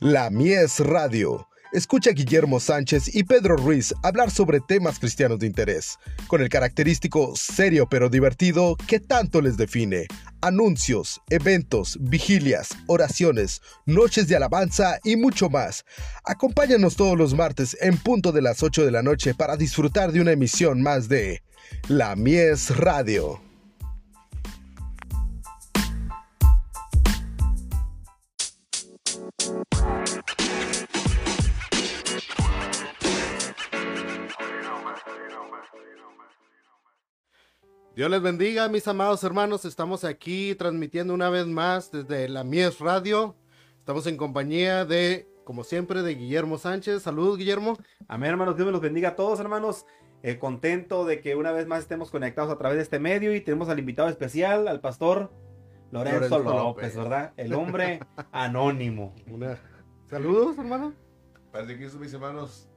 La Mies Radio. Escucha a Guillermo Sánchez y Pedro Ruiz hablar sobre temas cristianos de interés, con el característico serio pero divertido que tanto les define. Anuncios, eventos, vigilias, oraciones, noches de alabanza y mucho más. Acompáñanos todos los martes en punto de las 8 de la noche para disfrutar de una emisión más de La Mies Radio. Dios les bendiga, mis amados hermanos. Estamos aquí transmitiendo una vez más desde la Mies Radio. Estamos en compañía de, como siempre, de Guillermo Sánchez. Saludos, Guillermo. Amén, hermanos. Dios me los bendiga a todos, hermanos. Eh, contento de que una vez más estemos conectados a través de este medio y tenemos al invitado especial, al pastor Lorenzo, Lorenzo López, López. ¿verdad? El hombre anónimo. Una- Saludos, hermano. Padre Cristo, mis hermanos,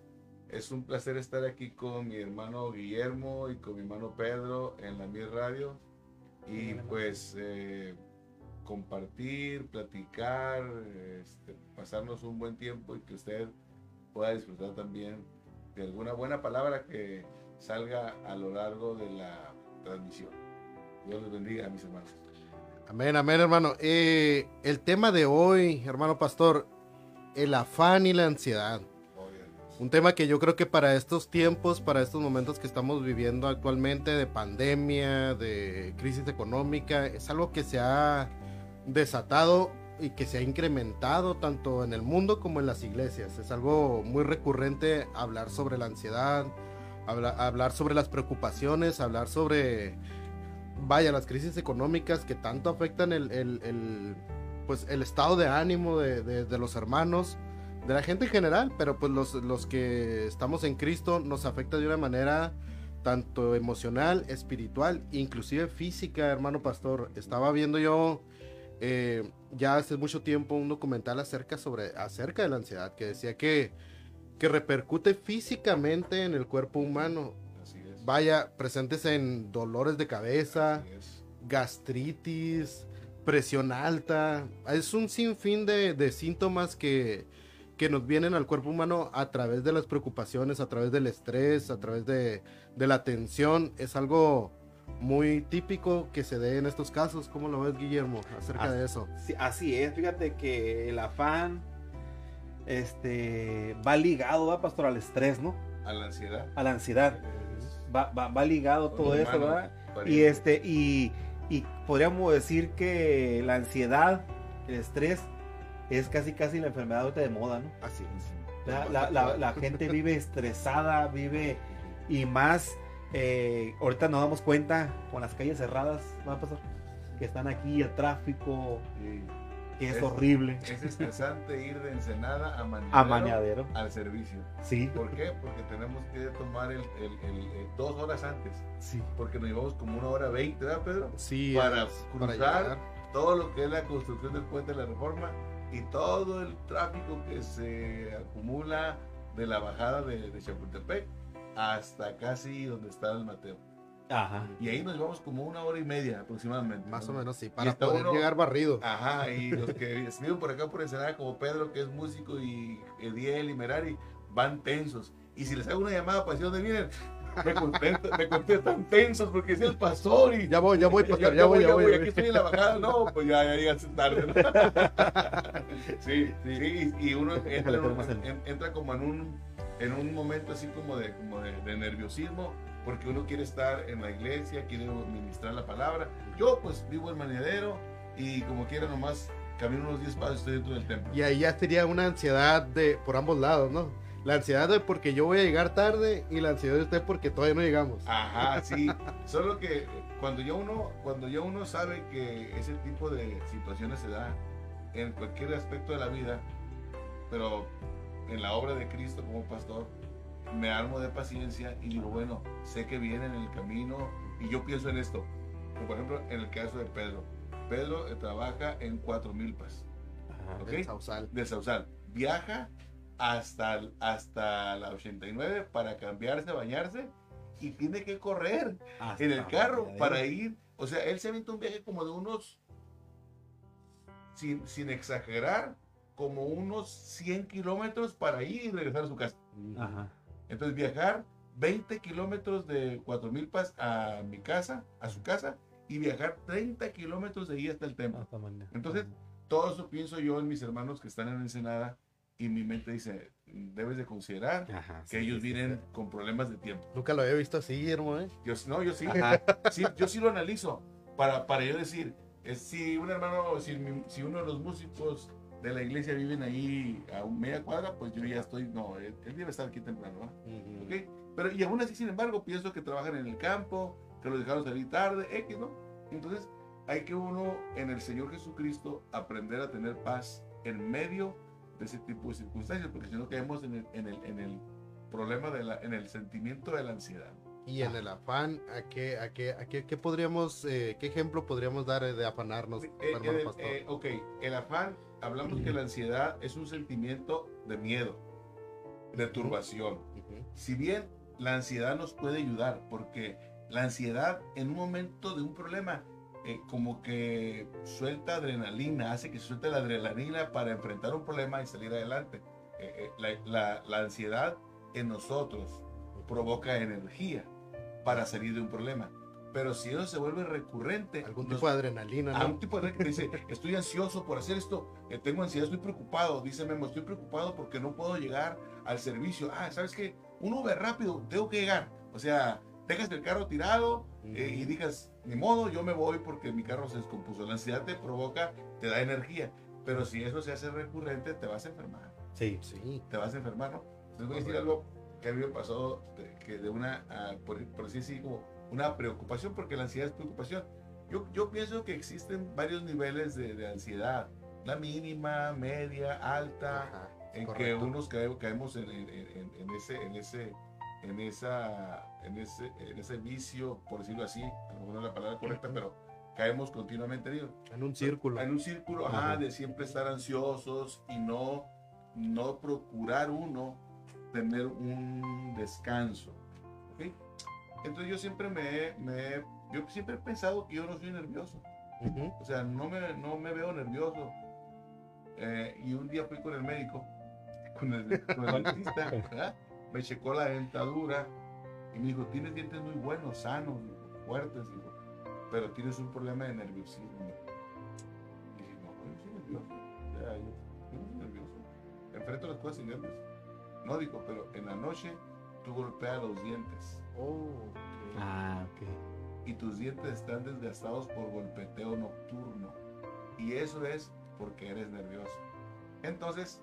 es un placer estar aquí con mi hermano Guillermo y con mi hermano Pedro en la Mi Radio y pues eh, compartir, platicar, este, pasarnos un buen tiempo y que usted pueda disfrutar también de alguna buena palabra que salga a lo largo de la transmisión. Dios les bendiga, mis hermanos. Amén, amén, hermano. Eh, el tema de hoy, hermano pastor, el afán y la ansiedad. Un tema que yo creo que para estos tiempos, para estos momentos que estamos viviendo actualmente de pandemia, de crisis económica, es algo que se ha desatado y que se ha incrementado tanto en el mundo como en las iglesias. Es algo muy recurrente hablar sobre la ansiedad, habla- hablar sobre las preocupaciones, hablar sobre, vaya, las crisis económicas que tanto afectan el, pues, el estado de ánimo de los hermanos de la gente en general, pero pues los, los que estamos en Cristo nos afecta de una manera tanto emocional, espiritual, inclusive física, hermano pastor. Estaba viendo yo eh, ya hace mucho tiempo un documental acerca, sobre, acerca de la ansiedad, que decía que, que repercute físicamente en el cuerpo humano. Así es. Vaya, presentes en dolores de cabeza, gastritis, presión alta. Es un sinfín de, de síntomas que, que nos vienen al cuerpo humano a través de las preocupaciones, a través del estrés, a través de, de la tensión. Es algo muy típico que se dé en estos casos. ¿Cómo lo ves, Guillermo, acerca Así- de eso? Sí, así es, fíjate que el afán este, va ligado, va, pastor, al estrés, ¿no? A la ansiedad. A la ansiedad. Va, va- va ligado todo eso, ¿verdad? Y este, y, y podríamos decir que la ansiedad, el estrés, es casi casi la enfermedad ahorita de moda, ¿no? Así es. La, la- la- la gente vive estresada, vive y más, eh, ahorita nos damos cuenta con las calles cerradas, ¿va a pasar? Que están aquí, el tráfico, Sí. que es, Es- horrible. Es estresante ir de Ensenada a Mañadero, A Mañadero, al servicio. sí, ¿Por qué? Porque tenemos que tomar el, el- el- el- dos horas antes. sí. Porque nos llevamos como una hora veinte, ¿verdad, Pedro? Sí, Para cruzar. Todo lo que es la construcción del puente de la reforma y todo el tráfico que se acumula de la bajada de, de Chapultepec hasta casi donde está el Mateo. Ajá. Y ahí nos llevamos como una hora y media aproximadamente. Más o ¿no? menos, sí, para poder uno- llegar barrido. Ajá, y los que viven por acá por Ensenada, como Pedro, que es músico, y Ediel y Merari, van tensos. Y si les hago una llamada para decir dónde vienen, me contestan, me contestan tensos porque es el pastor y Ya voy, ya voy, pastor, ya, voy, ya voy. ya aquí voy. estoy en la bajada, no, pues ya, ya llegaste tarde. ¿no? sí, sí, y, y uno entra, en entra como en un, en un momento así como de, como de, de nerviosismo, porque uno quiere estar en la iglesia, quiere ministrar la palabra. Yo pues vivo en Mañadero y como quiera nomás camino unos 10 pasos estoy dentro del templo. Y ahí ya sería una ansiedad de por ambos lados, ¿no? La ansiedad de porque yo voy a llegar tarde y la ansiedad de usted porque todavía no llegamos. Ajá, sí. Solo que cuando ya uno, cuando ya uno sabe que ese tipo de situaciones se da en cualquier aspecto de la vida, pero en la obra de Cristo como pastor, me armo de paciencia y digo, bueno, sé que viene en el camino y yo pienso en esto. Como por ejemplo, en el caso de Pedro. Pedro eh, trabaja en Cuatro Milpas, Ajá. ¿ok? El Sausal. de Sausal. Viaja hasta, hasta la 89 para cambiarse, bañarse y tiene que correr Hasta en el carro para ir. O sea, él se aventó un viaje como de unos, sin, sin exagerar, como unos 100 kilómetros para ir y regresar a su casa. Ajá. Entonces viajar 20 kilómetros de Cuatro Milpas a mi casa, a su casa, y viajar 30 kilómetros de ahí hasta el templo. Hasta mañana. Entonces, todo eso pienso yo en mis hermanos que están en Ensenada y mi mente dice, debes de considerar Ajá, que sí, ellos sí, sí. vienen con problemas de tiempo. Nunca lo había visto así, Guillermo, ¿eh? Yo, no, yo sí, sí, yo sí lo analizo para, para yo decir, eh, si un hermano, si, mi- si uno de los músicos de la iglesia viven ahí a media cuadra, pues yo ya estoy, no, él, él debe estar aquí temprano, ¿va? ¿ok? Pero y aún así, sin embargo, pienso que trabajan en el campo, que los dejaron salir tarde, X, ¿no? Entonces, hay que uno en el Señor Jesucristo aprender a tener paz en medio de ese tipo de circunstancias, porque si no caemos en el, en el, en el problema, de la, en el sentimiento de la ansiedad. Y en el afán, ¿a qué, a qué, a qué, qué podríamos, eh, qué ejemplo podríamos dar de afanarnos, Eh, hermano el- pastor? eh, ok, el afán, hablamos que la ansiedad es un sentimiento de miedo, de turbación. Ujú. Si bien la ansiedad nos puede ayudar, porque la ansiedad en un momento de un problema, eh, como que suelta adrenalina, hace que suelte la adrenalina para enfrentar un problema y salir adelante. Eh, eh, la, la- la ansiedad en nosotros provoca energía para salir de un problema. Pero si eso se vuelve recurrente, Algún nos- tipo de adrenalina, ¿no? un tipo de que dice, estoy ansioso por hacer esto, eh, tengo ansiedad, estoy preocupado, dice Memo, estoy preocupado porque no puedo llegar al servicio. Ah, ¿sabes qué? Un Uber rápido, tengo que llegar. O sea, dejas el carro tirado eh, y digas, ni modo, yo me voy porque mi carro se descompuso. La ansiedad te provoca, te da energía. Pero si eso se hace recurrente, te vas a enfermar. Sí. Sí. Te vas a enfermar, ¿no? Les voy a decir algo que a mí me pasó, de, que de una, ah, por, por así decir, como una preocupación, porque la ansiedad es preocupación. Yo, yo pienso que existen varios niveles de, de ansiedad. La mínima, media, alta, Ajá, en que unos cae- caemos en, en- en- en ese, en ese, en esa, en ese, en ese vicio, por decirlo así, a lo mejor no es la palabra correcta, pero caemos continuamente, digo, En un círculo. en un círculo ajá, de siempre estar ansiosos y no, no procurar uno tener un descanso. ¿ok? Entonces yo siempre me, he- me yo siempre he pensado que yo no soy nervioso. O sea, no me, no me veo nervioso. Eh, y un día fui con el médico, con el, con el dentista, ¿verdad? Me checó la dentadura y me dijo, tienes dientes muy buenos, sanos, fuertes, dijo, pero tienes un problema de nerviosismo. Y dije, no, yo no soy nervioso. Sea, yo, yo no soy nervioso. Enfrento las cosas sin nervios. No, dijo, pero en la noche tú golpeas los dientes Oh, ok. Ah, ok. y tus dientes están desgastados por golpeteo nocturno. Y eso es porque eres nervioso. Entonces,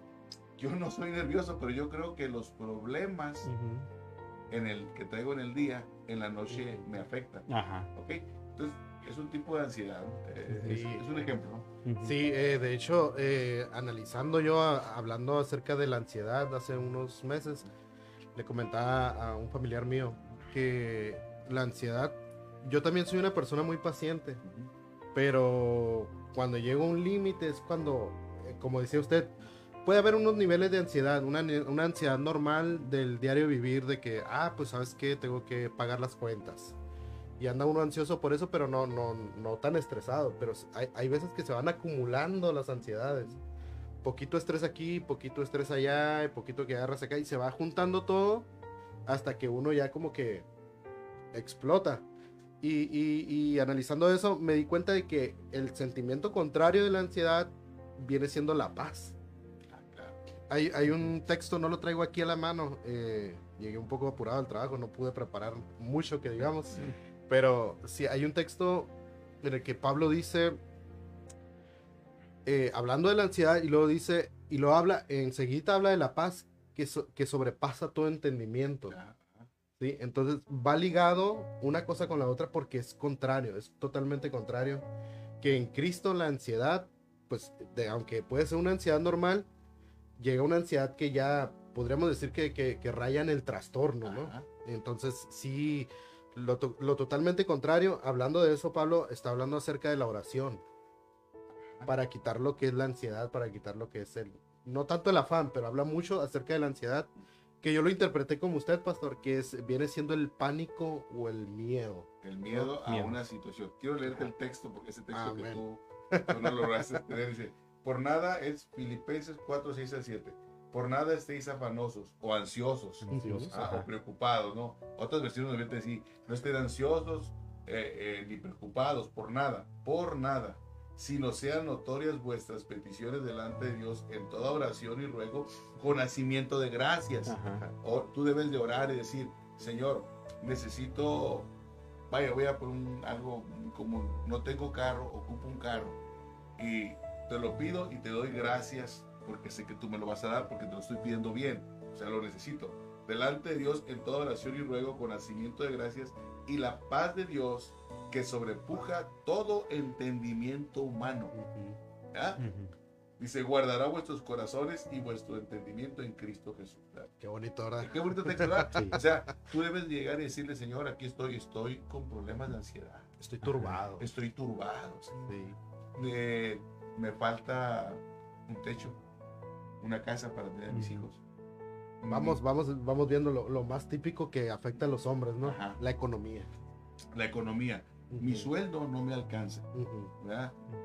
yo no soy nervioso, pero yo creo que los problemas Ujú. en el que traigo en el día, en la noche me afectan. Ajá. ¿Ok? Entonces, es un tipo de ansiedad. Eh, es, Sí. es un ejemplo. ¿no? Ujú. Sí, eh, de hecho, eh, analizando yo, a- hablando acerca de la ansiedad hace unos meses, le comentaba a un familiar mío que la ansiedad, yo también soy una persona muy paciente, pero cuando llego a un límite es cuando, eh, como decía usted, puede haber unos niveles de ansiedad, una, una ansiedad normal del diario vivir de que, ah, pues sabes qué, tengo que pagar las cuentas. Y anda uno ansioso por eso, pero no, no, no tan estresado. Pero hay, hay veces que se van acumulando las ansiedades. Poquito estrés aquí, poquito estrés allá, y poquito que agarras acá y se va juntando todo hasta que uno ya como que explota. Y, y- y analizando eso me di cuenta de que el sentimiento contrario de la ansiedad viene siendo la paz. Hay, hay un texto, no lo traigo aquí a la mano. eh, llegué un poco apurado al trabajo, no pude preparar mucho que digamos. Pero sí, hay un texto en el que Pablo dice, eh, hablando de la ansiedad, y luego dice, y lo habla, enseguida habla de la paz que, so- que sobrepasa todo entendimiento. ¿sí? Entonces va ligado una cosa con la otra porque es contrario, es totalmente contrario. Que en Cristo la ansiedad, pues de, aunque puede ser una ansiedad normal, llega una ansiedad que ya podríamos decir que, que, que raya en el trastorno, ¿no? Ajá. Entonces sí, lo, lo totalmente contrario, hablando de eso, Pablo está hablando acerca de la oración. Para quitar lo que es la ansiedad, para quitar lo que es el... No tanto el afán, pero habla mucho acerca de la ansiedad que yo lo interpreté como usted, pastor, que es, viene siendo el pánico o el miedo. El miedo a Miedo. una situación. Quiero leerte el texto porque ese texto que Amén. tú, tú no lograste tener dice, Por nada es Filipenses 4, 6 al 7. Por nada estéis afanosos o ansiosos Ansiosos, ah, o preocupados, ¿no? Otras versiones nos vienen a decir, no estén ansiosos eh, eh, ni preocupados por nada, por nada, sino sean notorias vuestras peticiones delante de Dios en toda oración y ruego con nacimiento de gracias. Ajá. O tú debes de orar y decir, Señor, necesito, vaya, voy a poner un- algo común, no tengo carro, ocupo un carro y te lo pido y te doy gracias porque sé que tú me lo vas a dar porque te lo estoy pidiendo bien, o sea, lo necesito. Delante de Dios en toda oración y ruego con nacimiento de gracias y la paz de Dios que sobrepuja todo entendimiento humano. Ujú. Dice, guardará vuestros corazones y vuestro entendimiento en Cristo Jesús. Qué bonito, ¿verdad? Qué bonito texto, ¿verdad? Sí. O sea, tú debes llegar y decirle, Señor, aquí estoy, estoy con problemas de ansiedad, Estoy turbado. estoy turbado, sí. Sí. Eh, me falta un techo, una casa para tener a mis Ujú. hijos. Vamos, vamos, vamos viendo lo, lo más típico que afecta a los hombres, ¿no? Ajá. La economía. La economía. Mi sueldo no me alcanza.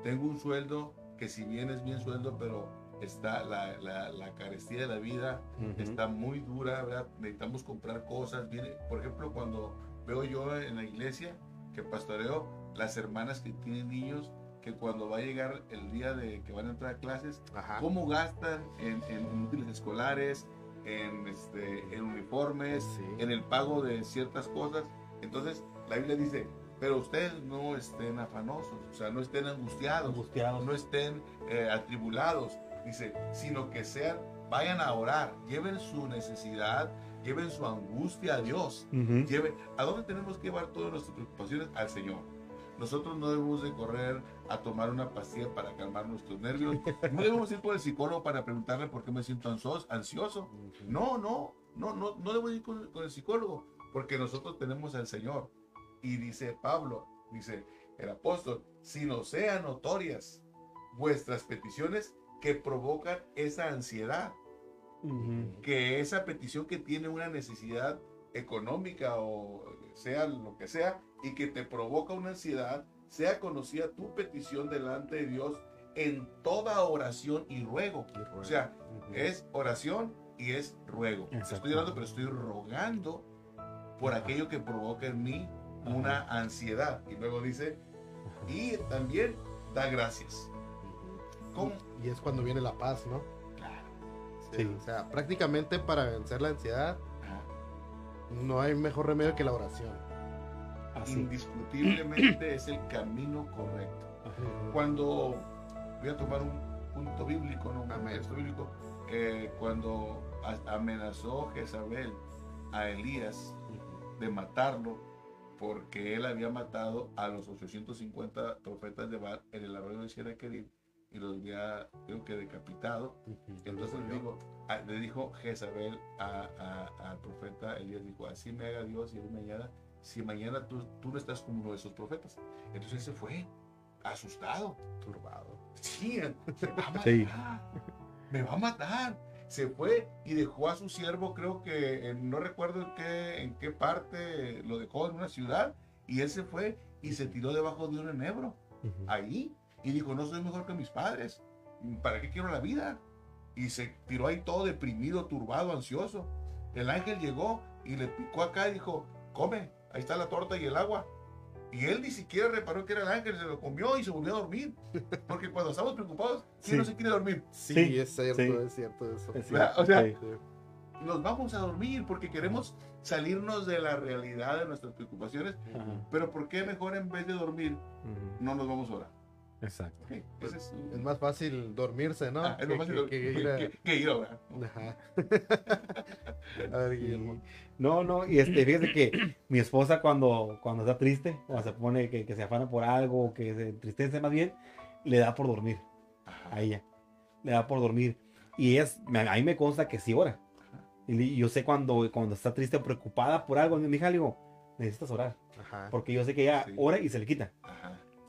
Tengo un sueldo que si bien es bien sueldo, pero está la, la, la carestía de la vida, está muy dura, ¿verdad? Necesitamos comprar cosas. Viene, por ejemplo, cuando veo yo en la iglesia que pastoreo, las hermanas que tienen niños, que cuando va a llegar el día de que van a entrar a clases, Ajá. cómo gastan en, en útiles escolares, en, este, en uniformes, Sí. en el pago de ciertas cosas. Entonces, la Biblia dice, pero ustedes no estén afanosos, o sea, no estén angustiados, Angustiados. no estén eh, atribulados, dice, sino que sean, vayan a orar, lleven su necesidad, lleven su angustia a Dios. Lleven, ¿A dónde tenemos que llevar todas nuestras preocupaciones? Al Señor. Nosotros no debemos de correr a tomar una pastilla para calmar nuestros nervios. No debemos ir con el psicólogo para preguntarle por qué me siento ansioso. No, no, no, no, no debo ir con, con el psicólogo, porque nosotros tenemos al Señor. Y dice Pablo, dice el apóstol, si no sean notorias vuestras peticiones que provocan esa ansiedad, que esa petición que tiene una necesidad económica o sea lo que sea, y que te provoca una ansiedad, sea conocida tu petición delante de Dios en toda oración y ruego. Y ruego. O sea, es oración y es ruego. Estoy orando, pero estoy rogando por aquello que provoca en mí una ansiedad. Y luego dice, y también da gracias. ¿Cómo? Y es cuando viene la paz, ¿no? Claro. Sí, Sí. O sea, prácticamente para vencer la ansiedad. No hay mejor remedio que la oración. Así. Indiscutiblemente es el camino correcto. Ajá. Cuando voy a tomar un punto bíblico, ¿no? Un Amén. texto bíblico, eh, cuando amenazó Jezabel a Elías de matarlo porque él había matado a los 850 profetas de Baal en el arroyo de Sierra Querib y los había, creo que decapitado. Entonces le, digo, a- le dijo Jezabel al profeta Elías, dijo, así me haga Dios y él me añada, si mañana tú, tú no estás como uno de esos profetas. Entonces él se fue, asustado. turbado. Sí, me va a matar. Sí. Me va a matar. Se fue y dejó a su siervo, creo que en- no recuerdo en qué, en qué parte lo dejó en una ciudad. Y él se fue y se tiró debajo de un enebro, ahí. Y dijo, no soy mejor que mis padres. ¿Para qué quiero la vida? Y se tiró ahí todo deprimido, turbado, ansioso. El ángel llegó y le picó acá y dijo, come, ahí está la torta y el agua. Y él ni siquiera reparó que era el ángel, se lo comió y se volvió a dormir. Porque cuando estamos preocupados, ¿quién Sí. no se quiere dormir? Sí, Sí, es cierto, sí. es cierto eso. Es cierto, O sea. Nos vamos a dormir porque queremos salirnos de la realidad de nuestras preocupaciones. Ajá. Pero ¿por qué mejor en vez de dormir no nos vamos a orar? Exacto. Ese es, Es más fácil dormirse, ¿no? ah, es que, más fácil que que, ir a... que- que ir a orar. Ajá. a ver, Guillermo. No, no, y este, fíjate que mi esposa cuando, cuando está triste, o se pone que, que se afana por algo, o que se entristece más bien, le da por dormir Ajá. a ella. Le da por dormir. Y es, me- a mí me consta que sí ora. Y yo sé cuando, cuando está triste o preocupada por algo, mi hija le digo, necesitas orar. Ajá. Porque yo sé que ella Sí. ora y se le quita. Ajá.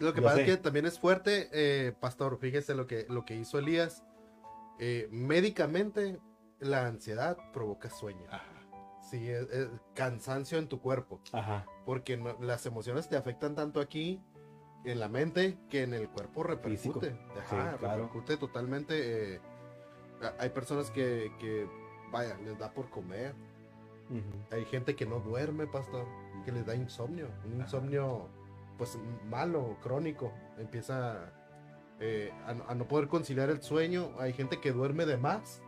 Lo que Yo pasa es que también es fuerte, eh, pastor. Fíjese lo que, lo que hizo Elías. Eh, médicamente, la ansiedad provoca sueño. Ajá. Sí, es, es cansancio en tu cuerpo. Ajá. Porque no- las emociones te afectan tanto aquí en la mente que en el cuerpo Físico. repercute. Ajá, Sí, claro. repercute totalmente. eh, hay personas que, que, vaya, les da por comer. Hay gente que no duerme, pastor, que les da insomnio. Un insomnio, pues, malo, crónico. Empieza eh, a, no- a no poder conciliar el sueño. Hay gente que duerme de más.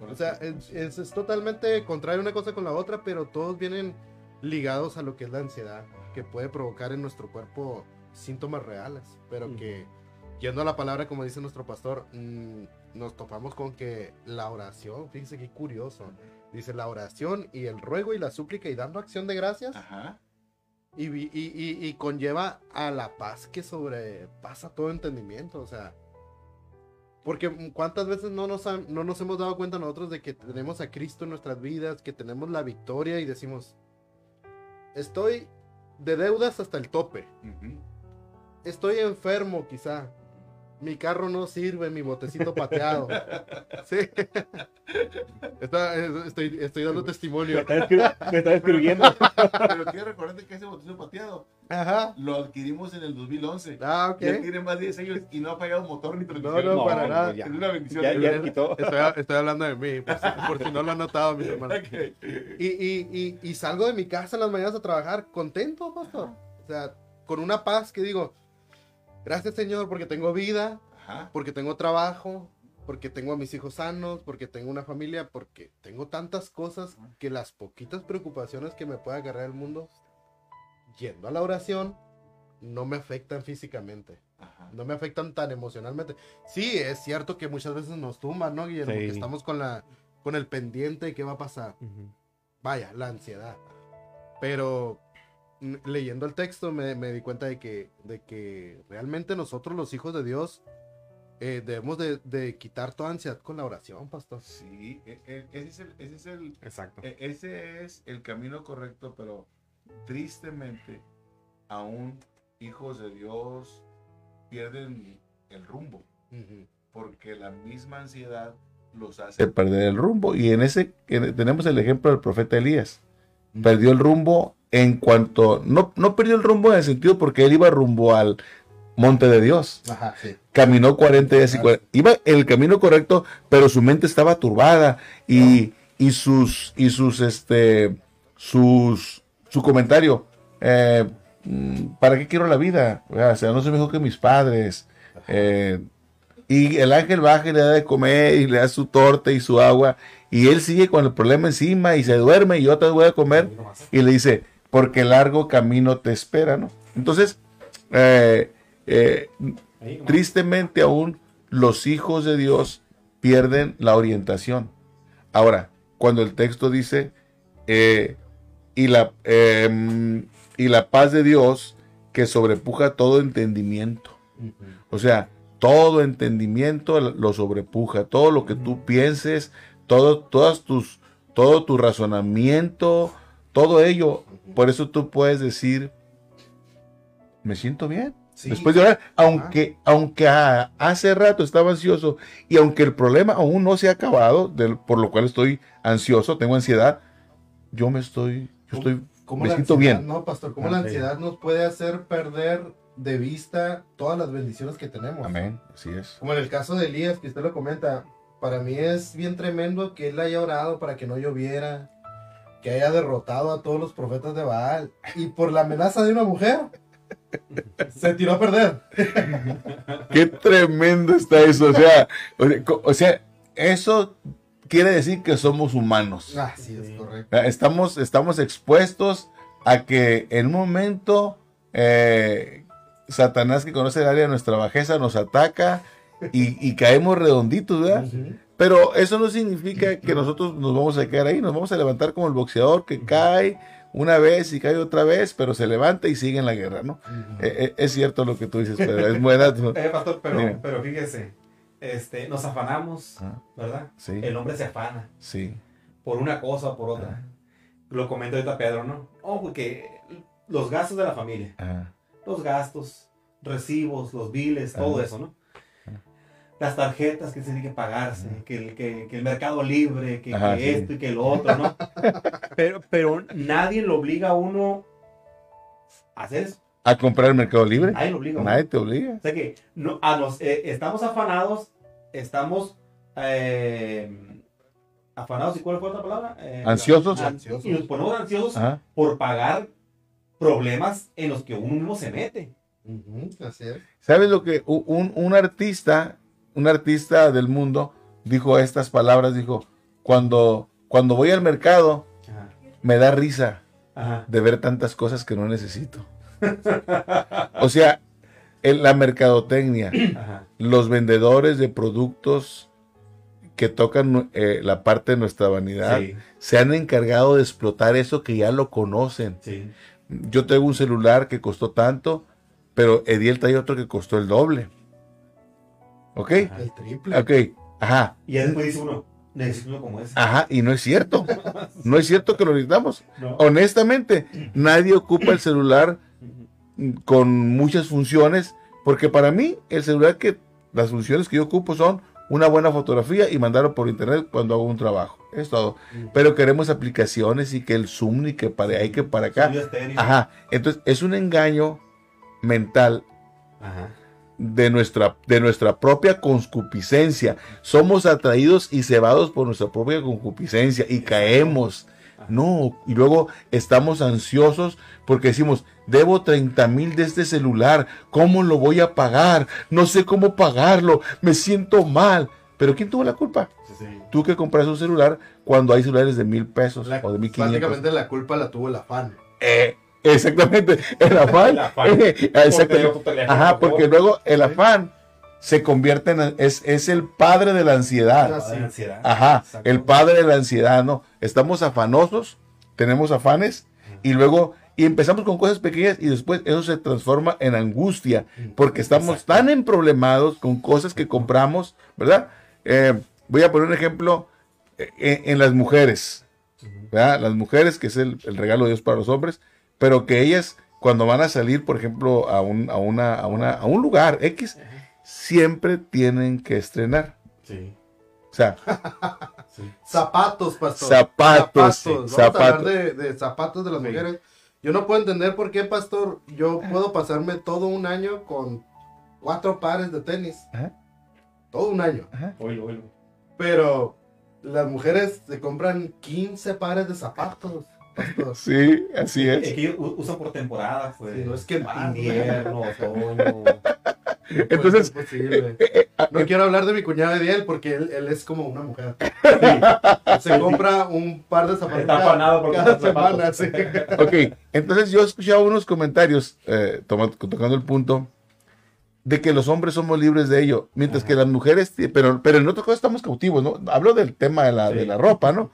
O sea, es, es- es totalmente contrario una cosa con la otra, pero todos vienen ligados a lo que es la ansiedad, que puede provocar en nuestro cuerpo síntomas reales, pero que, yendo a la palabra, como dice nuestro pastor, mm, nos topamos con que la oración, fíjense qué curioso, dice la oración y el ruego y la súplica y dando acción de gracias, Ajá. Y, y, y- y conlleva a la paz que sobrepasa todo entendimiento, o sea. Porque cuántas veces no nos, han- no nos hemos dado cuenta nosotros de que tenemos a Cristo en nuestras vidas, que tenemos la victoria y decimos, estoy de deudas hasta el tope, Ujú. estoy enfermo quizá, mi carro no sirve, mi botecito pateado. Sí. Está- estoy, estoy dando Me testimonio. está, escri- me está escribiendo. Pero quiero recordarte que ese botecito pateado Ajá. lo adquirimos en el 2011. Ah, ok. Ya tiene más de 10 años y no ha fallado motor ni transmisión. No, no, No, para nada. ya. Es una bendición. Ya, ya quitó. Estoy, estoy hablando de mí, por si, por si no lo han notado, mis hermanos. Ok. Y, y, y, y salgo de mi casa en las mañanas a trabajar contento, pastor. O sea, con una paz que digo, gracias Señor porque tengo vida, Ajá. porque tengo trabajo, porque tengo a mis hijos sanos, porque tengo una familia, porque tengo tantas cosas que las poquitas preocupaciones que me pueda agarrar el mundo, yendo a la oración, no me afectan físicamente. Ajá. no me afectan tan emocionalmente. Sí, es cierto que muchas veces nos tumban, ¿no, Guillermo? Sí. Que estamos con la con el pendiente de qué va a pasar. Ujú. Vaya, la ansiedad. Pero leyendo el texto me, me di cuenta de que, de que realmente nosotros los hijos de Dios eh, debemos de, de quitar toda ansiedad con la oración, pastor. Sí, e- e- ese es el, ese es el, Exacto. e- ese es el camino correcto, pero tristemente aún hijos de Dios pierden el rumbo. Porque la misma ansiedad los hace perder el rumbo. Y en ese en- tenemos el ejemplo del profeta Elías. Perdió el rumbo en cuanto, no, no perdió el rumbo en el sentido porque él iba rumbo al monte de Dios. Ajá, sí. Caminó 40 días y 40. Iba en el camino correcto, pero su mente estaba turbada y, y sus, y sus, este, sus, su comentario, eh, mm, ¿para qué quiero la vida? O sea, no soy mejor que mis padres. Eh, y el ángel baja y le da de comer y le da su torta y su agua. Y él sigue con el problema encima y se duerme y yo te voy a comer. Y le dice, porque largo camino te espera, ¿no? Entonces, eh, eh, tristemente aún los hijos de Dios pierden la orientación. Ahora, cuando el texto dice, eh, y, la, eh, y la paz de Dios que sobrepuja todo entendimiento. O sea, todo entendimiento lo sobrepuja, todo lo que tú pienses, todo, todas tus, todo tu razonamiento, todo ello. Por eso tú puedes decir, me siento bien. Sí. Después de orar, aunque, aunque a- hace rato estaba ansioso y aunque el problema aún no se ha acabado, del- por lo cual estoy ansioso, tengo ansiedad, yo me estoy, yo estoy, ¿Cómo me siento ansiedad, bien. No, pastor, cómo Ah, la ansiedad nos puede hacer perder de vista todas las bendiciones que tenemos. Amén, así es. Como en el caso de Elías, que usted lo comenta, para mí es bien tremendo que él haya orado para que no lloviera, que haya derrotado a todos los profetas de Baal, y por la amenaza de una mujer, se tiró a perder. Qué tremendo está eso, o sea, o sea, eso quiere decir que somos humanos. Ah, sí, es correcto. Ah, Estamos, estamos expuestos a que en un momento eh, Satanás que conoce el área de nuestra bajeza nos ataca y, y caemos redonditos, ¿verdad? Pero eso no significa que nosotros nos vamos a quedar ahí, nos vamos a levantar como el boxeador que cae una vez y cae otra vez, pero se levanta y sigue en la guerra, ¿no? Eh, eh, es cierto lo que tú dices, Pedro, es buena. tu- Eh, pastor, pero, pero fíjese, este, nos afanamos, Ah, ¿verdad? Sí, El hombre se afana sí. por una cosa o por otra. Lo comenta ahorita Pedro, ¿no? Oh, porque los gastos de la familia, Ah, los gastos, recibos, los biles, todo eso, ¿no? Las tarjetas que se tienen que pagarse, que el, que, que el mercado libre, que, Ajá, que sí. esto y que lo otro, ¿no? pero, pero nadie lo obliga a uno a hacer eso. a comprar el Mercado Libre. Nadie lo obliga. Nadie te obliga. O sea que no, a los, eh, estamos afanados, estamos eh, afanados, ¿y cuál fue otra palabra? Eh, Ansiosos. an- Y nos ponemos ansiosos Ajá. por pagar problemas en los que uno mismo se mete. Ujú, así es. ¿Sabes lo que un, un artista, un artista del mundo dijo estas palabras? Dijo, cuando, cuando voy al mercado Ajá. me da risa Ajá. de ver tantas cosas que no necesito. O sea, en la mercadotecnia, Ajá. los vendedores de productos que tocan eh, la parte de nuestra vanidad Sí, se han encargado de explotar eso que ya lo conocen. sí. Yo tengo un celular que costó tanto, pero Ediel trae otro que costó el doble. ¿Ok? Ajá. El triple. Ok. Ajá. Y ya después dice uno, necesito uno como ese. Ajá. Y no es cierto. No es cierto que lo necesitamos. No. Honestamente, nadie ocupa el celular con muchas funciones, porque para mí el celular que las funciones que yo ocupo son una buena fotografía y mandarlo por internet cuando hago un trabajo. Es todo. Pero queremos aplicaciones y que el Zoom y que para ahí que para acá. Ajá. Entonces es un engaño mental Ajá. De nuestra, de nuestra propia concupiscencia. Somos atraídos y cebados por nuestra propia concupiscencia y caemos. No, y luego estamos ansiosos porque decimos, debo 30 mil de este celular, ¿cómo lo voy a pagar? No sé cómo pagarlo, me siento mal. Pero ¿quién tuvo la culpa? Sí. Tú que compras un celular cuando hay celulares de mil pesos La- o de mil quinientos. básicamente la culpa la tuvo el afán. Eh, exactamente, el afán. El afán. Eh, exactamente. Tu teléfono, Ajá, por porque luego el afán se convierte en, es, es el padre de la ansiedad. Ah. Ansiedad. Ajá, el padre de la ansiedad, ¿no? Estamos afanosos, tenemos afanes y luego, y empezamos con cosas pequeñas y después eso se transforma en angustia porque estamos tan emproblemados con cosas que compramos, ¿verdad? Eh, voy a poner un ejemplo eh, en, en las mujeres, ¿verdad? Las mujeres, que es el, el regalo de Dios para los hombres, pero que ellas cuando van a salir, por ejemplo, a un, a una, a una, a un lugar X, siempre tienen que estrenar. Sí. O sea, Sí. Zapatos, pastor. Zapatos, sí, Vamos zapatos. a hablar de, de zapatos de las Sí. mujeres. Yo no puedo entender por qué, pastor, yo puedo pasarme todo un año con cuatro pares de tenis. Ajá. Todo un año. Oílo, oílo. Pero las mujeres se compran 15 pares de zapatos, pastor. sí, así Es es. que usan por temporada, pues. Sí, no es que más, Invierno, otoño. Entonces, posible. eh, No quiero hablar de mi cuñado Ediel porque él, él es como una mujer. Se compra un par de zapatos Está cada, afanado por cada semana. sí. Ok, entonces yo he escuchado unos comentarios, eh, toma- tocando el punto, de que los hombres somos libres de ello, mientras que las mujeres, sí, pero, pero en otras cosas estamos cautivos, ¿no? Hablo del tema de la, Sí. de la ropa, ¿no?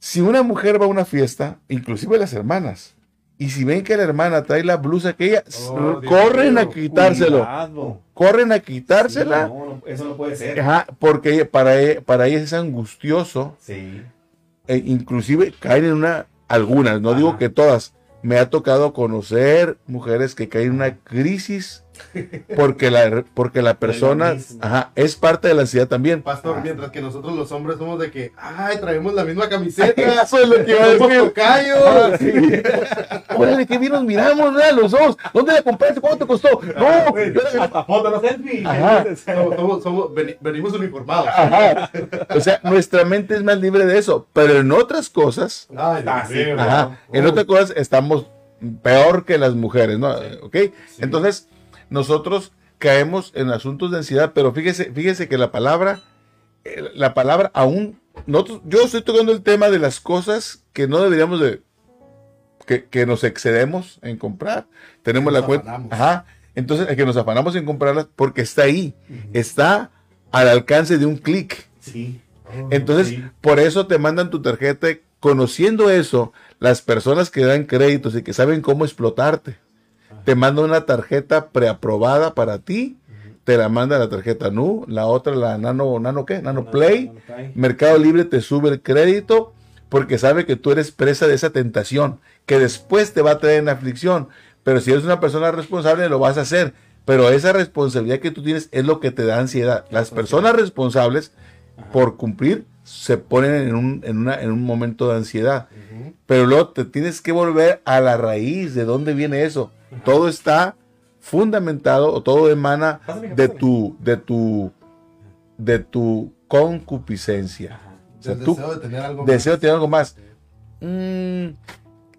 Si una mujer va a una fiesta, inclusive las hermanas, y si ven que la hermana trae la blusa que ella, Oh, Dios corren a quitárselo, Cuidado. corren a quitársela, no, no, eso no puede ser. ajá, porque para, ella- para ella es angustioso Sí. e inclusive caen en una, algunas, no Ajá. digo que todas, me ha tocado conocer mujeres que caen en una crisis porque la, porque la persona ajá, es parte de la ansiedad también. Pastor, Ah. mientras que nosotros los hombres somos de que, ay, traemos la misma camiseta. Eso es lo que iba. Ah, sí. Órale, qué bien nos miramos, ¿verdad? Los dos. ¿Dónde la compraste? ¿Cuánto te costó? No, yo la- Hasta foto, no selfie. Ajá. Somos, somos- somos- veni- venimos uniformados. Ajá. O sea, nuestra mente es más libre de eso, pero en otras cosas, Ay, Ah, sí. ¿verdad? Ajá. En otras cosas estamos peor que las mujeres, ¿no? ¿Ok? Entonces, nosotros caemos en asuntos de ansiedad, pero fíjese, fíjese que la palabra, eh, la palabra aún, nosotros, yo estoy tocando el tema de las cosas que no deberíamos de, que, que nos excedemos en comprar. Tenemos la cuenta. afanamos. Ajá. Entonces, es que nos afanamos en comprarlas porque está ahí, está al alcance de un clic. Sí. Entonces, Sí. por eso te mandan tu tarjeta. Conociendo eso, las personas que dan créditos y que saben cómo explotarte, te mandan una tarjeta preaprobada para ti. Te la manda la tarjeta NU, la otra la Nano, ¿Nano qué? Nano Play. Mercado Libre te sube el crédito porque sabe que tú eres presa de esa tentación, que después te va a traer en aflicción. Pero si eres una persona responsable, lo vas a hacer. Pero esa responsabilidad que tú tienes es lo que te da ansiedad. Las personas responsables por cumplir se ponen en un, en una- en un momento de ansiedad. Pero luego te tienes que volver a la raíz de dónde viene eso. Todo está fundamentado o todo emana Pásame, de pásame. tu, de tu, de tu concupiscencia. O sea, Del tú deseo de tener algo deseo más. tener algo más. Mm,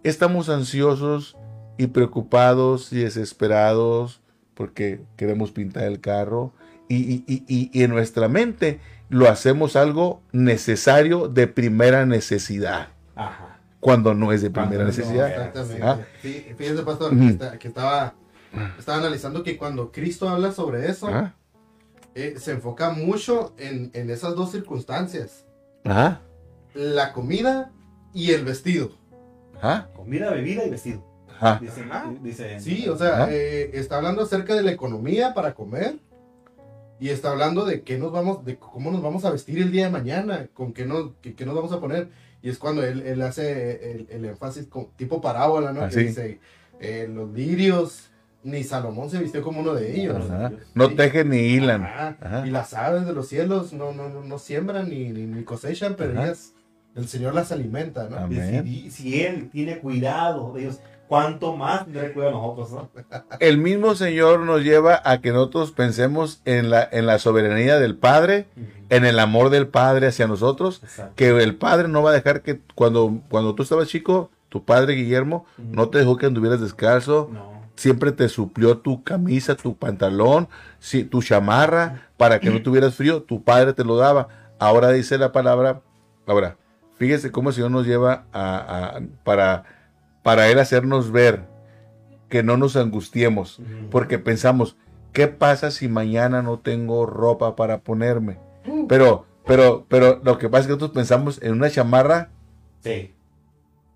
estamos ansiosos y preocupados y desesperados porque queremos pintar el carro y- y- y- y en nuestra mente lo hacemos algo necesario de primera necesidad Ajá. cuando no es de Cuando primera no, necesidad. Exactamente. Ah. Sí, fíjense, pastor, Ujú. que, está- que estaba, estaba analizando que cuando Cristo habla sobre eso, Ajá. eh, se enfoca mucho en, en esas dos circunstancias. Ajá. La comida y el vestido. Ajá. Comida, bebida y vestido. Ajá. Dice, Ah. dice Sí, o sea, eh, está hablando acerca de la economía para comer y está hablando de qué nos vamos, de cómo nos vamos a vestir el día de mañana, con qué nos, qué, qué nos vamos a poner. Y es cuando él, él hace el, el énfasis con, tipo parábola, ¿no? Ah, que sí. dice, eh, los lirios, ni Salomón se vistió como uno de ellos. Ajá. No Sí. tejen ni hilan. Ajá. Ajá. Y las aves de los cielos no, no, no, no siembran ni, ni, ni cosechan, pero ellas, el Señor las alimenta, ¿no? Y si él tiene cuidado de ellos, ¿cuánto más tendrá cuidado de nosotros? ¿no? El mismo Señor nos lleva a que nosotros pensemos en la, en la soberanía del Padre, en el amor del Padre hacia nosotros, Exacto. que el Padre no va a dejar que cuando, cuando tú estabas chico, tu padre Guillermo no te dejó que anduvieras descalzo, No. siempre te suplió tu camisa, tu pantalón, si- tu chamarra, para que no tuvieras frío, tu padre te lo daba. Ahora dice la palabra, ahora, fíjese cómo el Señor nos lleva a, a- para, para Él hacernos ver que no nos angustiemos, porque pensamos, ¿qué pasa si mañana no tengo ropa para ponerme? Pero, pero, pero lo que pasa es que nosotros pensamos en una chamarra, Sí.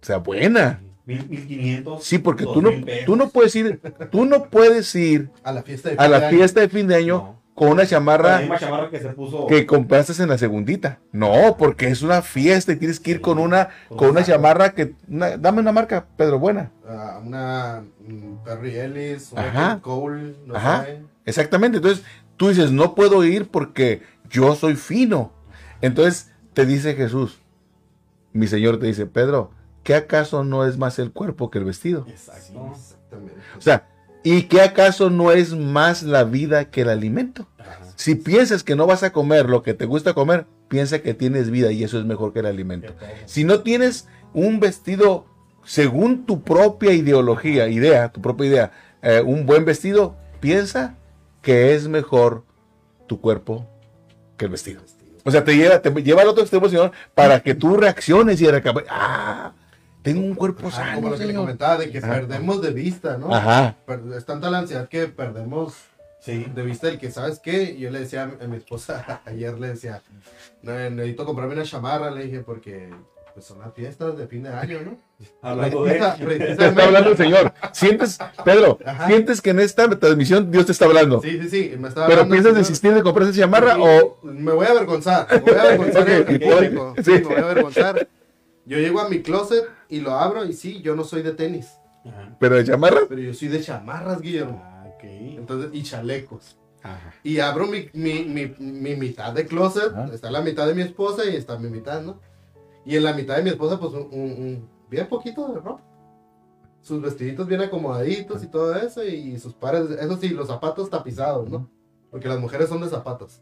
o sea, buena. Mil, mil quinientos. Sí, porque tú no, pesos. tú no puedes ir, tú no puedes ir A la fiesta de a la fin de año. fiesta de fin de año No. Con una La chamarra misma chamarra que se puso. que compraste en la segundita. No, porque es una fiesta y tienes que ir con una, con una chamarra que, una- dame una marca, Pedro, buena. Ah, una mm, Perry Ellis, una Ajá. Cole, no Ajá. sé. Exactamente. Entonces, tú dices, no puedo ir porque yo soy fino. Entonces, te dice Jesús, mi Señor te dice, Pedro, ¿qué acaso no es más el cuerpo que el vestido? Exacto. Exactamente. O sea, ¿y qué acaso no es más la vida que el alimento? Si piensas que no vas a comer lo que te gusta comer, piensa que tienes vida y eso es mejor que el alimento. Si no tienes un vestido según tu propia ideología, idea, tu propia idea, eh, un buen vestido, piensa que es mejor tu cuerpo que el vestido. O sea, te lleva, te lleva al otro extremo, Señor, para que tú reacciones y recap- ah, tengo un cuerpo Ajá, sano, como lo que le comentaba de que Ajá. perdemos de vista, ¿no? Ajá. Es tanta la ansiedad que perdemos Sí. de vista el que, ¿sabes qué? Yo le decía a mi- esposa, ayer le decía, "No, necesito comprarme una chamarra, le dije, porque pues, son las fiestas de fin de año, ¿no? Hablando de. Te está hablando el Señor. Sientes, Pedro, Ajá. sientes que en esta transmisión Dios te está hablando. Sí, sí, sí, me Pero piensas desistir de comprar esa chamarra Sí, o Me voy a avergonzar, me voy a avergonzar Ok, en el público, sí. sí, me voy a avergonzar. Yo llego a mi closet y lo abro y sí, yo no soy de tenis, Ajá. pero de chamarra. pero yo soy de chamarras, Guillermo. Ah, ok. Entonces, y chalecos. Ajá. Y abro mi, mi, mi, mi mitad de closet, Ajá. está la mitad de mi esposa y está mi mitad, ¿no? Y en la mitad de mi esposa, pues, un, un- un- bien poquito de ropa. Sus vestiditos bien acomodaditos y todo eso, y sus pares, eso sí, los zapatos tapizados, ¿no? Porque las mujeres son de zapatos.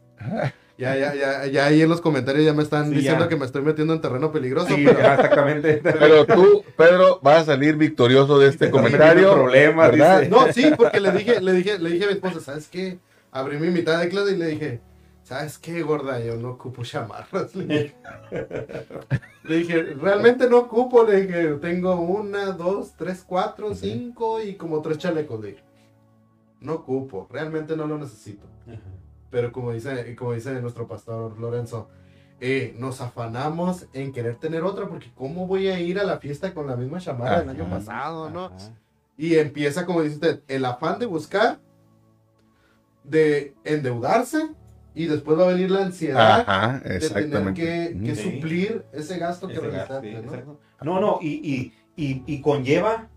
Ya, ya, ya, ya ahí en los comentarios ya me están Sí, diciendo ya. que me estoy metiendo en terreno peligroso, Sí, pero... exactamente. Pero tú, Pedro, vas a salir victorioso de este comentario. problemas, ¿verdad? dice. No, sí, porque le dije, le dije, le dije a mi esposa, ¿sabes qué? Abrí mi mitad de clase y le dije, ¿sabes qué, gorda? Yo no ocupo chamarras. Le dije, Le dije, realmente no ocupo. Le dije, tengo una, dos, tres, cuatro, cinco y como tres chalecos. Le dije, no ocupo, realmente no lo necesito. Pero como dice, como dice nuestro pastor Lorenzo, eh, nos afanamos en querer tener otra porque ¿cómo voy a ir a la fiesta con la misma chamarra del año Ajá. pasado, no? Ajá. Y empieza, como dice usted, el afán de buscar, de endeudarse, y después va a venir la ansiedad Ajá, de tener que, que Sí. suplir ese gasto que realizaste, gasto, sí, ¿no? No, no, y, y, y, y conlleva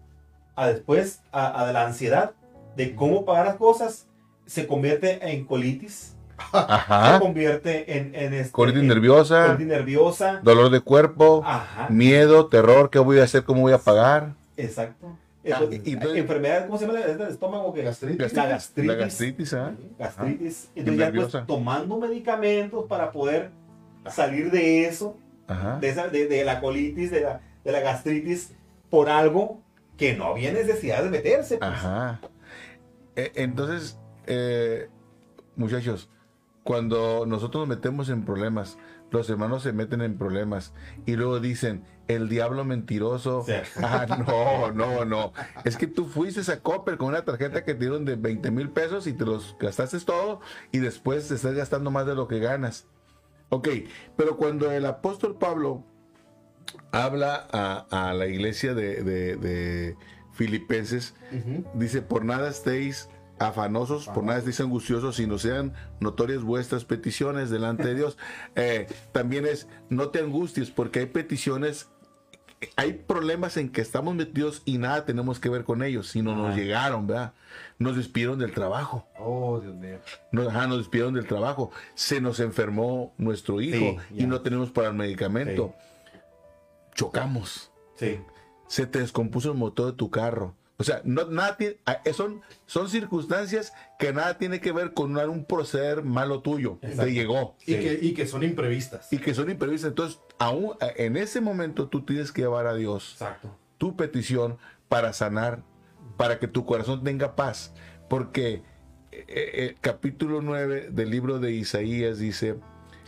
a después a, a la ansiedad de cómo pagar las cosas, se convierte en colitis, se Ajá. convierte en, en este, Colitis en nerviosa, colitis nerviosa. dolor de cuerpo, Ajá. miedo, terror, ¿qué voy a hacer? ¿Cómo voy a pagar? Exacto. Ah, Entonces, y- y entonces- enfermedad, ¿cómo se llama? ¿Es del estómago? que Gastritis. La gastritis. La gastritis, ¿ah? Gastritis. Y Entonces ya pues tomando medicamentos para poder salir de eso, Ajá. de, esa, de, de la colitis, de la, de la gastritis, por algo que no había necesidad de meterse. pues. Ajá. E- Entonces, eh, muchachos, cuando nosotros nos metemos en problemas, los hermanos se meten en problemas y luego dicen, el diablo mentiroso. Sí. Ah, no, no, no. Es que tú fuiste a Copper con una tarjeta que te dieron de 20 mil pesos y te los gastaste todo y después te estás gastando más de lo que ganas. Ok, pero cuando el apóstol Pablo habla a, a la iglesia de, de- de Filipenses, dice, por nada estéis afanosos, por nada estéis angustiosos, sino sean notorias vuestras peticiones delante de Dios. Eh, también es, no te angusties, porque hay peticiones, hay problemas en que estamos metidos y nada tenemos que ver con ellos, sino nos Ajá. llegaron, ¿verdad? Nos despidieron del trabajo. Oh, Dios mío. Nos, ajá, nos despidieron del trabajo. Se nos enfermó nuestro hijo Sí, y no tenemos para el medicamento. Chocamos. Sí. Se te descompuso el motor de tu carro. O sea, no, nada tiene- ah, eh, son, son circunstancias que nada tiene que ver con un proceder malo tuyo. Exacto. Te llegó. Y, Sí. que, y que son imprevistas. Y que son imprevistas. Entonces, aún eh, en ese momento tú tienes que llevar a Dios Exacto. tu petición para sanar, para que tu corazón tenga paz. Porque eh, eh, capítulo 9 del libro de Isaías dice,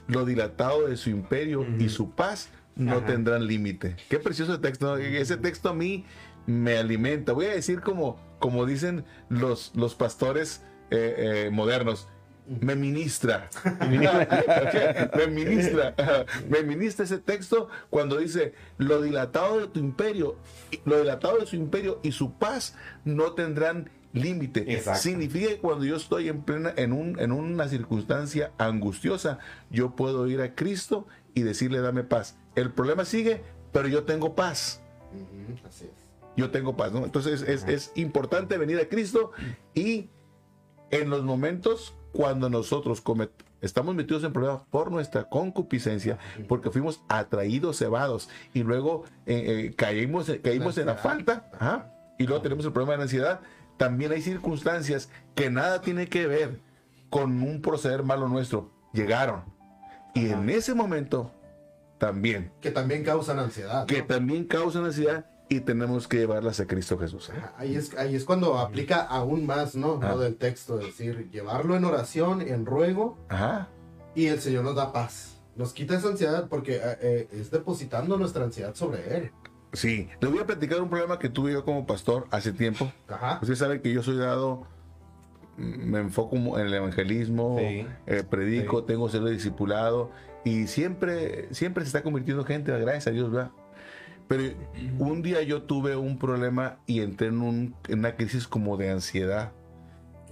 lo dilatado de su imperio y Ujú. su paz no Ajá. tendrán límite. Qué precioso texto. Ese texto a mí me alimenta. Voy a decir como, como dicen los, los pastores eh, eh, modernos. Me ministra. me ministra. Me ministra ese texto cuando dice lo dilatado de tu imperio, lo dilatado de su imperio y su paz no tendrán límite. Significa que cuando yo estoy en plena, en un, en una circunstancia angustiosa, yo puedo ir a Cristo y decirle dame paz. El problema sigue, pero yo tengo paz Así es. Yo tengo paz, ¿no? Entonces es, es importante venir a Cristo y en los momentos cuando nosotros comet- estamos metidos en problemas por nuestra concupiscencia, porque fuimos atraídos, cebados y luego eh, eh, caímos, caímos en la falta, ajá, y luego tenemos el problema de la ansiedad, también hay circunstancias que nada tiene que ver con un proceder malo nuestro, llegaron. Y en ese momento también Que también causan ansiedad. que ¿no? también causan ansiedad y tenemos que llevarlas a Cristo Jesús. Ahí es, ahí es cuando aplica aún más, ¿no? Ah. Lo del texto, es decir, llevarlo en oración, en ruego, Ajá. y el Señor nos da paz. Nos quita esa ansiedad porque eh, eh, es depositando nuestra ansiedad sobre Él. Sí, les voy a platicar un problema que tuve yo como pastor hace tiempo. Ajá. Usted sabe que yo soy dado, me enfoco en el evangelismo, Sí. eh, predico, Sí. tengo ser discipulado y siempre, siempre se está convirtiendo gente, gracias a Dios, ¿verdad? Pero un día yo tuve un problema y entré en, un- en una crisis como de ansiedad.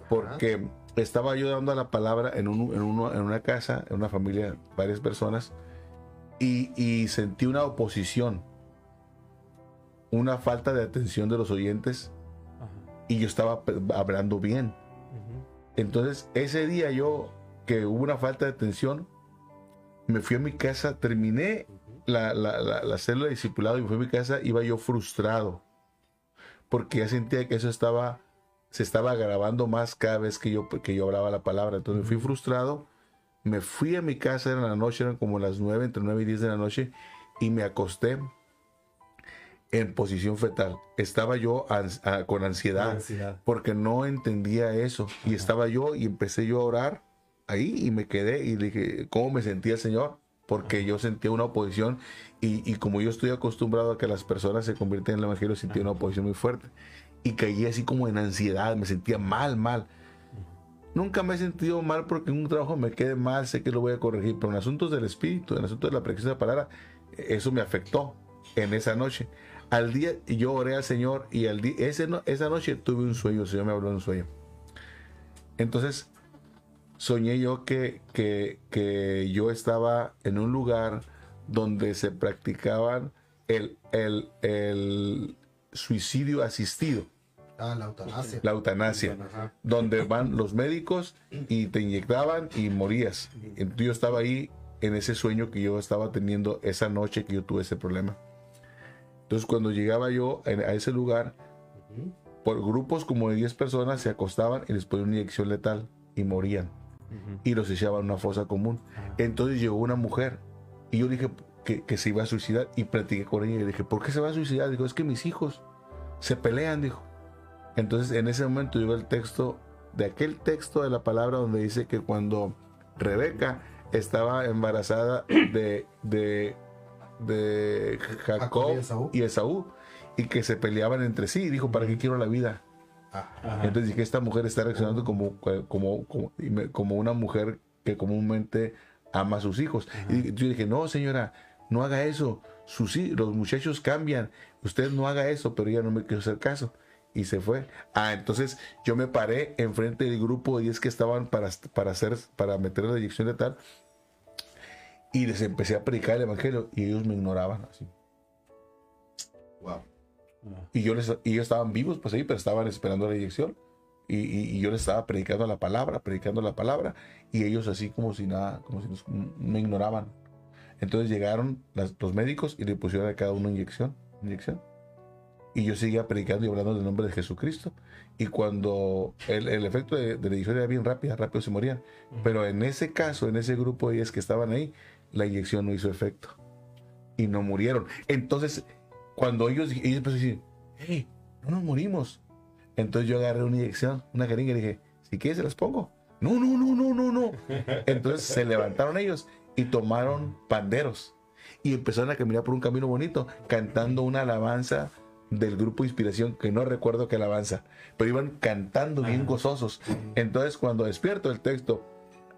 porque estaba yo dando la palabra en, un- en uno- en una casa, en una familia, varias personas, y, y sentí una oposición, una falta de atención de los oyentes, Ajá. y yo estaba hablando bien. Entonces, ese día yo, que hubo una falta de atención, me fui a mi casa, terminé la, la, la, la célula de discipulado y me fui a mi casa, iba yo frustrado, porque ya sentía que eso estaba, se estaba grabando más cada vez que yo, que yo hablaba la palabra. Entonces me fui frustrado, me fui a mi casa en la noche, eran como las 9, entre 9 y 10 de la noche, y me acosté en posición fetal. Estaba yo ans- ah, con ansiedad Ansiedad. porque no entendía eso. Y estaba yo y empecé yo a orar ahí y me quedé y dije, ¿cómo me sentía el Señor? Porque yo sentía una oposición y, y como yo estoy acostumbrado a que las personas se convierten en el Evangelio, sentía una oposición muy fuerte. Y caí así como en ansiedad, me sentía mal, mal. Nunca me he sentido mal porque en un trabajo me quede mal, sé que lo voy a corregir, pero en asuntos del espíritu, en asuntos de la de la palabra, eso me afectó en esa noche. Al día yo oré al Señor y al día, ese esa noche tuve un sueño, el Señor me habló en un sueño. Entonces soñé yo que, que, que yo estaba en un lugar donde se practicaban el, el, el suicidio asistido. Ah, la eutanasia. la eutanasia, Ajá. donde van los médicos y te inyectaban y morías. Entonces, yo estaba ahí en ese sueño que yo estaba teniendo esa noche que yo tuve ese problema. Entonces cuando llegaba yo a ese lugar, por grupos como de 10 personas se acostaban y les ponían una inyección letal y morían. Y los echaban a una fosa común. Entonces llegó una mujer y yo dije que, que se iba a suicidar y platiqué con ella y le dije, ¿por qué se va a suicidar? Dijo, es que mis hijos se pelean, dijo. Entonces en ese momento llegó el texto, de aquel texto de la palabra donde dice que cuando Rebeca estaba embarazada de, de, Jacob y Esaú. y Esaú y que se peleaban entre sí, dijo, ¿para qué quiero la vida? Ajá. Entonces dije, esta mujer está reaccionando como, como, como, una mujer que comúnmente ama a sus hijos. Y yo dije, no, señora, no haga eso. Sus, los muchachos cambian. Usted no haga eso, pero ella no me quiso hacer caso. Y se fue. Ah, entonces yo me paré enfrente del grupo de 10 que estaban para, para, hacer, para meter la inyección letal. Y les empecé a predicar el evangelio y ellos me ignoraban así. Y, yo les, y ellos estaban vivos, pues ahí, pero estaban esperando la inyección. Y, y- y yo les estaba predicando la palabra, predicando la palabra. Y ellos así como si nada, como si nos- me ignoraban. Entonces llegaron las- los médicos y le pusieron a cada uno inyección, inyección. Y yo seguía predicando y hablando del nombre de Jesucristo. Y cuando el, el efecto de, de la inyección era bien rápida, rápido se morían. Pero en ese caso, en ese grupo de 10 que estaban ahí, la inyección no hizo efecto. Y no murieron. Entonces, cuando ellos, ellos empezaron a decir, hey, no nos morimos. Entonces yo agarré una inyección, una jeringa y dije, si quieres se las pongo. No, no, no, no, no, no. Entonces se levantaron ellos y tomaron panderos y empezaron a caminar por un camino bonito cantando una alabanza del grupo Inspiración, que no recuerdo qué alabanza, pero iban cantando bien gozosos. Entonces cuando despierto el texto,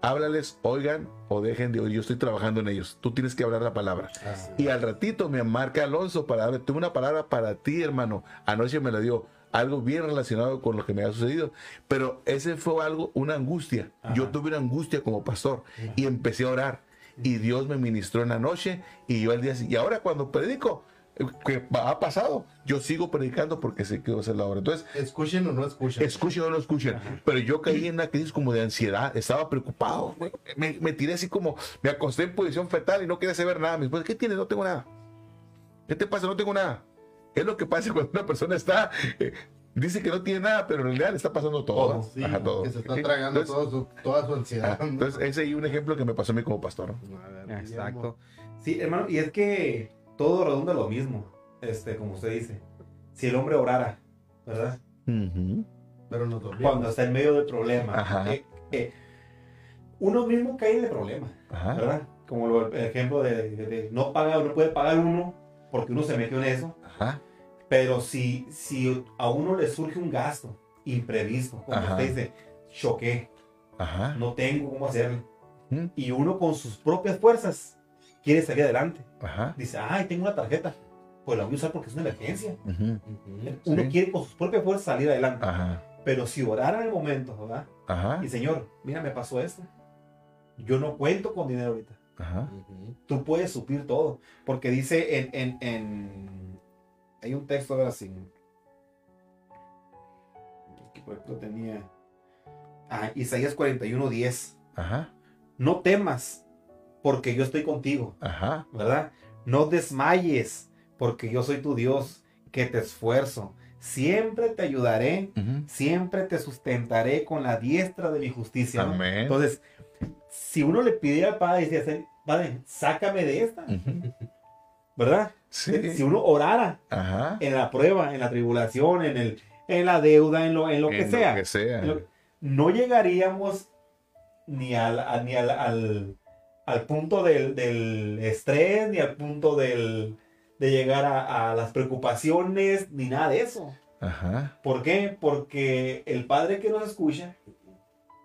háblales, oigan o dejen de oír, yo estoy trabajando en ellos, tú tienes que hablar la palabra. Y al ratito me marca Alonso para darle, tengo una palabra para ti, hermano. Anoche me la dio algo bien relacionado con lo que me ha sucedido. Pero ese fue algo, una angustia. Yo tuve una angustia como pastor y empecé a orar. Y Dios me ministró en la noche y yo al día siguiente. Y ahora cuando predico, que ha pasado, yo sigo predicando porque sé que va a ser la hora. Entonces, Escuchen o no escuchen. escuchen o no escuchen. Pero yo caí en una crisis como de ansiedad, estaba preocupado. Me, me tiré así como, me acosté en posición fetal y no quería saber nada. Mi esposa, ¿qué tienes? No tengo nada. ¿Qué te pasa? No tengo nada. Es lo que pasa cuando una persona está, eh, dice que no tiene nada, pero en realidad le está pasando todo. ¿no? sí, Ajá, todo. que se está Sí. tragando Entonces, todo su- toda su ansiedad. entonces, ese es un ejemplo que me pasó a mí como pastor. Exacto. Sí, hermano, y es que todo redunda lo mismo, este, como usted dice. Si el hombre orara, ¿verdad? Guillermo. Pero nos dolió. Cuando está en medio del problema. Eh, eh, uno mismo cae en el problema, Ajá. ¿verdad? Como lo- el ejemplo de, de- de no pagar, no puede pagar uno porque uno se metió en eso. Ajá. Pero si, si a uno le surge un gasto imprevisto, como Ajá. usted dice, choqué, Ajá. no tengo cómo hacerlo. ¿Mm? Y uno con sus propias fuerzas quiere salir adelante. Ajá. Dice, ay, tengo una tarjeta. Pues la voy a usar porque es una emergencia. Uno Sí. quiere con sus propias fuerzas salir adelante. Ajá. Pero si orara en el momento, ¿verdad? Ajá. Y Señor, mira, me pasó esto. Yo no cuento con dinero ahorita. Ajá. Tú puedes suplir todo. Porque dice en... en, en- Hay un texto, a ver así. Aquí por ejemplo tenía... Ah, Isaías 41, 10. Ajá. No temas, porque yo estoy contigo. Ajá. ¿verdad? No desmayes, porque yo soy tu Dios, que te esfuerzo. Siempre te ayudaré, siempre te sustentaré con la diestra de mi justicia. ¿no? Amén. Entonces, si uno le pidiera al Padre, decía, Padre, sácame de esta. ¿verdad? Sí. Si uno orara Ajá. en la prueba, en la tribulación, en, el, en la deuda, en lo, en lo que En sea, Lo que sea. lo- no llegaríamos ni al, a- ni al, al- al punto del, del estrés, ni al punto del, de llegar a, a las preocupaciones, ni nada de eso. Ajá. ¿Por qué? Porque el Padre que nos escucha,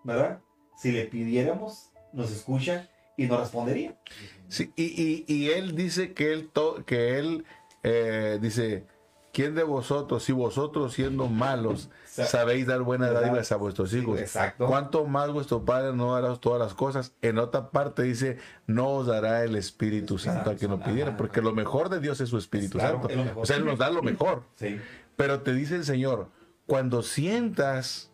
¿verdad? Si le pidiéramos, nos escucha y nos respondería. Sí, y, y, y él dice que él, to- que él eh, dice, ¿quién de vosotros, si vosotros siendo malos, Sa- sabéis dar buenas dádivas a vuestros hijos? Exacto. ¿Cuánto más vuestro Padre no dará todas las cosas? En otra parte dice, no os dará el Espíritu Santo a quien lo pidiera, porque lo mejor de Dios es su Espíritu Claro, Santo. es. O sea, Él nos da lo mejor. Sí. Pero te dice el Señor, cuando sientas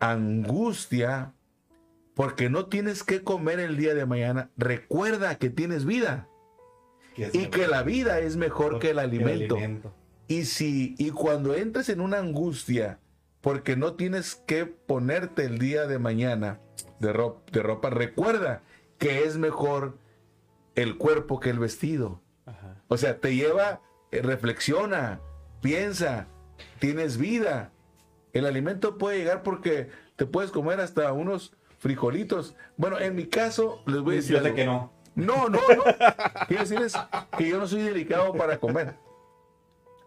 angustia porque no tienes que comer el día de mañana, recuerda que tienes vida y que la vida es mejor que el alimento. Y si y cuando entres en una angustia porque no tienes que ponerte el día de mañana de ropa, de ropa recuerda que es mejor el cuerpo que el vestido. O sea, te lleva, eh, reflexiona, piensa, tienes vida. El alimento puede llegar porque te puedes comer hasta unos frijolitos. Bueno, en mi caso, les voy a decir. Fíjate que no. No, no, no. Quiero decirles que yo no soy delicado para comer.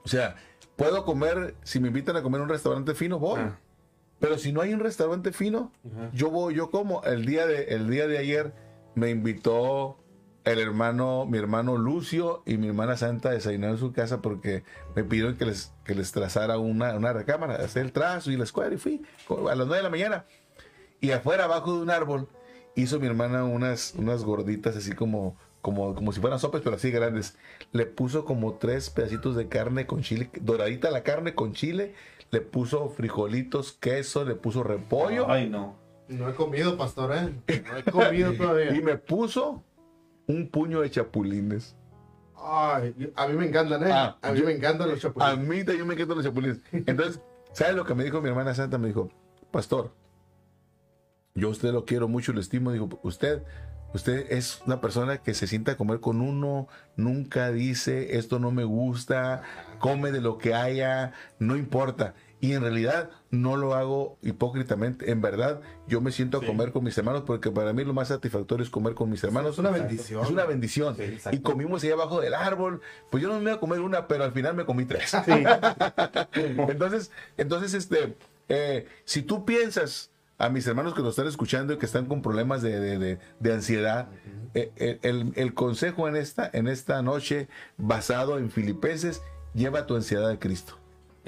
O sea, puedo comer, si me invitan a comer en un restaurante fino, voy. Ah. Pero si no hay un restaurante fino, yo voy, yo como. El día de, el día de ayer me invitó el hermano, mi hermano Lucio y mi hermana Santa a desayunar en su casa porque me pidieron que les, que les trazara una, una recámara, hacer el trazo y la escuadra y fui a las 9 de la mañana. Y afuera, abajo de un árbol, hizo mi hermana unas, unas gorditas así como, como, como si fueran sopes, pero así grandes. Le puso como tres pedacitos de carne con chile, doradita la carne con chile, le puso frijolitos, queso, le puso repollo. Ay, no. No he comido, pastor, ¿eh? No he comido todavía. Y me puso un puño de chapulines. Ay, a mí me encantan, ¿eh? Ah, a mí yo- me encantan los A chapulines. mí también me encantan los chapulines. Entonces, ¿sabes lo que me dijo mi hermana Santa? Me dijo, pastor, yo a usted lo quiero mucho, lo estimo. Digo, usted, usted es una persona que se sienta a comer con uno, nunca dice, esto no me gusta, come de lo que haya, no importa. Y en realidad no lo hago hipócritamente. En verdad, yo me siento a comer con mis hermanos porque para mí lo más satisfactorio es comer con mis hermanos. Es una bendición. Es una bendición. Sí, y comimos ahí abajo del árbol. Pues yo no me iba a comer una, pero al final me comí tres. entonces, entonces, este, eh, si tú piensas a mis hermanos que nos están escuchando y que están con problemas de, de- de- de ansiedad, eh, el, el consejo en esta, en esta noche, basado en Filipenses, lleva tu ansiedad a Cristo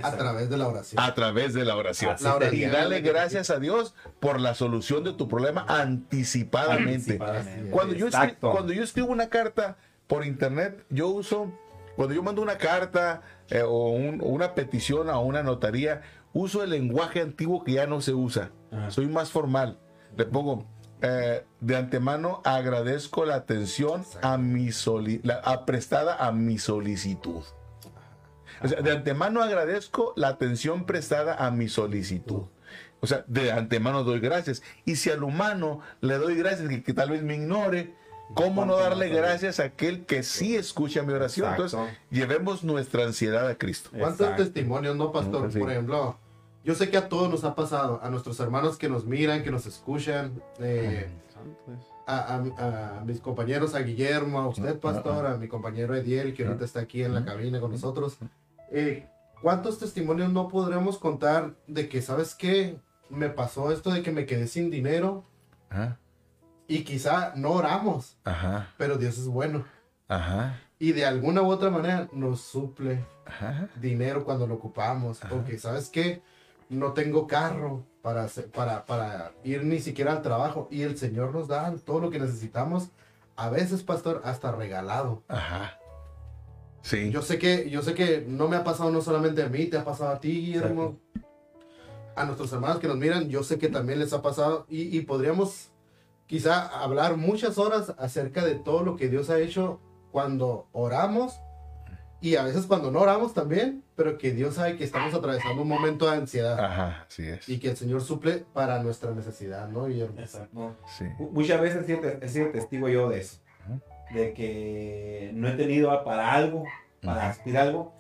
A través de la oración. a través de la oración. Y dale gracias a Dios por la solución de tu problema anticipadamente. Anticipadamente. Cuando yo, escri- Exacto. cuando yo escribo una carta por internet, yo uso, cuando yo mando una carta eh, o un- o una petición a una notaría, uso el lenguaje antiguo que ya no se usa. Ajá. Soy más formal. Le pongo, eh, de antemano agradezco la atención a mi soli- la- a prestada a mi solicitud. O sea, de antemano agradezco la atención prestada a mi solicitud. O sea, de antemano doy gracias. Y si al humano le doy gracias, que, que tal vez me ignore, ¿cómo no darle gracias a aquel que sí escucha mi oración? Exacto. Entonces, llevemos nuestra ansiedad a Cristo. ¿Cuántos Exacto. testimonios, no, pastor? Sí. Por ejemplo, yo sé que a todos nos ha pasado, a nuestros hermanos que nos miran, que nos escuchan, eh, a, a- a mis compañeros, a Guillermo, a usted, pastor, a mi compañero Ediel, que ahorita está aquí en la cabina con nosotros. Eh, ¿Cuántos testimonios no podremos contar de que, ¿sabes qué? Me pasó esto de que me quedé sin dinero Ajá, y quizá no oramos, ajá, pero Dios es bueno. ajá, Y de alguna u otra manera nos suple ajá. dinero cuando lo ocupamos. Porque, ¿sabes qué? No tengo carro para, hacer- para, para ir ni siquiera al trabajo. Y el Señor nos da todo lo que necesitamos. A veces, pastor, hasta regalado. Ajá. Sí. Yo sé que, yo sé que no me ha pasado no solamente a mí, te ha pasado a ti, Guillermo. A nuestros hermanos que nos miran, yo sé que también les ha pasado. Y, y podríamos quizá hablar muchas horas acerca de todo lo que Dios ha hecho cuando oramos. Y a veces cuando no oramos también, pero que Dios sabe que estamos atravesando un momento de ansiedad. Ajá, así es. Y que el Señor suple para nuestra necesidad, ¿no, Guillermo? Exacto. Sí. Mu- Muchas veces he sido, testigo yo de eso. De que no he tenido para algo, para aspirar algo.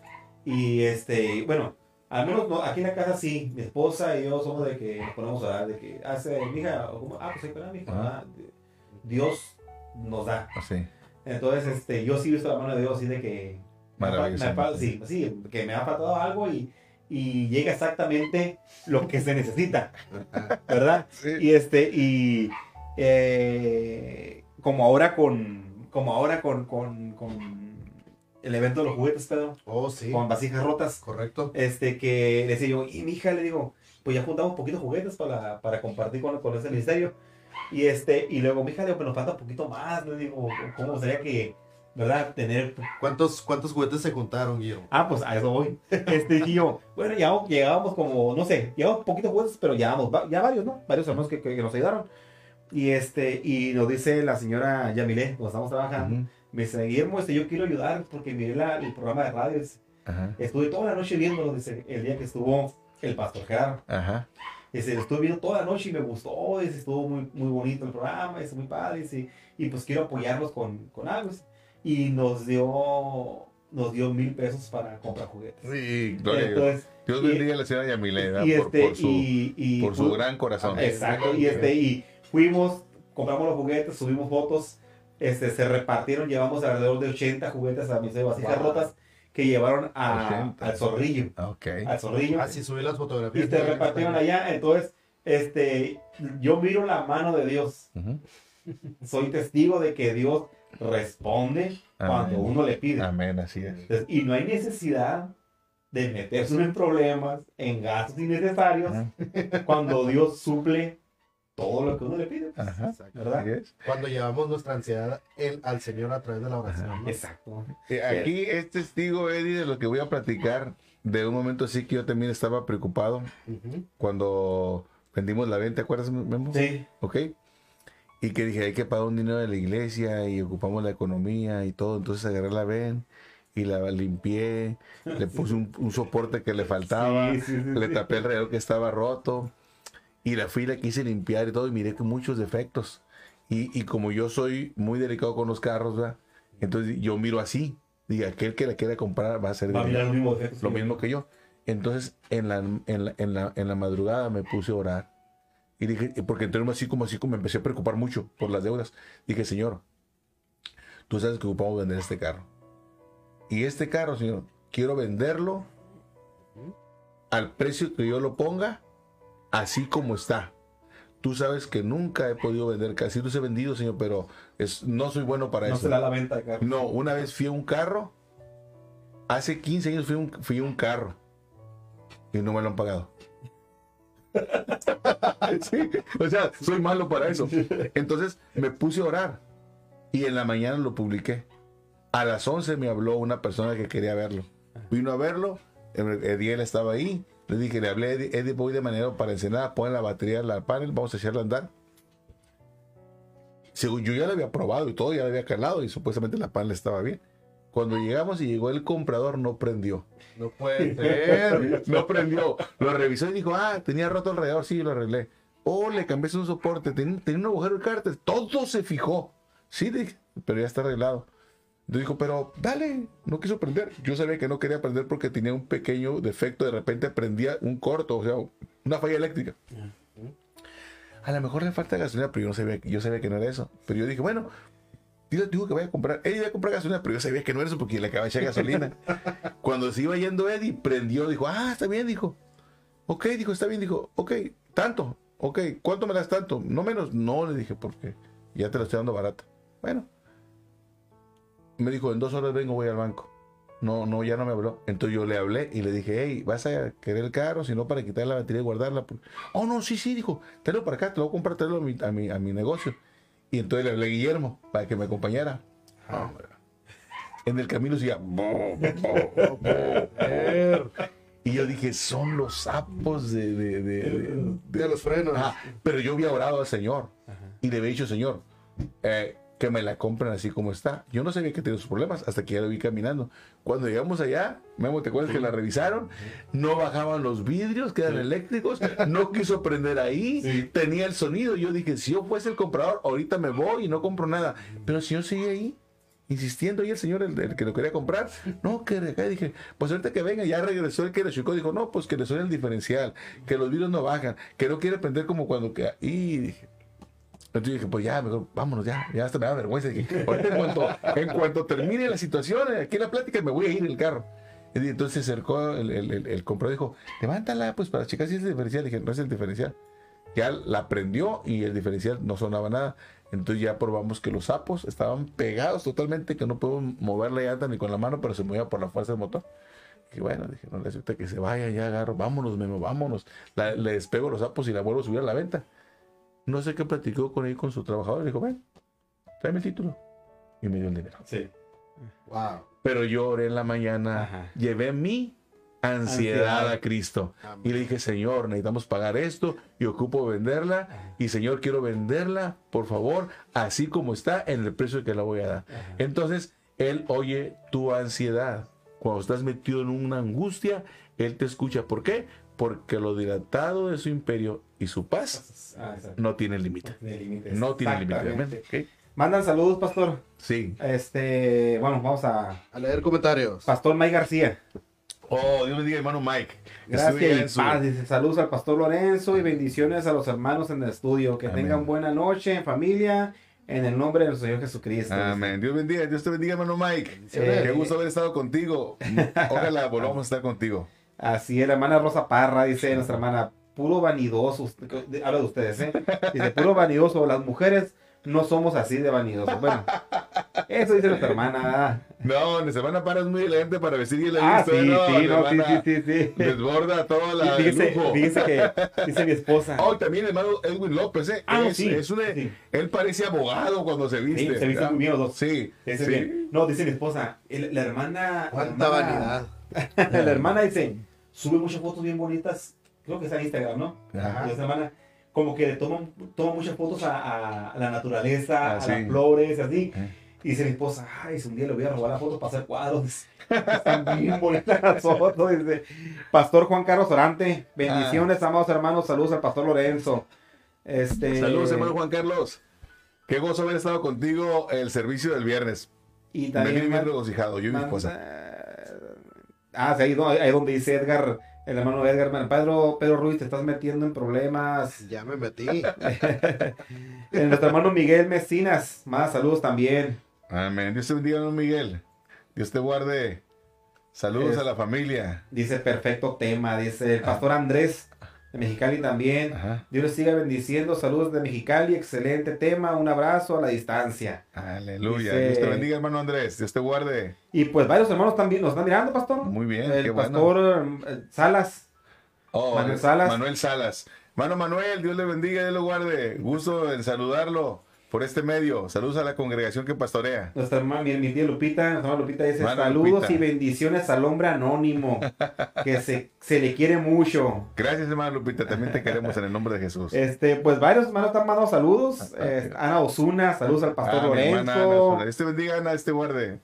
Y este, bueno, al menos no, aquí en la casa sí, mi esposa y yo somos de que nos ponemos a orar, de que hace mi hija, como, ah, pues para mi hija, ah, Dios nos da. Sí. Entonces, este, yo sí he visto la mano de Dios así de que me fa- me sí, sí, que me ha faltado algo y, y llega exactamente lo que se necesita, ¿verdad? Sí. Y este, y eh, como ahora con, como ahora con, con, con el evento de los juguetes, Pedro, Oh, sí. con vasijas rotas, Correcto. este, que decía yo, y mi hija le digo, pues ya juntamos poquitos juguetes para, para compartir con, con ese ministerio. Y este, y luego mi hija le digo, pero nos falta un poquito más, le digo, ¿cómo sería que, ¿verdad? Tener... ¿Cuántos, ¿Cuántos juguetes se juntaron, Guillermo? Ah, pues a eso voy. Este, yo, bueno, ya llegábamos como, no sé, llevamos poquitos juguetes, pero llevamos, ya varios, ¿no? Varios hermanos que, que, nos ayudaron. Y este, y nos dice la señora Yamile, cuando estamos trabajando, me dice, Guillermo, este, yo quiero ayudar porque miré la, el programa de radio. Estuve toda la noche viéndolo, dice, el día que estuvo el pastor Gerardo. Ajá. Dice, lo estuve viendo toda la noche y me gustó, dice, estuvo muy, muy bonito el programa, es muy padre, dice, y pues quiero apoyarlos con, con algo. Y nos dio, nos dio mil pesos para comprar juguetes. Sí, Entonces, Dios bendiga a la señora Yamilena por, este, por, su, y, por su gran corazón. Exacto, y, este, y fuimos, compramos los juguetes, subimos fotos, este, se repartieron, llevamos alrededor de 80 juguetes a mis vasijas rotas que llevaron a, al zorrillo. Okay. Al zorrillo. Así ah, subí las fotografías. Y se repartieron allá. Entonces, este, yo miro la mano de Dios. Soy testigo de que Dios responde cuando uno le pide. Amén, así es. y no hay necesidad de meterse en problemas, en gastos innecesarios, cuando Dios suple todo lo que uno le pide. Pues, ¿verdad? Cuando llevamos nuestra ansiedad al Señor a través de la oración. Exacto. aquí es testigo, Eddie, de lo que voy a platicar. De un momento así que yo también estaba preocupado. Cuando vendimos la venta, ¿te acuerdas, Memo? Sí. Ok. Y que dije, hay que pagar un dinero de la iglesia y ocupamos la economía y todo. Entonces agarré la ven y la limpié, le puse un, soporte que le faltaba, le tapé el reloj que estaba roto y la fui la quise limpiar y todo, y miré que muchos defectos. Y, y como yo soy muy delicado con los carros, ¿verdad? Entonces yo miro así. Diga, aquel que la quiera comprar va a ser va lo, mismo, lo mismo que yo. Entonces en la, en, la, en, la, en la madrugada me puse a orar. Y dije, porque entonces así como así como me empecé a preocupar mucho por las deudas. Dije, Señor, tú sabes que ocupamos vender este carro. Y este carro, Señor, quiero venderlo al precio que yo lo ponga así como está. Tú sabes que nunca he podido vender, casi no he vendido, señor, pero es, no soy bueno para eso. No se da la venta de carro. No, una vez fui a un carro, hace 15 años fui, un, fui a un carro y no me lo han pagado. sí, o sea, soy malo para eso. Entonces me puse a orar y en la mañana lo publiqué. A las 11 me habló una persona que quería verlo. Vino a verlo, el día él estaba ahí, le dije, le hablé a Eddie, voy de manera para encenar, pon la batería en la panel, vamos a echarla a andar. Según yo ya la había probado y todo, ya la había calado y supuestamente la panel estaba bien. Cuando llegamos y llegó el comprador, no prendió. No puede ser. no prendió. Lo revisó y dijo, ah, tenía roto alrededor, sí, lo arreglé. Oh, le cambié un soporte, tenía, un agujero de cárter. Todo se fijó. Sí, dije, pero ya está arreglado. Dijo, pero dale, no quiso prender. Yo sabía que no quería prender porque tenía un pequeño defecto. De repente prendía un corto, o sea, una falla eléctrica. A lo mejor le falta gasolina, pero yo, no sabía, yo sabía que no era eso. Pero yo dije, bueno, digo que vaya a comprar. Eddie iba a comprar gasolina, pero yo sabía que no era eso porque le acababa de echar gasolina. Cuando se iba yendo Eddie, prendió, dijo, ah, está bien, dijo. Ok, dijo, está bien, dijo, ok, tanto, ok, ¿cuánto me das tanto? No menos, no, le dije, porque ya te lo estoy dando barata. Bueno, me dijo, en dos horas vengo, voy al banco. No, no, ya no me habló. Entonces yo le hablé y le dije, hey, ¿vas a querer el carro? Si no, para quitar la batería y guardarla. Oh, no, sí, sí, dijo, tráelo para acá, te lo voy a comprar, tráelo a mi, a mi, negocio. Y entonces le hablé a Guillermo para que me acompañara. Ah. en el camino decía, y yo dije, son los sapos de, de, los frenos. pero yo había orado al Señor y le había dicho, Señor, eh, que me la compren así como está. Yo no sabía que tenía sus problemas hasta que ya lo vi caminando. Cuando llegamos allá, Memo, ¿te acuerdas que la revisaron? No bajaban los vidrios, quedan eléctricos, no quiso prender ahí, tenía el sonido. Yo dije, si yo fuese el comprador, ahorita me voy y no compro nada. Pero si yo sigue ahí, insistiendo, y el señor, el, que lo quería comprar, no, que dije, pues ahorita que venga, ya regresó el que le chocó, dijo, no, pues que le suene el diferencial, que los vidrios no bajan, que no quiere prender como cuando que. Y dije, entonces dije, pues ya, mejor vámonos, ya, ya hasta me da vergüenza. Dije, en cuanto, termine la situación, aquí en la plática, me voy a ir en el carro. Y entonces se acercó el, el, el, comprador dijo, levántala, pues para checar si es el diferencial. Dije, no es el diferencial. Ya la prendió y el diferencial no sonaba nada. Entonces ya probamos que los sapos estaban pegados totalmente, que no puedo mover la llanta ni con la mano, pero se movía por la fuerza del motor. Y bueno, dije, no necesita que se vaya, ya agarro, vámonos, Memo, vámonos. le despego los sapos y la vuelvo a subir a la venta. No sé qué platicó con él, con su trabajador. Le dijo, ven, tráeme el título. Y me dio el dinero. Sí. Wow. Pero yo oré en la mañana, Ajá. llevé mi ansiedad, Ansiedad. a Cristo. Amén. Y le dije, Señor, necesitamos pagar esto y ocupo venderla. Y Señor, quiero venderla, por favor, así como está en el precio que la voy a dar. Entonces, Él oye tu ansiedad. Cuando estás metido en una angustia, Él te escucha. ¿Por qué? Porque lo dilatado de su imperio y su paz Ah, no tiene límite. No tiene límite. Exactamente. Amén. Ok. Mandan saludos, pastor. Sí. Este, bueno, vamos a A leer comentarios. Pastor Mike García. Oh, Dios bendiga, hermano Mike. Gracias y paz. Dice, saludos al pastor Lorenzo y bendiciones a los hermanos en el estudio. Que Amén. tengan buena noche en familia. En el nombre de nuestro Señor Jesucristo. Amén. Dios bendiga, Dios te bendiga, hermano Mike. Eh, Qué gusto haber estado contigo. Ojalá volvamos a estar contigo. Así es, la hermana Rosa Parra, dice nuestra hermana, puro vanidoso. Habla de ustedes, ¿eh? Dice, puro vanidoso. Las mujeres no somos así de vanidosos. Bueno, eso dice nuestra hermana. No, nuestra hermana para es muy elegante para vestir y la he Ah, visto, sí, ¿no? sí, no, sí, sí, sí, sí. Desborda toda la lujo. fíjese que dice mi esposa. Oh, también el hermano Edwin López, ¿eh? Ah, es, sí, es sí. Él parece abogado cuando se Sí, viste. se viste muy dos. Sí, Dice sí. bien. No, dice mi esposa, el- la hermana. Cuánta la hermana- vanidad. la hermana dice, sube muchas fotos bien bonitas. Creo que está en Instagram, ¿no? Ajá. Hermana, como que le toma, toma muchas fotos a, la naturaleza, Ah, a sí. las flores, así. Eh. Y dice mi esposa, ay, si un día le voy a robar las fotos para hacer cuadros. Están bien bonitas las fotos. Dice, Pastor Juan Carlos Orante, bendiciones, amados hermanos, saludos al Pastor Lorenzo. Este, Saludos, hermano Juan Carlos. Qué gozo haber estado contigo el servicio del viernes. Y Me también vine bien regocijado, yo y mi esposa. Ah, sí, ahí, ahí donde dice Edgar, el hermano Edgar, man, Pedro, Pedro Ruiz, te estás metiendo en problemas. Ya me metí. En nuestro hermano Miguel Mecinas, más saludos también. Amén. Dios te bendiga, don Miguel. Dios te guarde. Saludos Es- a la familia. Dice perfecto tema, dice el pastor Andrés de Mexicali también. Ajá. Dios les siga bendiciendo, saludos de Mexicali, excelente tema, un abrazo a la distancia. Aleluya. Dice- Dios te bendiga, hermano Andrés. Dios te guarde. Y pues varios hermanos también nos están mirando, pastor. Muy bien. el qué pastor eh, Salas. Oh, Manuel Salas. Manuel Salas. Mano Manuel, Dios le bendiga, Dios lo guarde. Gusto en saludarlo por este medio. Saludos a la congregación que pastorea. Nuestra hermana, mi, mi tía Lupita, nuestra hermana Lupita dice Hermana saludos Lupita. y bendiciones al hombre anónimo, que se, se le quiere mucho. Gracias, hermano Lupita. También te queremos en el nombre de Jesús. Este, pues varios hermanos están mandando saludos. Ah, Eh, Ana Osuna, saludos al pastor Ah, hermana Lorenzo. Ana, Dios te bendiga, Ana, Dios te guarde.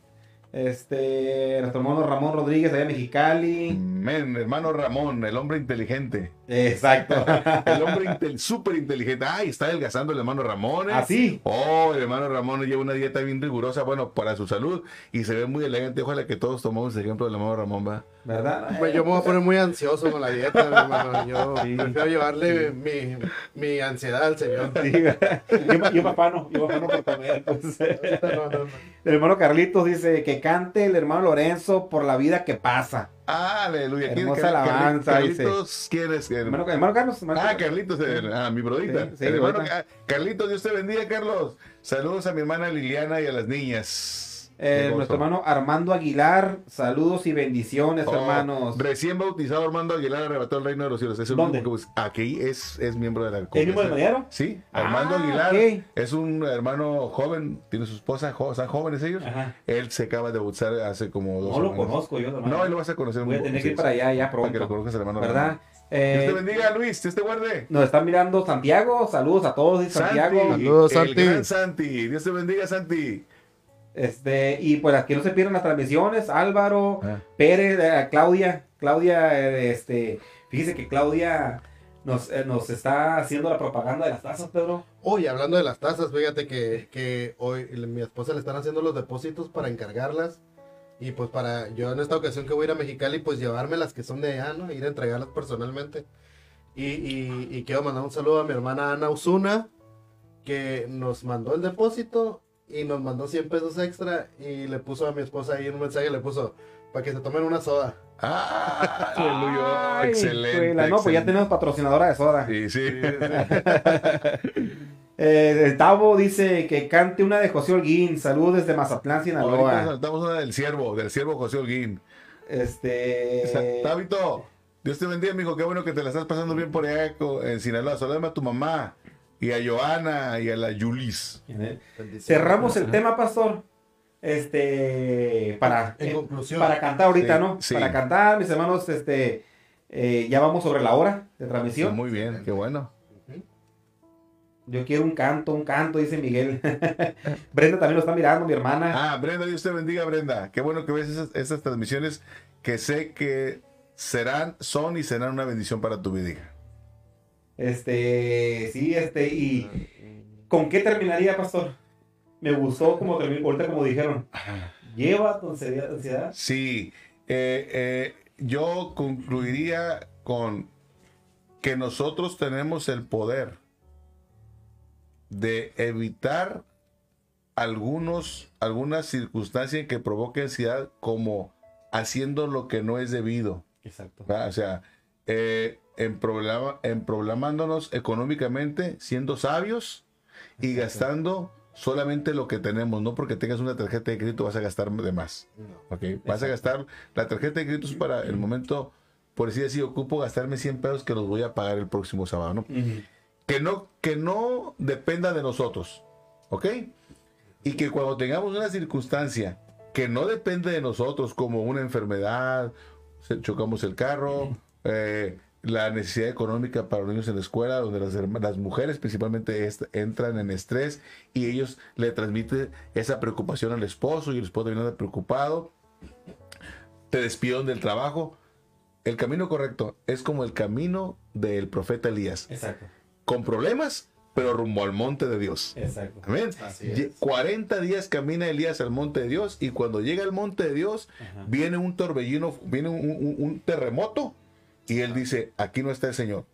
Este, nuestro hermano Ramón Rodríguez, allá en Mexicali. Men, hermano Ramón, el hombre inteligente. Exacto. El hombre intel- súper inteligente. Ay, está adelgazando el hermano Ramón. ¿eh? Así. Oh, el hermano Ramón lleva una dieta bien rigurosa, bueno, para su salud y se ve muy elegante. Ojalá que todos tomemos el ejemplo del hermano Ramón, va. ¿Verdad? Pues yo me voy a poner muy ansioso con la dieta, mi hermano. Yo Sí. prefiero llevarle mi, mi ansiedad al Señor. Sí, yo, yo papá no, yo papá no por comer. No, no, no. El hermano Carlitos dice que cante el hermano Lorenzo por la vida que pasa. Aleluya. ¿Quién- Hermosa alabanza, Carlitos, ¿quién es? Hermano, hermano Carlos. hermano Ah. Carlitos, el- ah, mi brodita. Sí, sí, hermano- ah, Carlitos, Dios te bendiga, Carlos. Saludos a mi hermana Liliana y a las niñas. Eh, nuestro hermano Armando Aguilar, saludos y bendiciones, Oh, hermanos. Recién bautizado Armando Aguilar arrebató el reino de los cielos. Es el ¿Dónde? único que Aquí es, es miembro de la ¿El mismo del congregación. Mediano? Sí, Armando Ah, Aguilar es un hermano joven, tiene su esposa, jo- están jóvenes ellos. Ajá. Él se acaba de bautizar hace como dos No lo semanas. conozco yo, hermano. No, él lo vas a conocer. Voy a muy- tener que ir para allá ya Para que lo pronto. conozcas, hermano. ¿Verdad? Dios Eh, te bendiga, Luis. Dios te guarde. nos están mirando Santiago, saludos a todos, Santiago. Santi, Saludos, el Santi. gran Santi. Dios te bendiga, Santi. Este, y pues que no se pierdan las transmisiones, Álvaro, Ah. Pérez, eh, Claudia, Claudia, eh, este, fíjese que Claudia nos, eh, nos está haciendo la propaganda de las tazas, Pedro. Oye, hablando de las tazas, fíjate que, que hoy mi esposa le están haciendo los depósitos para encargarlas. Y pues para yo en esta ocasión que voy a ir a Mexicali, pues llevarme las que son de allá, ¿no? Ir a entregarlas personalmente. Y, y, y quiero mandar un saludo a mi hermana Ana Osuna, que nos mandó el depósito y nos mandó 100 pesos extra. Y le puso a mi esposa ahí un mensaje, le puso, para que se tomen una soda. Ah, aleluya. Ay, excelente. No, pues ya tenemos patrocinadora de soda. Sí, sí. Eh, el Tavo dice que cante una de José Holguín, saludos desde Mazatlán, Ahorita Sinaloa. saltamos una del siervo, del siervo José Holguín. Este, Tabito, Dios te bendiga, mijo. Qué bueno que te la estás pasando bien por allá en Sinaloa. Saludame a tu mamá y a Joana y a la Yulis. Bendiciones. cerramos el tema, pastor. este, para, En eh, conclusión. para cantar ahorita, Sí, ¿no? sí. Para cantar, mis hermanos, este, eh, ya vamos sobre la hora de transmisión. Muy bien, qué bueno. Yo quiero un canto, un canto, dice Miguel. Brenda también lo está mirando, mi hermana. Ah, Brenda, Dios te bendiga, Brenda. Qué bueno que ves esas, esas transmisiones que sé que serán, son y serán una bendición para tu vida. Este, sí, este, y ¿con qué terminaría, pastor? Me gustó como terminó, ahorita como dijeron, lleva tu ansiedad, ansiedad. Sí, eh, eh, yo concluiría con que nosotros tenemos el poder de evitar algunos, algunas circunstancias que provoquen ansiedad como haciendo lo que no es debido. Exacto. ¿verdad? O sea, eh, en, problema, en problemándonos económicamente, siendo sabios y gastando solamente lo que tenemos, no porque tengas una tarjeta de crédito vas a gastar de más. No. ¿ok? Vas a gastar, la tarjeta de crédito es para el momento, por decir así, ocupo gastarme 100 pesos que los voy a pagar el próximo sábado, ¿no? Ujú. Que no, que no dependa de nosotros, ¿ok? Y que cuando tengamos una circunstancia que no depende de nosotros, como una enfermedad, chocamos el carro, eh, la necesidad económica para los niños en la escuela, donde las, las mujeres principalmente est- entran en estrés y ellos le transmiten esa preocupación al esposo y el esposo viene preocupado, te despidieron del trabajo. El camino correcto es como el camino del profeta Elías Exacto, con problemas, pero rumbo al monte de Dios. exacto. Amén. Así Ye- es. 40 días camina Elías al monte de Dios y cuando llega al monte de Dios Ajá. viene un torbellino, viene un, un- un terremoto y él dice, aquí no está el Señor.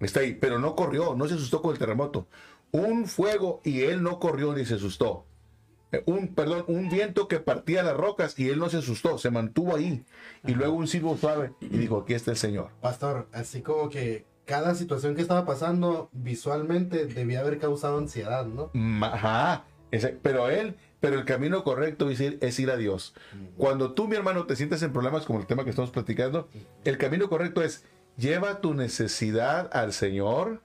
Está ahí, pero no corrió, no se asustó con el terremoto. Un fuego y él no corrió ni se asustó. Eh, Un, perdón, un viento que partía las rocas y él no se asustó, se mantuvo ahí. Y luego un silbo suave y dijo, aquí está el Señor. Pastor, así como que cada situación que estaba pasando visualmente debía haber causado ansiedad, ¿no? Ajá, ese- pero él, pero el camino correcto es ir, es ir a Dios. Cuando tú, mi hermano, te sientes en problemas como el tema que estamos platicando, el camino correcto es lleva tu necesidad al Señor.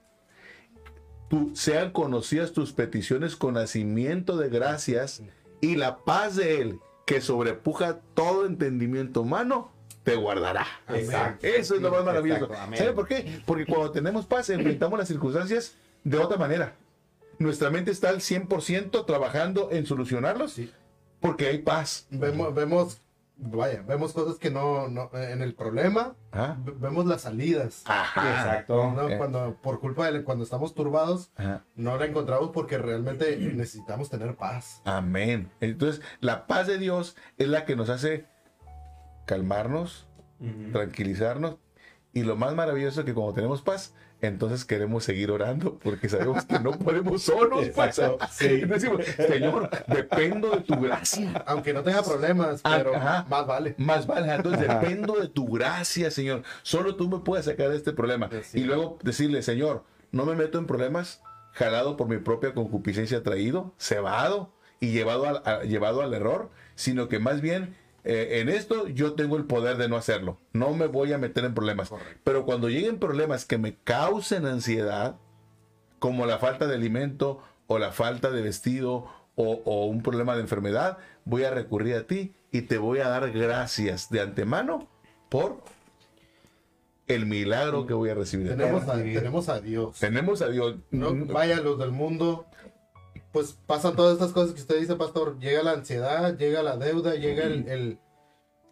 Tu- sean conocidas tus peticiones con nacimiento de gracias y la paz de Él, que sobrepuja todo entendimiento humano, te guardará. Exacto. Eso es lo más maravilloso. ¿Sabe por qué? Porque cuando tenemos paz, enfrentamos las circunstancias de otra manera. Nuestra mente está al 100% trabajando en solucionarlos Sí. porque hay paz. Vemos, vemos, vaya, vemos cosas que no, no en el problema, v- vemos las salidas. Ajá. Exacto. ¿no? Eh. Cuando, por culpa de, cuando estamos turbados, Ajá. no la encontramos porque realmente necesitamos tener paz. Amén. Entonces, la paz de Dios es la que nos hace calmarnos, tranquilizarnos. Y lo más maravilloso es que cuando tenemos paz, entonces queremos seguir orando porque sabemos que no podemos solos. pues. Sí. Y decimos, Señor, dependo de tu gracia. Aunque no tenga problemas, Ah, pero ajá. más vale. Más vale, entonces dependo de tu gracia, Señor. Solo tú me puedes sacar de este problema. Así y luego decirle, Señor, no me meto en problemas jalado por mi propia concupiscencia traído, cebado y llevado al, a- llevado al error, sino que más bien eh, en esto yo tengo el poder de no hacerlo. No me voy a meter en problemas. Correcto. Pero cuando lleguen problemas que me causen ansiedad, como la falta de alimento o la falta de vestido o, o un problema de enfermedad, voy a recurrir a ti y te voy a dar gracias de antemano por el milagro que voy a recibir. Tenemos a, tenemos a Dios. Tenemos a Dios. No, vaya, los del mundo, pues pasan todas estas cosas que usted dice, pastor. Llega la ansiedad, llega la deuda, llega el, el,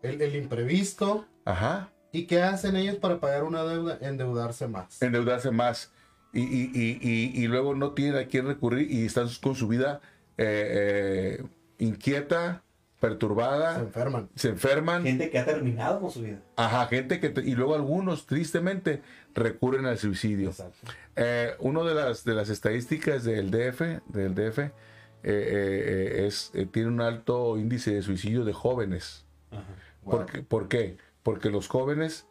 el- el imprevisto. Ajá. ¿Y qué hacen ellos para pagar una deuda? Endeudarse más. Endeudarse más. Y, y- y- y- y luego no tienen a quién recurrir y están con su vida eh, eh, inquieta, perturbada, Se enferman. se enferman. Gente que ha terminado con su vida. Ajá, gente que... te- y luego algunos, tristemente, recurren al suicidio. Eh, una de las, de las estadísticas del DF, del DF eh, eh, es, eh, tiene un alto índice de suicidio de jóvenes. Ajá. ¿Por, qué? ¿Por qué? Porque los jóvenes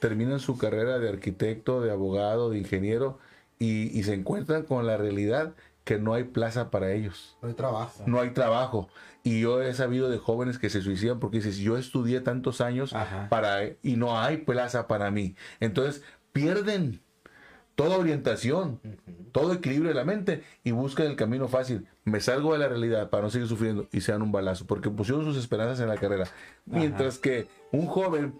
terminan su carrera de arquitecto, de abogado, de ingeniero y, y se encuentran con la realidad que no hay plaza para ellos. No hay trabajo. No hay trabajo. Y yo he sabido de jóvenes que se suicidan porque dices, yo estudié tantos años Ajá. para y no hay plaza para mí. Entonces pierden toda orientación, todo equilibrio de la mente y buscan el camino fácil. Me salgo de la realidad para no seguir sufriendo y sean un balazo, porque pusieron sus esperanzas en la carrera. Mientras que un joven,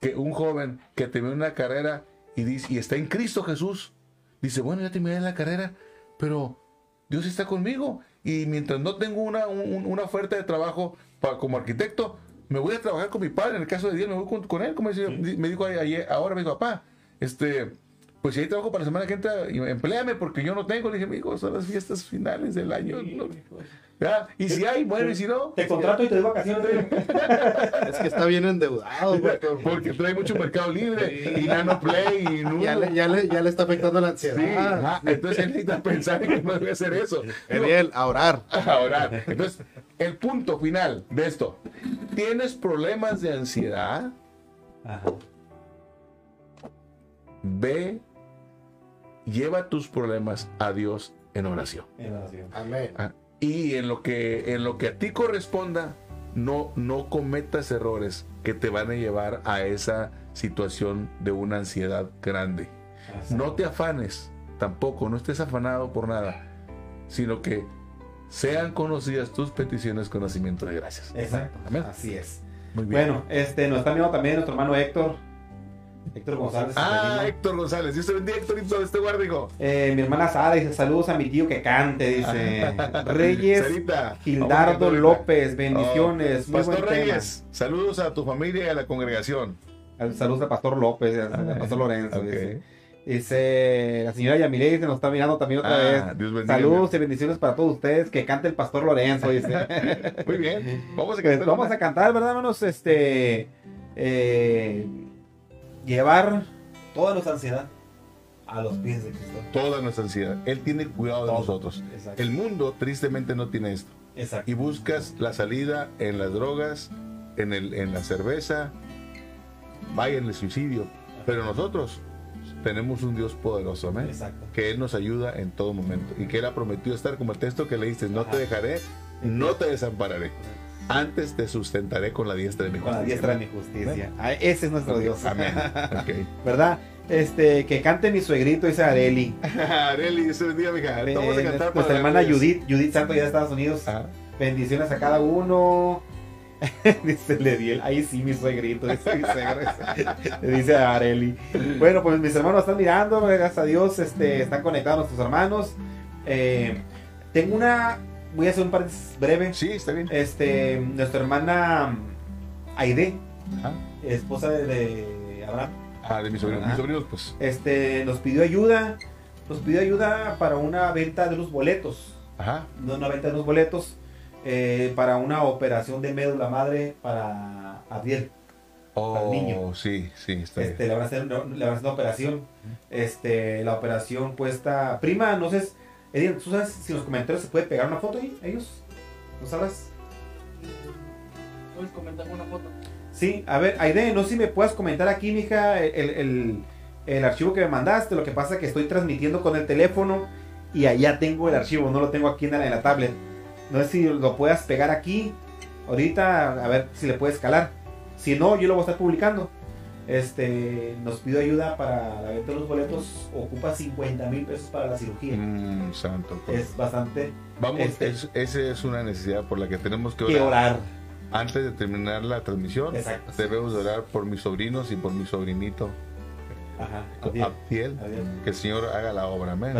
que un joven que termina una carrera y, dice, y está en Cristo Jesús, dice, bueno, ya terminé la carrera, pero Dios está conmigo. Y mientras no tengo una, una oferta de trabajo para, como arquitecto, me voy a trabajar con mi padre. En el caso de Dios, me voy con, él. Como me dijo ayer, ahora dijo, papá, este, pues si hay trabajo para la semana que entra, empléame porque yo no tengo. Le dije, amigo, son las fiestas finales del año. Y si hay, bueno, y si no. Te contrato y te doy vacaciones. es que está bien endeudado, porque trae mucho mercado libre y Nano Play y ya, le, ya, le, ya, le, está afectando la ansiedad. entonces él necesita pensar en que no debe hacer eso. Genial, a orar. A orar. Entonces, el punto final de esto. ¿Tienes problemas de ansiedad? Ajá. Ve, lleva tus problemas a Dios en oración. En oración. Amén. Ah, y en lo que en lo que a ti corresponda, no no cometas errores que te van a llevar a esa situación de una ansiedad grande. No te afanes, tampoco, no estés afanado por nada, sino que sean conocidas tus peticiones con nacimiento de gracias. Exacto. Así es. Muy bien. Bueno, este, nos está viendo también nuestro hermano Héctor. Héctor González. Ah, Héctor González. Dios te bendiga, Héctorito, este guardigo. Eh, mi hermana Sara dice: Saludos a mi tío que cante. Dice Reyes Gildardo López. Bendiciones. Oh, Pastor Reyes, saludos a tu familia y a la congregación. Saludos al Pastor López, al Pastor Lorenzo. Dice. la señora Yamile nos está mirando también otra ah, vez. Saludos y bendiciones para todos ustedes. Que cante el pastor Lorenzo, dice. Muy bien. Vamos a cantar. vamos a cantar, ¿verdad, hermanos? Este. Eh, llevar toda nuestra ansiedad a los pies de Cristo. Toda nuestra ansiedad. Él tiene cuidado de nosotros. El mundo tristemente no tiene esto. Y buscas la salida en las drogas, en, el, en la cerveza, vaya en el suicidio. Pero nosotros tenemos un Dios poderoso, amén. Que Él nos ayuda en todo momento. Y que Él ha prometido estar como el texto que leíste, no te dejaré, no te desampararé antes te sustentaré con la diestra de mi justicia. Con la diestra de mi justicia. Ah, ese es nuestro Dios. Amén. ¿Verdad? Este, que cante mi suegrito, dice Areli. Areli, Dios bendiga, mija. Vamos a cantar Nuestra hermana Judith, Judith Santo ya de Estados Unidos. Bendiciones a cada uno. dice Lediel, ahí sí mi suegrito, dice, dice, dice Areli. Bueno, pues mis hermanos están mirando, gracias a Dios, este, están conectados nuestros hermanos. Eh, tengo una voy a hacer un paréntesis breve. Sí, está bien. Este, nuestra hermana Aide, esposa de, Abraham. Ah, de mis sobrinos, mis sobrinos, pues. Este, nos pidió ayuda, nos pidió ayuda para una venta de unos boletos. Ajá. No, una venta de unos boletos eh, para una operación de médula madre para Adiel. Oh, para el niño. sí, sí, está este, Le van a hacer, le van a hacer una operación. Este, la operación cuesta. Prima, no sé Edith, ¿tú sabes si en los comentarios se puede pegar una foto ahí? ¿Ellos? ¿No sabes? ¿Puedes comentar una foto? Sí, a ver, Aide, no sé si me puedes comentar aquí, mija, el, el, el archivo que me mandaste. Lo que pasa es que estoy transmitiendo con el teléfono y allá tengo el archivo, no lo tengo aquí en la, en la tablet. No sé si lo puedas pegar aquí ahorita, a ver si le puedes escalar. Si no, yo lo voy a estar publicando este, nos pidió ayuda para la venta de los boletos, ocupa 50 mil pesos para la cirugía. Mm, santo. Pues. Es bastante. Vamos, este, esa es una necesidad por la que tenemos que orar. Antes de terminar la transmisión, debemos orar por mis sobrinos y por mi sobrinito. Ajá, Abdiel, que el Señor haga la obra, amén.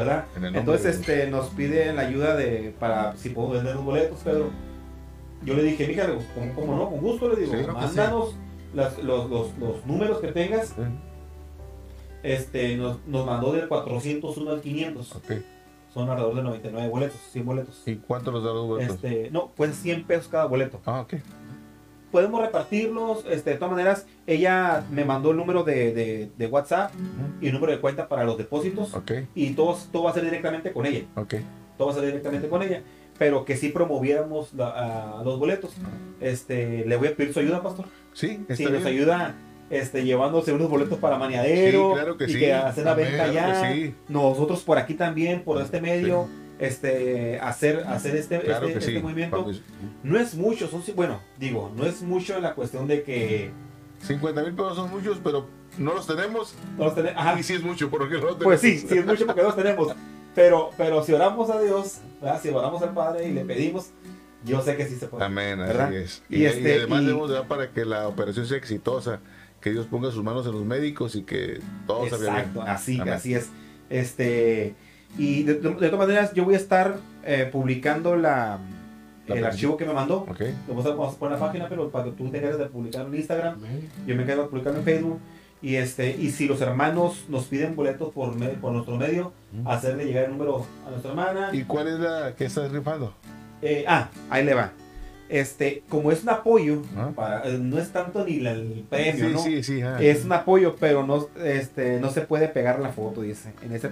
Entonces este, nos piden la ayuda de para si puedo vender los boletos, Pedro. Yo le dije, mija, ¿cómo, no? Con gusto le digo, mándanos los, los, los, números que tengas, este, nos, nos, mandó del 401 al 500. Son alrededor de 99 boletos, 100 boletos. ¿Y cuánto nos da los boletos? Este, no, pues 100 pesos cada boleto. Ah, ok. Podemos repartirlos, este, de todas maneras, ella me mandó el número de, de, de WhatsApp y el número de cuenta para los depósitos. Okay. Y todo, todo va a ser directamente con ella. Okay. Todo va a ser directamente con ella pero que sí promoviéramos a los boletos. Este, le voy a pedir su ayuda, pastor. Sí, si nos ayuda este, llevándose unos boletos para Maniadero y que hacer la venta allá. Nosotros por aquí también, por este medio, este, hacer, hacer este, este, este movimiento. No es mucho, son, bueno, digo, no es mucho la cuestión de que 50 mil pesos son muchos, pero no los tenemos. No los tenemos. Ajá. Y sí es mucho, porque no los tenemos. Pues sí, sí es mucho porque no los tenemos. Pero, pero si oramos a Dios, ¿verdad? si oramos al Padre y le pedimos, yo sé que sí se puede. Amén, ¿verdad? así es. Y Y, este, y además y- debemos de dar para que la operación sea exitosa, que Dios ponga sus manos en los médicos y que todo salga bien. Exacto, así, Amén. así es. Este, y de, de- de todas maneras, yo voy a estar eh, publicando la, La el archivo que me mandó. Ok. Lo vamos a, vamos a poner en la página, pero para que tú te encargues de publicarlo en Instagram, yo me encargo de publicarlo en Facebook. Y, este, y si los hermanos nos piden boletos por, me- por nuestro medio, hacerle llegar el número a nuestra hermana. ¿Y cuál es la que estás rifando? Eh, ah, ahí le va. Este, como es un apoyo, Ah. para, eh, no es tanto ni la- el premio, sí, ¿no? sí, sí. ah. Es un apoyo, pero no, este, no se puede pegar la foto, dice. En ese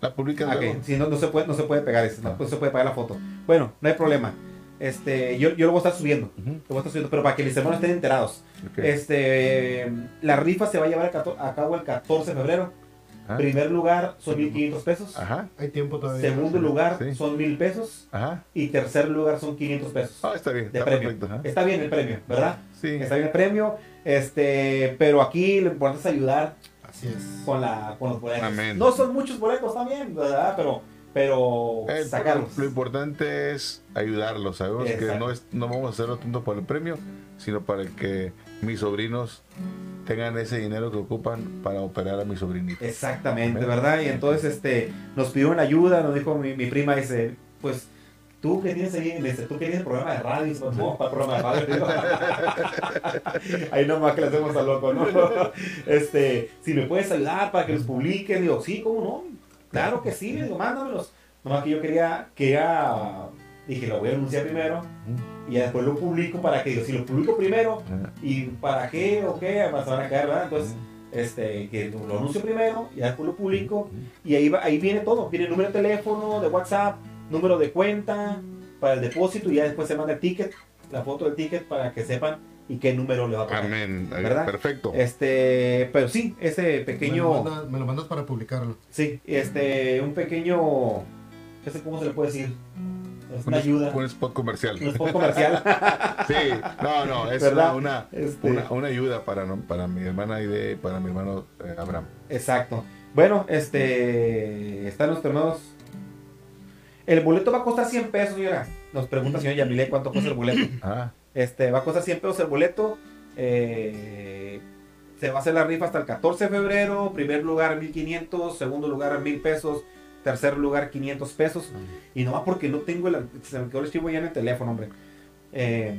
La publicas Ah, luego. ok. Sí, no, no se puede, no se puede pegar eso, no, Ah. no se puede pegar la foto. Bueno, no hay problema. Este, yo, yo lo voy a estar subiendo, lo voy a estar subiendo, pero para que mis hermanos estén enterados. Este, la rifa se va a llevar a cabo el 14 de febrero. Ah. Primer lugar son 1.500 pesos. Ajá, Hay tiempo todavía. Segundo lugar Sí. son 1.000 pesos. ajá. Y tercer lugar son 500 pesos. Ah, está bien, de está premio. perfecto. ajá. Está bien el premio, ¿verdad? Sí. Está bien el premio. Este, pero aquí lo importante es ayudar Así es. con, la, con los boletos. Amén. No son muchos boletos también, ¿verdad? Pero, pero Eh, sacarlos. Lo importante es ayudarlos. Sabemos que Exacto. no, es, no vamos a hacerlo tanto por el premio, sino para que mis sobrinos tengan ese dinero que ocupan para operar a mi sobrinito. Exactamente. ¿verdad? Y entonces este, nos pidieron ayuda, nos dijo mi, mi prima, dice, pues tú que tienes ahí, dice, tú que tienes programa de radio, pues, no, para programa de radio. ahí nomás que le hacemos al loco, ¿no? este, si me puedes ayudar para que los publiquen, digo, sí, ¿cómo no? Claro que sí, le digo, mándamelos. Nomás que yo quería, quería, dije, lo voy a anunciar primero y ya después lo publico para que, digo, si lo publico primero. ¿y para qué o qué? Además se van a quedar, ¿verdad? Entonces, este, que lo anuncio primero, y después lo publico, y ahí, va, ahí viene todo. Viene el número de teléfono, de WhatsApp, número de cuenta, para el depósito, y ya después se manda el ticket, la foto del ticket, para que sepan y qué número le va a tocar. Amén. ¿Verdad? Perfecto. Este, pero sí, ese Me lo, pequeño, me lo mandas para publicarlo. sí, este, un pequeño, no sé cómo se le puede decir, es una Un- ayuda, Un spot comercial. un spot comercial. Sí, no, no, es una, una, Este- una, una ayuda para, no- para mi hermana y para mi hermano eh, Abraham. Exacto. Bueno, este. Están los hermanos. El boleto va a costar 100 pesos, señora. Nos pregunta señor Yamile cuánto cuesta el boleto. Ah, Este, va a costar 100 pesos el boleto. Eh, se va a hacer la rifa hasta el 14 de febrero. Primer lugar 1500, segundo lugar 1000 pesos, tercer lugar 500 pesos. Y nomás porque no tengo el. Se me quedó el archivo ya en el teléfono, hombre. Eh,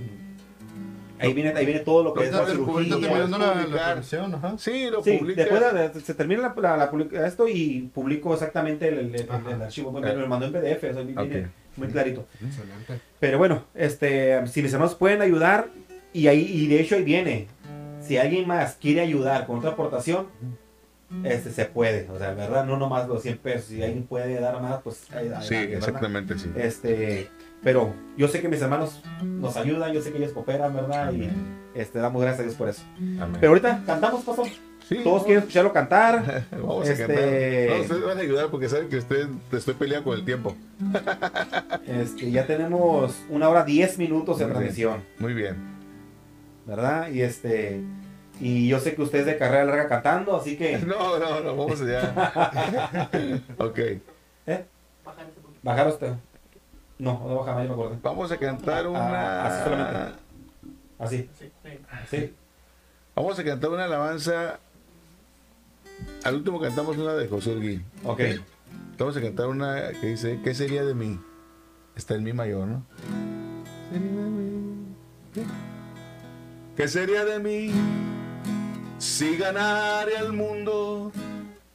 ahí, viene, ahí viene todo lo que es la cirugía. terminando la, la publicar. operación, ajá. sí, lo Sí, publica. después de- de- se termina la, la- la publica- esto y publico exactamente el, el- el- Ajá. el archivo. Me lo mandó en PDF, o sea, viene Ok. muy clarito. Excelente. Pero bueno, este, si mis hermanos pueden ayudar, y ahí, y de hecho ahí viene. Si alguien más quiere ayudar con otra aportación, este se puede. O sea, ¿verdad? No nomás los 100 pesos. Si alguien puede dar más, pues adelante, Sí, ¿verdad? exactamente, sí. Este, pero yo sé que mis hermanos nos ayudan, yo sé que ellos cooperan, ¿verdad? Y este, damos gracias a Dios por eso. Amén. Pero ahorita cantamos, pastor. Sí, Todos vamos- quieren escucharlo cantar. Vamos a Este- cantar. No, ustedes van a ayudar porque saben que ustedes te estoy peleando con el tiempo. Este, ya tenemos una hora diez minutos de transmisión, Muy bien. ¿verdad? Y este, y yo sé que usted es de carrera larga cantando, así que No, no, no, vamos allá. ok. Poquito. bajar usted. No, no baja más, yo me acuerdo. Vamos a cantar Ah, una. así solamente. Así, Sí, sí. sí. Vamos a cantar una alabanza. Al último cantamos una de José Orguín. Ok. Vamos a cantar una que dice, ¿qué sería de mí? Está en mi mayor, ¿no? ¿Qué sería de mí si ganara el mundo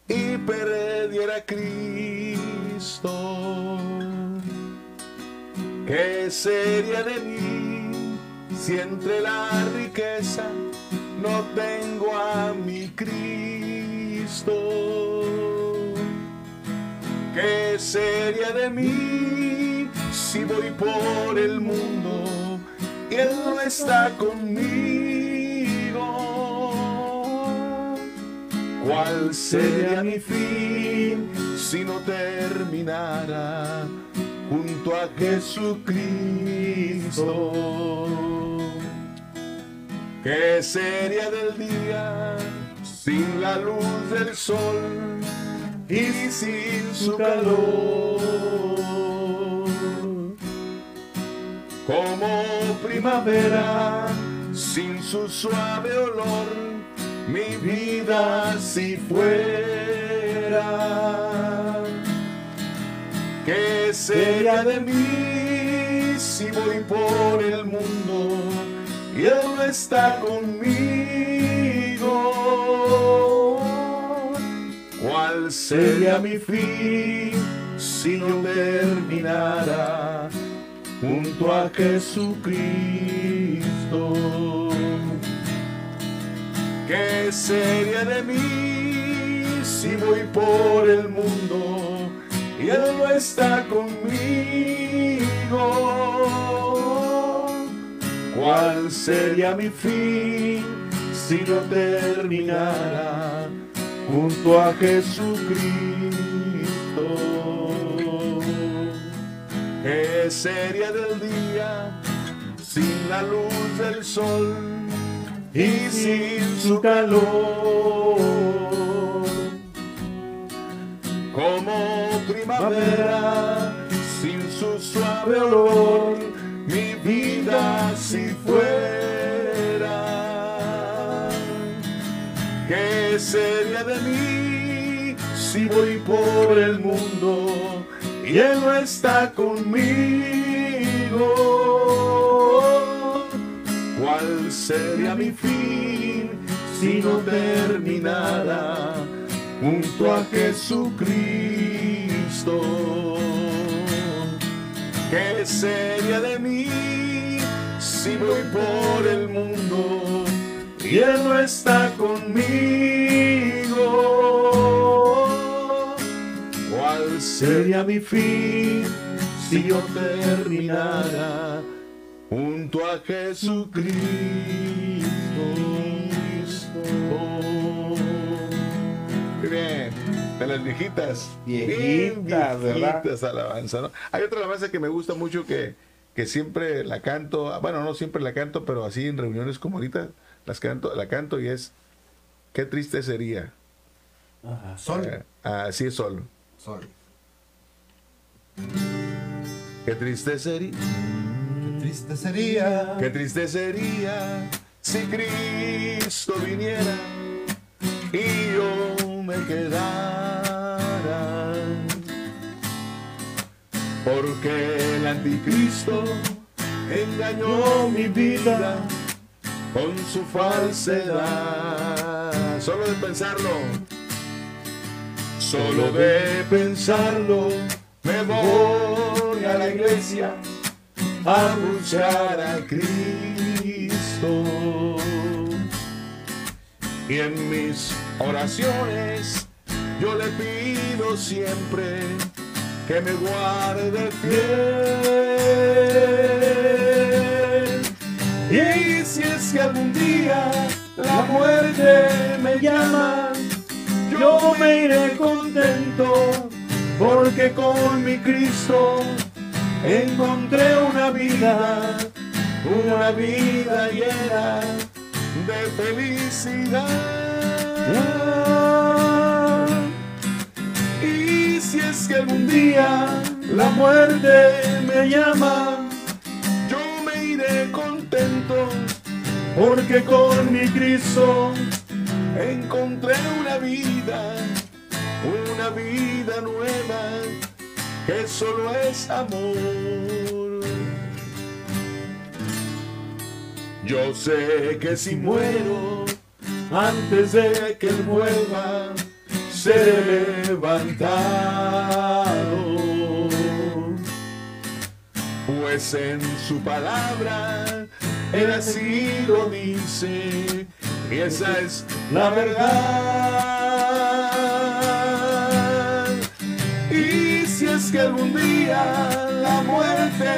y perdiera Cristo? ¿Qué sería de mí si entre la riqueza no tengo a mi Cristo? ¿Qué sería de mí si voy por el mundo y Él no está conmigo? ¿Cuál sería mi fin si no terminara junto a Jesucristo? ¿Qué sería del día sin la luz del sol y sin su calor? Como primavera sin su suave olor, mi vida si fuera. ¿Qué sería de mí si voy por el mundo y Él no está conmigo? ¿Cuál sería mi fin si no terminara junto a Jesucristo? ¿Qué sería de mí si voy por el mundo? y Él no está conmigo. ¿Cuál sería mi fin si no terminara junto a Jesucristo? ¿Qué sería del día sin la luz del sol y sin su calor? como primavera, sin su suave olor, mi vida si fuera. ¿Qué sería de mí si voy por el mundo y Él no está conmigo? ¿Cuál sería mi fin si no terminara? junto a Jesucristo. ¿Qué sería de mí si voy por el mundo y Él no está conmigo? ¿Cuál sería mi fin si yo terminara junto a Jesucristo? de las viejitas. Viejitas, viejitas alabanza, ¿no? Hay otra alabanza que me gusta mucho que, que siempre la canto, bueno, no siempre la canto, pero así en reuniones como ahorita las canto, la canto y es Qué triste sería. Ajá. Sol. Eh, así es sol. Sol. Qué triste sería. Triste sería. Qué triste sería si Cristo viniera y yo me quedara. Porque el anticristo engañó mi vida con su falsedad. Solo de pensarlo, solo de pensarlo, me voy a la iglesia anunciar a Cristo. Y en mis oraciones yo le pido siempre que me guarde fiel. Y si es que algún día la muerte me llama, yo me iré contento, porque con mi Cristo encontré una vida, una vida llena de felicidad. Y si es que algún día la muerte me llama, yo me iré contento, porque con mi Cristo encontré una vida, una vida nueva, que solo es amor. Yo sé que si muero antes de que él vuelva, seré levantado. Pues en su palabra él así lo dice, y esa es la verdad. si algún día la muerte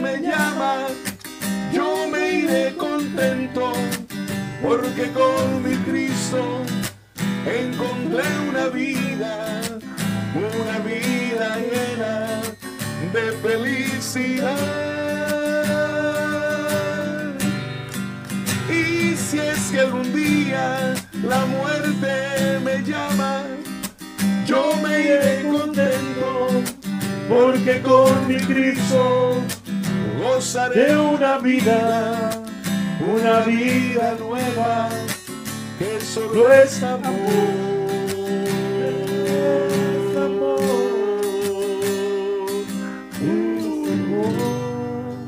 me llama, yo me iré contento, porque con mi Cristo encontré una vida, una vida llena de felicidad. Y si es que algún día la muerte me llama, yo me iré contento porque con mi Cristo gozaré una vida, una vida nueva, que solo es amor.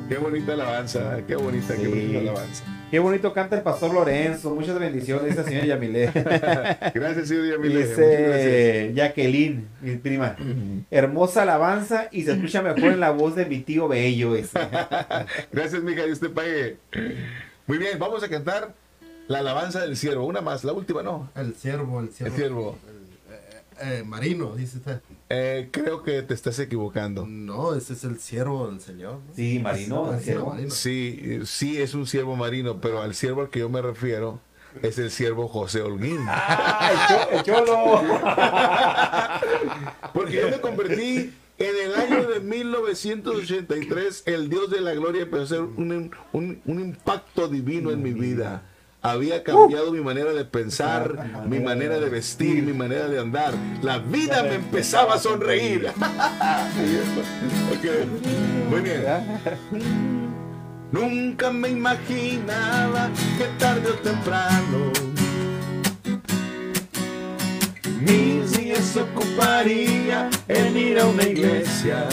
Qué bonita alabanza, qué bonita, qué bonita alabanza. Qué bonito canta el pastor Lorenzo. Muchas bendiciones, dice el señor Yamile. Gracias, señor Yamile. Dice Jacqueline, mi prima. Hermosa alabanza y se escucha mejor en la voz de mi tío Bello. dice. Gracias, mija, Dios te pague. Muy bien, vamos a cantar la alabanza del siervo. Una más, la última, ¿no? El ciervo, el El ciervo. siervo. Eh, marino, dice usted. Eh, creo que te estás equivocando. No, ese es el siervo del Señor. ¿no? Sí, Marino, El. Sí, eh, sí es un siervo marino, pero al siervo al que yo me refiero es el siervo José Holguín. ¡Ah, el cholo! Porque yo me convertí en el año de 1983, el Dios de la gloria empezó a hacer un, un- un impacto divino en mi vida. Había cambiado mi manera de pensar, mi manera de vestir, mi manera de andar. La vida me empezaba a sonreír. Ok, Muy bien. Nunca me imaginaba que tarde o temprano mis días ocuparía en ir a una iglesia.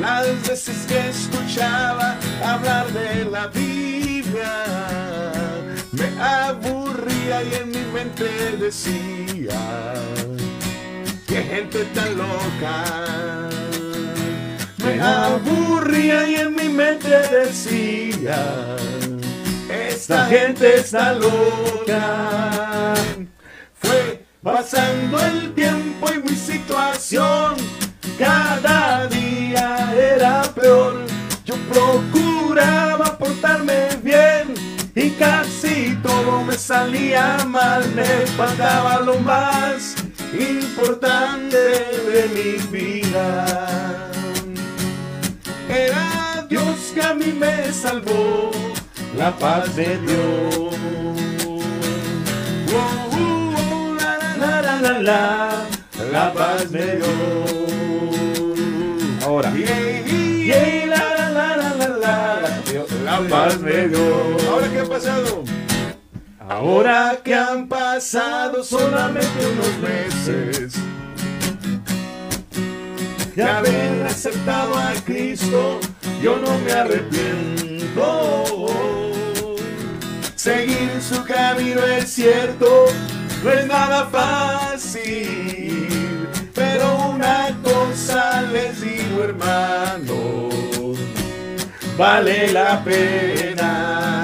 Las veces que escuchaba hablar de la Me aburría y en mi mente decía, qué gente tan loca. Me aburría y en mi mente decía, esta gente está loca. Fue pasando el tiempo y mi situación cada día era peor. Yo procuraba portarme casi todo me salía mal. Me faltaba lo más importante de mi vida. Era Dios que a mí me salvó, la paz de Dios. Oh, oh, oh, la, la, la, la, la, la paz de Dios. Ahora. Yeah, Ahora qué ha pasado? Ahora que han pasado solamente unos meses. De haber aceptado a Cristo, yo no me arrepiento. Seguir su camino es cierto, no es nada fácil, pero una cosa les digo hermanos, vale la pena.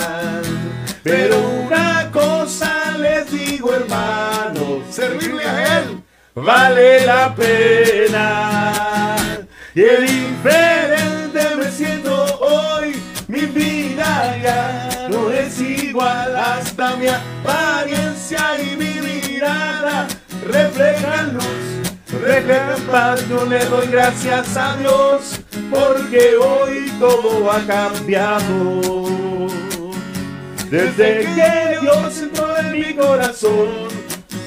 Pero una cosa les digo hermanos, servirle a Él vale la pena. Y el diferente me siento hoy, mi vida ya no es igual, hasta mi apariencia y mi mirada reflejan reflejan paz, yo le doy gracias a Dios, porque hoy todo ha cambiado. Desde que Dios entró en mi corazón,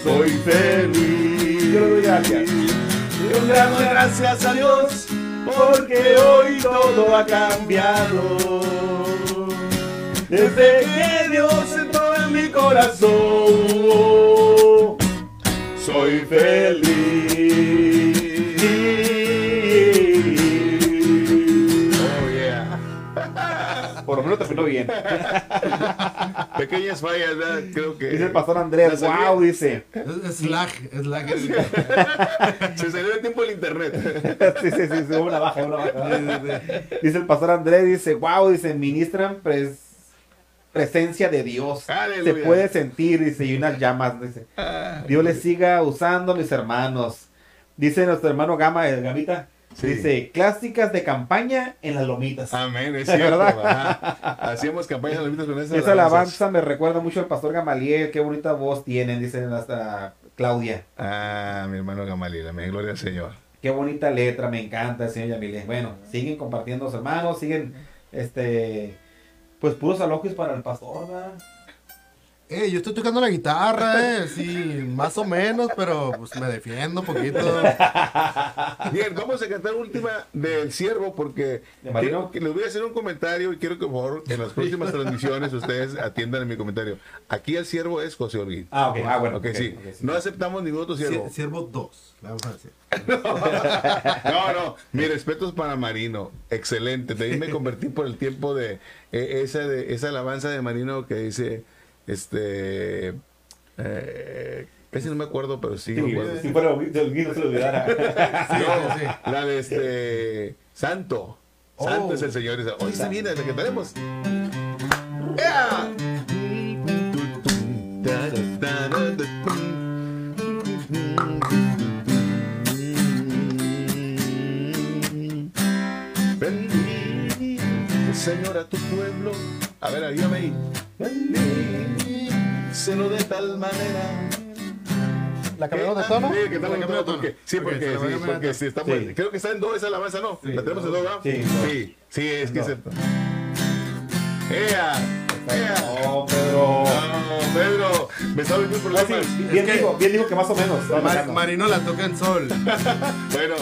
soy feliz. Yo le doy gracias. Yo le doy gracias a Dios, porque hoy todo ha cambiado. Desde que Dios entró en mi corazón, soy feliz. Oh, yeah. Por lo menos terminó bien. Pequeñas fallas, ¿verdad? creo que. Dice el pastor Andrés, wow, dice. Es, es lag, es lag. Se salió el tiempo el internet. sí, sí, sí, sí, una baja, una baja. Dice el pastor Andrés, dice, wow, dice, ministran pres- presencia de Dios. Aleluya. Se puede sentir, dice, y unas llamas, dice. Dios les siga usando, mis hermanos. Dice nuestro hermano Gama, el Gamita, Sí. dice, clásicas de campaña en las lomitas. Amén, es cierto. ¿Verdad? Hacíamos campañas lomitas con esas Esa alabanza me recuerda mucho al pastor Gamaliel, qué bonita voz tienen, dice hasta Claudia. Ah, mi hermano Gamaliel, amén, gloria al Señor. Qué bonita letra, me encanta, señor Yamile. Bueno, siguen compartiendo los hermanos, siguen, este, pues puros alogios para el pastor, ¿verdad? Eh, yo estoy tocando la guitarra, eh, sí, más o menos, pero pues me defiendo un poquito. Bien, vamos a cantar última del ciervo porque quiero que les voy a hacer un comentario y quiero que por favor en las próximas transmisiones ustedes atiendan a mi comentario. Aquí el ciervo es José Olguín. Ah, ok. Ah, bueno. Ok, ok, sí. ok, No aceptamos ningún otro siervo. Siervo 2, le vamos a decir. No, no, mi respeto es para Marino, excelente. De ahí me convertí por el tiempo de eh, esa de esa alabanza de Marino que dice, este, eh, casi no me acuerdo, pero sí. Sí, si fuera no se lo olvidara. No, sí. la de este Santo. Santo Oh. es el Señor. Esa- Hoy se viene, la que tenemos. ¡Ea! Señor, a tu pueblo. A ver, ayúdame ahí. Bendícelo de tal manera ¿La cambiamos de tono? Sí, que tal ¿La cambiamos de tono, porque, sí, porque, sí, porque sí, está Sí. muy- Creo que está en do esa alabanza, ¿no? Sí. ¿La tenemos en do, ¿verdad? Sí. Sí, sí, es que se... ¡Ea! ¡Ea! No, Pedro. No, Pedro, me sabe bien No, problemas. sí, bien, que- dijo, bien dijo que más o menos. estaba Ma- tocando. Marino la toca en sol. Bueno.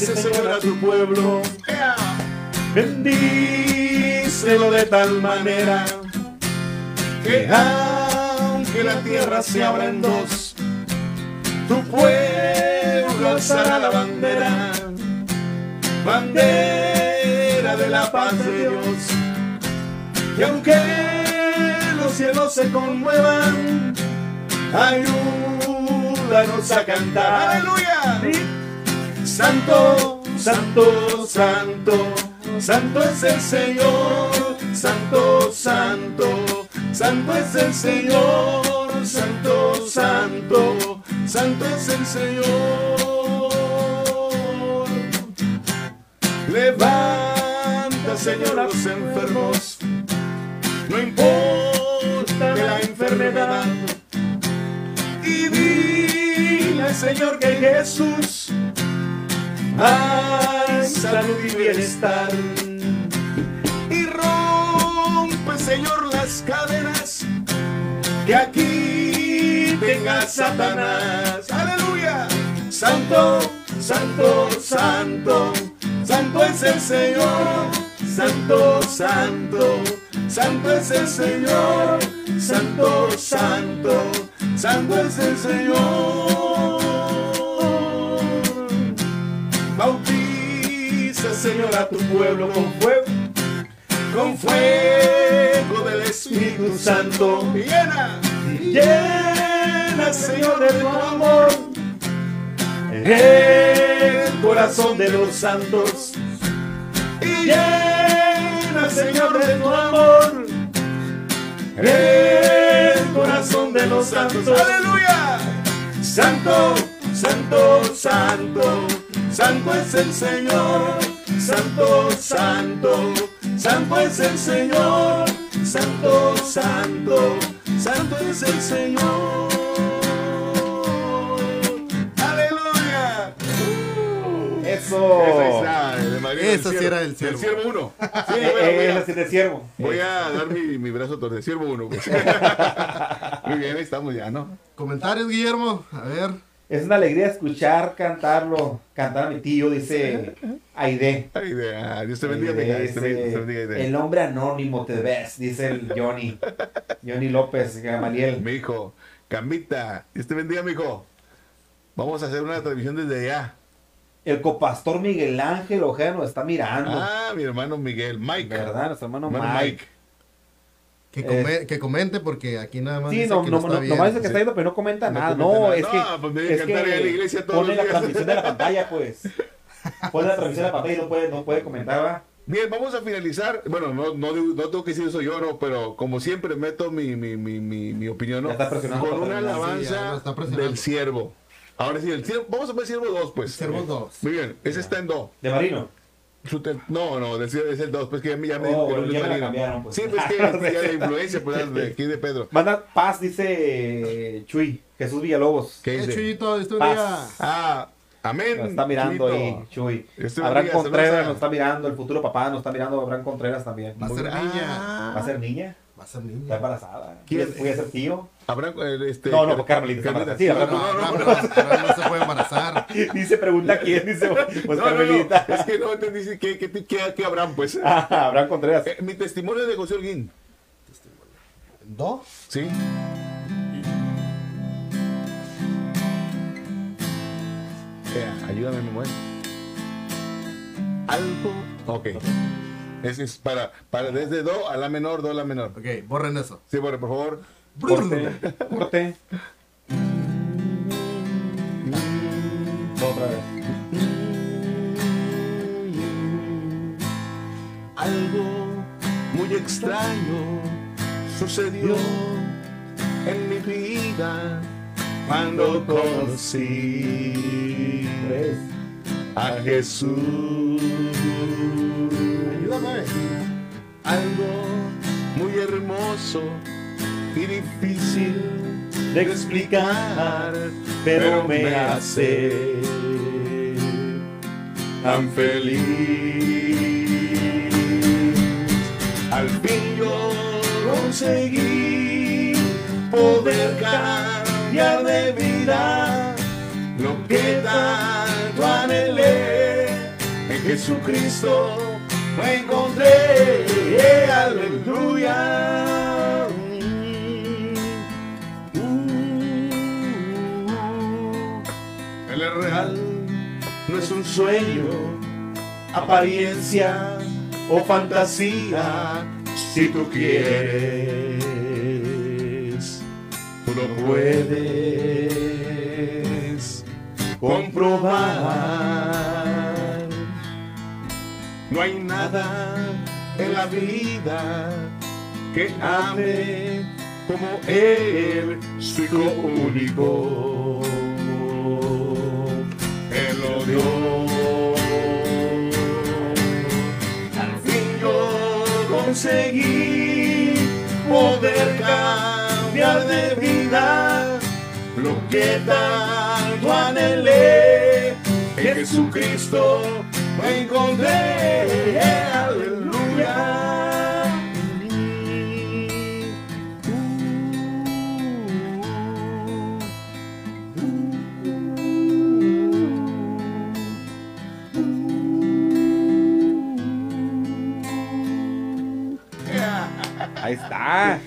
Bendice, Señor, a tu pueblo. Bendícelo de tal manera que aunque la tierra se abra en dos, tu pueblo alzará la bandera, bandera de la paz de Dios. Y aunque los cielos se conmuevan, ayúdanos a cantar. ¡Aleluya! Santo, santo, santo, santo es el Señor. Santo, santo, santo es el Señor. Santo, santo, santo es el Señor. Levanta, Señor, a los enfermos. No importa la enfermedad. Y dile, Señor, que Jesús hay salud y bienestar. Y rompe, Señor, las cadenas que aquí tenga Satanás. Aleluya. Santo, santo, santo, santo es el Señor. Santo, santo, santo es el Señor. Santo, santo, santo es el Señor. Señor, a tu pueblo con fuego, con fuego del Espíritu Santo. Llena, llena, Señor, de tu amor el corazón de los santos. Llena, Señor, de tu amor el corazón de los santos. Aleluya. Santo, santo, santo, santo es el Señor. Santo, santo, santo es el Señor. Santo, santo, santo es el Señor. Aleluya. Eso. Esa está, de María del Esa sí era del Ciervo. Del Ciervo 1. Sí, Eh, bueno, eh, voy a- ciervo. Voy Eh, a dar mi, mi brazo torcido. De Ciervo 1. Pues. Muy bien, ahí estamos ya, ¿no? Comentarios, Guillermo. A ver. Es una alegría escuchar cantarlo, cantar a mi tío, dice Aide. Ay, de- ah, Dios te bendiga, Aide, Dios te dice, bendiga, Dios te bendiga, Aide. el nombre anónimo te ves, dice el Johnny. Johnny López, Gamaliel. Mi hijo, Cambita, Dios te bendiga, mi hijo. Vamos a hacer una transmisión desde allá. El copastor Miguel Ángel Ojeda nos está mirando. Ah, mi hermano Miguel, Mike. ¿Verdad? Nuestro hermano Hermano Mike. Mike. Que, Eh, come- que comente porque aquí nada más Sí, dice no, que no, lo está no, viendo. nomás dice que está sí. yendo, pero no comenta No nada. comenta No, nada. es No, que, pues debe es que la iglesia todos pone los la días. transmisión de la pantalla, pues. Pone la transmisión de la pantalla y no puede, no puede comentar, ¿va? Bien, vamos a finalizar. Bueno, no, no, no tengo que decir eso yo, no, pero como siempre meto mi, mi, mi, mi, mi opinión, ¿no? Con una. Sí, alabanza presionando. del siervo. Ahora sí, el siervo, vamos a poner siervo 2, pues. Siervo 2. Muy bien, ese está en do. De Marino. No, no, siervo es el 2, pues que ya me, ya me Oh, dijo que no bueno, ya me marino. cambiaron, pues. Sí, pues que ya la influencia pues, de aquí de Pedro. Manda paz, dice Chuy. Jesús Villalobos. ¿Qué Eh, dice? Chuyito, Dios te Paz. Ah, Amén. Nos está mirando Chuyito. ahí, Chuy. Este Abraham Contreras nos está mirando, el futuro papá nos está mirando, Abraham Contreras también. Va a ser niña. Ah, ¿Va a ser niña? Va a ser Está niña. embarazada. ¿Quién? Voy a ser tío. Abraham, eh, este, No, no, Carmelita está Carmelita. Sí, No, Abraham- no, no, Abraham no se puede embarazar. Dice, pregunta quién, dice, pues No, no, no, es que no entendí qué, qué, qué, qué Abraham, pues. Ah, Abraham Contreras. Eh, mi testimonio es de José Holguín. ¿Do? Sí. Eh, ayúdame, mi mujer. Algo. Ok. Ese es para, para desde Do a la menor, Do a la menor. Ok, borren eso. Sí, por, por favor. Corte, corte. Otra vez. Algo muy extraño sucedió en mi vida cuando conocí a Jesús. Algo muy hermoso y difícil De explicar, pero me hace tan feliz. Al fin yo conseguí poder cambiar de vida lo que tanto anhelé en Jesucristo lo encontré. Aleluya. No es un sueño, apariencia o fantasía. Si tú quieres, tú lo puedes comprobar. No hay nada en la vida que ame como Él, su único. Al fin yo conseguí poder cambiar de vida lo que tanto anhelé. En Jesucristo lo encontré. Ahí está.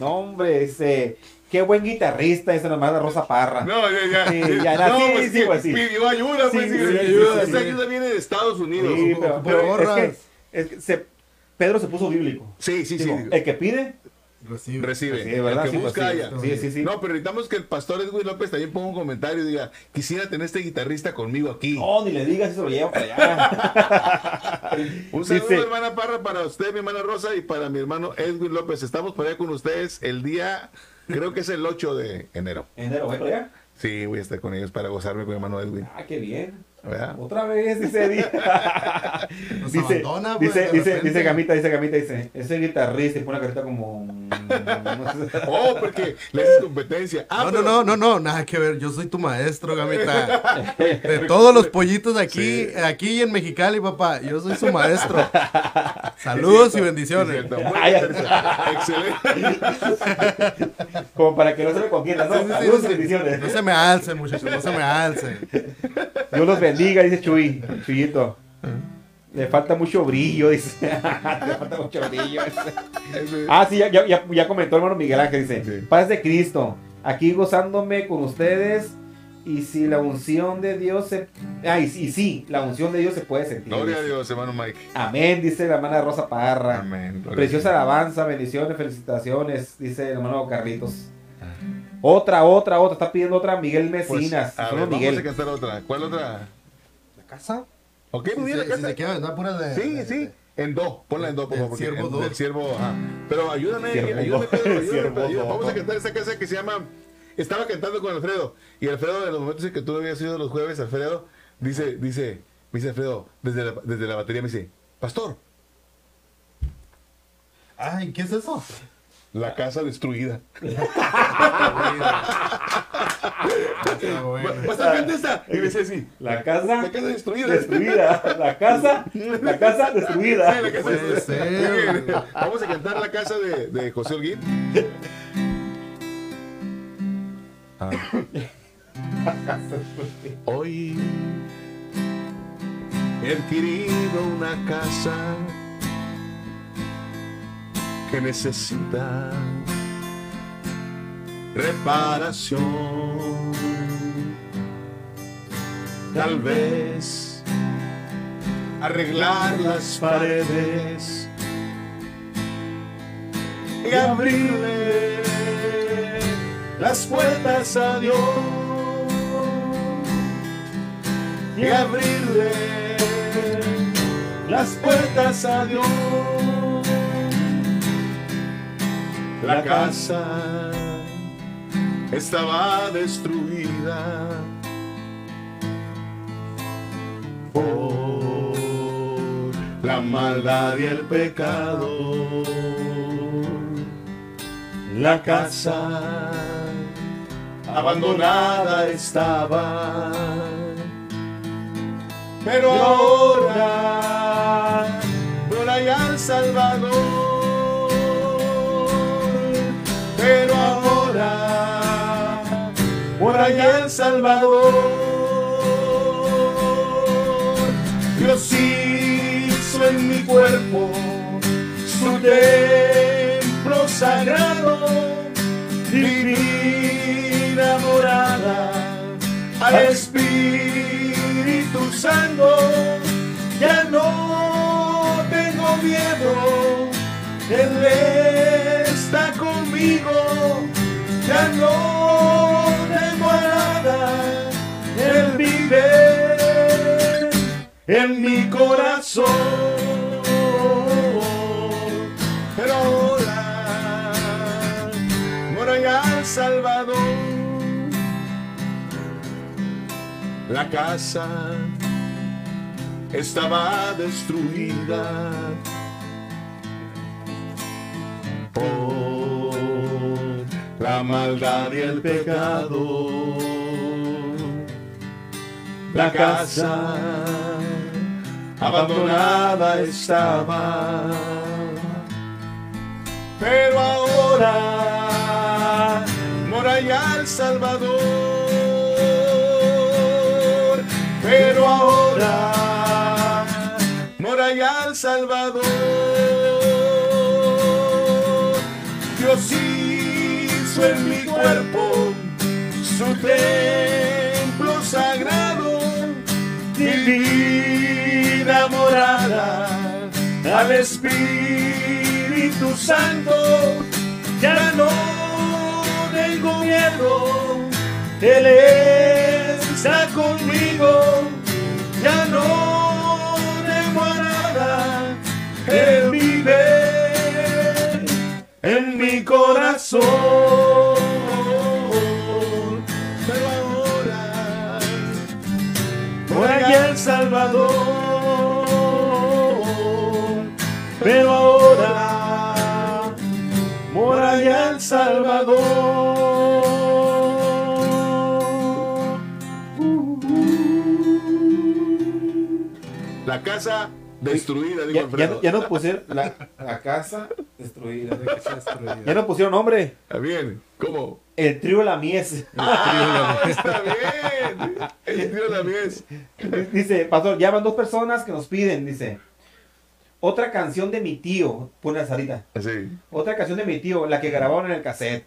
No, hombre, ese. Qué buen guitarrista esa nomás de Rosa Parra. No, ya, ya. Sí, ya, ya, no, sí, pues, sí, pues, sí. Pidió ayuda, pues. Sí, sí, sí, sí, sí, Esa sí, sí. ayuda viene de Estados Unidos. Sí, pero, ocupo pero es que, es que se- Pedro se puso bíblico. Sí, sí, sí. Digo, el que pide, Recibe. Recibe. Sí, ¿verdad? El que Sí, busca. Sí, sí. No, pero necesitamos que el pastor Edwin López también ponga un comentario y diga, quisiera tener este guitarrista conmigo aquí. no, ni le digas, eso lo lleva para allá. Un saludo, hermana Parra, para usted, mi hermana Rosa, y para mi hermano Edwin López. Estamos por allá con ustedes el día, creo que es el 8 de enero. Enero, ¿voy para allá? Sí, voy a estar con ellos para gozarme con mi hermano Edwin. Ah, qué bien. ¿Verdad? Otra vez, dice Eddie. Nos dice, abandona, pues, dice, dice, dice Gamita, dice Gamita, dice, ese guitarrista y pone una carita como... Oh, porque le haces competencia. Ah, No, pero- no, no, no, no, nada que ver. Yo soy tu maestro, Gamita. De todos los pollitos de aquí, aquí y en Mexicali, papá. Yo soy su maestro. Saludos y Es bendiciones. Excelente. como para que no se me contienda, ¿no? Sí, sí, sí, Saludos y bendiciones. No se me alcen, muchachos, no se me alcen. Dios los bendiga, dice Chuy, Chuyito. Le falta mucho brillo, dice. Le falta mucho brillo. dice. Ah, sí, ya, ya, ya- comentó el hermano Miguel Ángel, dice. Sí. Paz de Cristo, aquí gozándome con ustedes. Y si la unción de Dios se... Ah, y, sí- y sí, la unción de Dios se puede sentir. Gloria a. Dios, hermano Mike. Amén, dice la hermana Rosa Parra. Amén. A Preciosa alabanza, bendiciones, felicitaciones, dice el hermano Carlitos. Otra, otra, otra, está pidiendo otra Miguel Pues, Mecinas. a Solo ver, Miguel. vamos a cantar otra. ¿Cuál otra? ¿La casa? Ok, muy bien, si casa. se pura de... Sí, de- sí. de- En do, ponla en do, por favor. porque siervo en-. Del siervo, ajá. Pero ayúdame, Siervo ayúdame, do. Pedro, ayúdame, Siervo ayúdame. do. Vamos a cantar esta casa que se llama. Estaba cantando con Alfredo. Y Alfredo, en los momentos en que tú habías ido los jueves, Alfredo, dice, dice, me dice Alfredo, desde la, desde la batería me dice, Pastor, Ay, ¿qué es eso? La casa destruida. Esta. Y dice así. La casa, La casa destruida. destruida. La casa, la casa destruida. Sí, la casa. Vamos a cantar la casa de, de José Holguín. Ah. Hoy he adquirido una casa que necesita reparación. Tal vez arreglar las paredes y abrirle las puertas a Dios y abrirle las puertas a Dios. La casa estaba destruida por la maldad y el pecado. La casa abandonada estaba, pero ahora allá al Salvador, pero ahora por allá el Salvador. Dios hizo en mi cuerpo su templo sagrado, divina morada al Espíritu Santo. En mi corazón. Pero ahora mora ya El Salvador. La casa estaba destruida por la maldad y el pecado. La casa abandonada estaba. Pero ahora mora ya El Salvador. Pero ahora mora ya El Salvador. Dios hizo en mi cuerpo su templo sagrado, divina morada al Espíritu Santo. Ya no tengo miedo, Él está conmigo. Ya no tengo nada, Él vive en mi corazón. Pero ahora por El Salvador. Pero ahora mora allá El Salvador. La casa destruida, digo Ya, ya, ya no pusieron la, la casa destruida. De que sea destruida. Ya no pusieron nombre. Está bien, ¿cómo? El trío La Mies. Ah, está bien. El de la mies. Dice, pastor, ya van dos personas que nos piden, dice. Otra canción de mi tío, pone a Sarita. Sí. Otra canción de mi tío, la que grabaron en el cassette.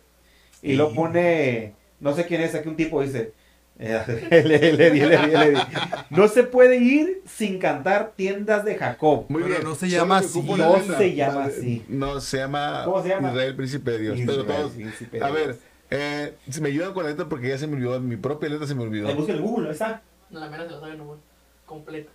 Y lo pone, no sé quién es, aquí un tipo dice. eh, le- le- le- le- le- le- no se puede ir sin cantar tiendas de Jacob. Muy Pero bien. no se llama así. No letra. se llama así. No, se llama, ¿Cómo se llama? Israel, príncipe de Dios. Pero todos. príncipe de A ver, eh, si me ayudan con la letra porque ya se me olvidó. Mi propia letra se me olvidó. Busca el Google, ahí está. No, la mera se la sabe no, completa.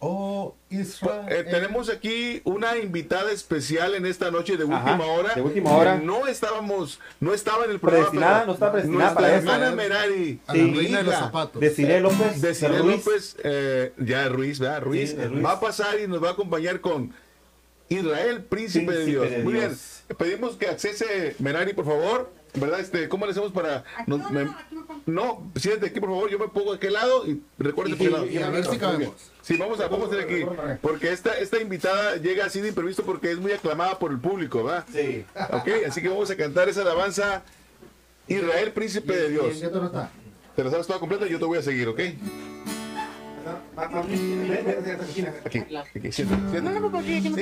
Oh, Israel. Eh, tenemos aquí una invitada especial en esta noche de última Ajá, hora. de última hora. que No estábamos, no estaba en el programa. Pero no estaba predestinada nuestra para eso. hermana Merari, A Sí. la reina de los zapatos. Desiree López. de Cine Ruiz. López, eh, ya Ruiz, ¿verdad? Ruiz, Sí, de Ruiz. va a pasar y nos va a acompañar con Israel, príncipe, de Príncipe Dios. de Muy Dios. bien. Pedimos que accese Merari, por favor. ¿Verdad? Este, ¿Cómo le hacemos para.? no, me- no, siéntate aquí, por favor. Yo me pongo de aquel lado y recuerden Y- de aquel lado. y a ver si cabemos. Sí, vamos a, vamos a hacer aquí. Porque esta, esta invitada llega así de imprevisto porque es muy aclamada por el público, ¿verdad? Sí. Ok, así que vamos a cantar esa alabanza. Israel, príncipe de ¿Y en Dios. Te la sabes toda completa y yo te voy a seguir, ¿ok? Aquí, aquí, siéntate,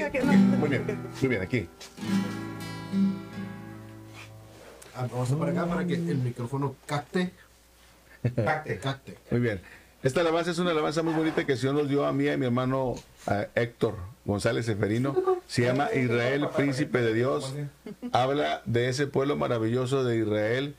aquí. Muy bien, muy bien, aquí. Ah, vamos a para acá para que el micrófono capte. Pacte. Capte. Muy bien. Esta alabanza es una alabanza muy bonita que el Señor nos dio a mí y a mi hermano a Héctor González Seferino. Se llama Israel, príncipe de Dios. Habla de ese pueblo maravilloso de Israel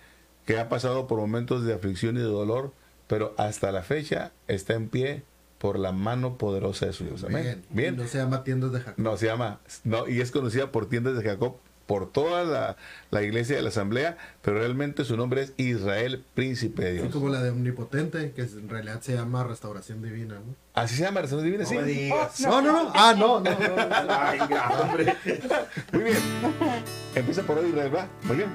que ha pasado por momentos de aflicción y de dolor, pero hasta la fecha está en pie por la mano poderosa de su Dios. Amén. Bien. Bien. No se llama tiendas de Jacob. No, se llama, no, y es conocida por tiendas de Jacob, por toda la, la iglesia de la asamblea, pero realmente su nombre es Israel, príncipe de Dios. como la de Omnipotente, que en realidad se llama Restauración Divina, ¿no? Así se llama, Razón Divina, No sí. me digas. No, no, no. Ah, no, no, no. no. Ay, hombre. Muy bien. Empieza por hoy, Israel, va. Muy bien.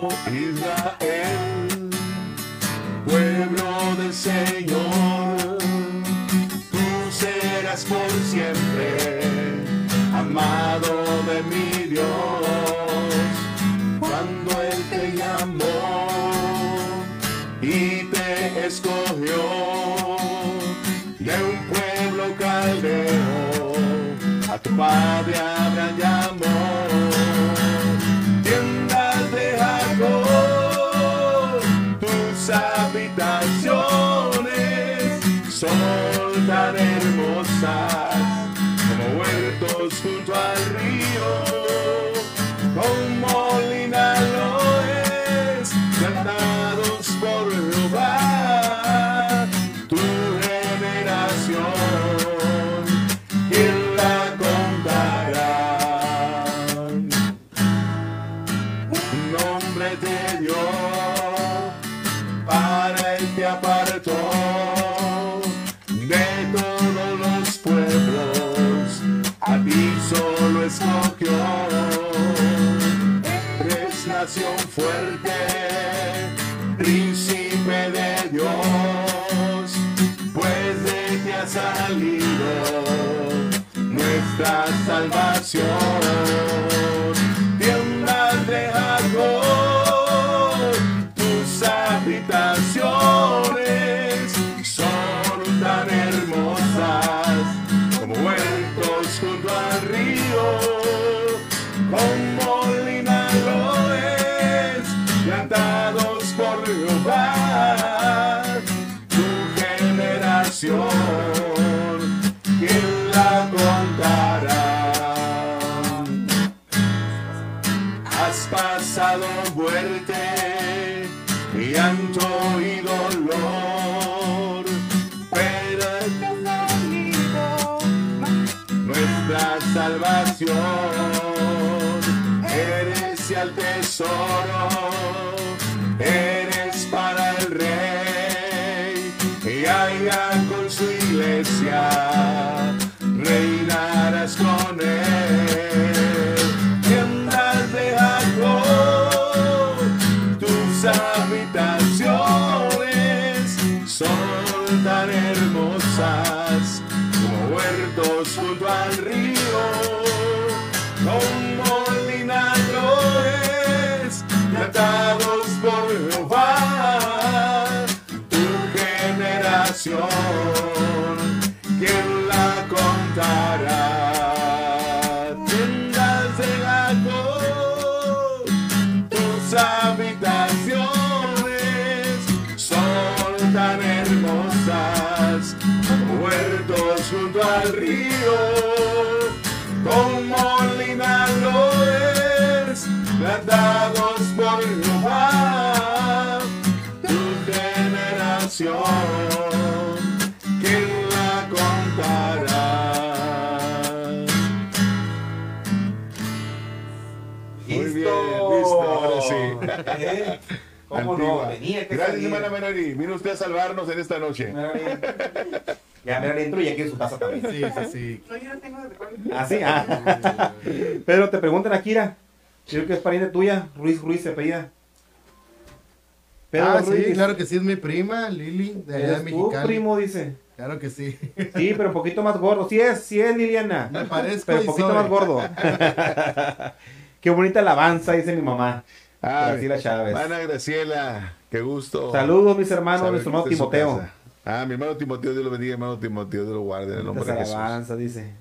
Oh Israel, pueblo del Señor, a tu padre Abraham fuerte, príncipe de Dios, pues de ti ha salido nuestra salvación. Tesoro, eres para el rey, y allá con su iglesia reinarás con él. Tiendas de Jacob, tus habitaciones son tan hermosas como huertos junto al río, ¿Eh? ¿Cómo antigua. no? Tenía que Gracias, salir. hermana Melanie. Vino usted a salvarnos en esta noche. Ya, mira, entro y ya quiere su taza también. Sí, sí, sí. No, yo no tengo de recuerdo. Ah, sí, ah. Pedro, te preguntan a Kira. Creo que es pariente tuya. Ruiz Ruiz se apellida. Pedro ah, Ruiz. sí, claro que sí, es mi prima, Lili, de allá de ¿Eres tu Mexicali. primo, dice. Claro que sí. Sí, pero un poquito más gordo. Sí es, sí es Liliana. Me parezco Pero un poquito soy. más gordo. Qué bonita alabanza, dice mi mamá. Ay, Graciela Chávez. Ana Graciela, qué gusto. Saludos, mis hermanos, nuestro hermano Timoteo. Ah, mi hermano Timoteo, Dios lo bendiga, hermano Timoteo, Dios lo guarde en el nombre de Bonitas Jesús. alabanzas, dice.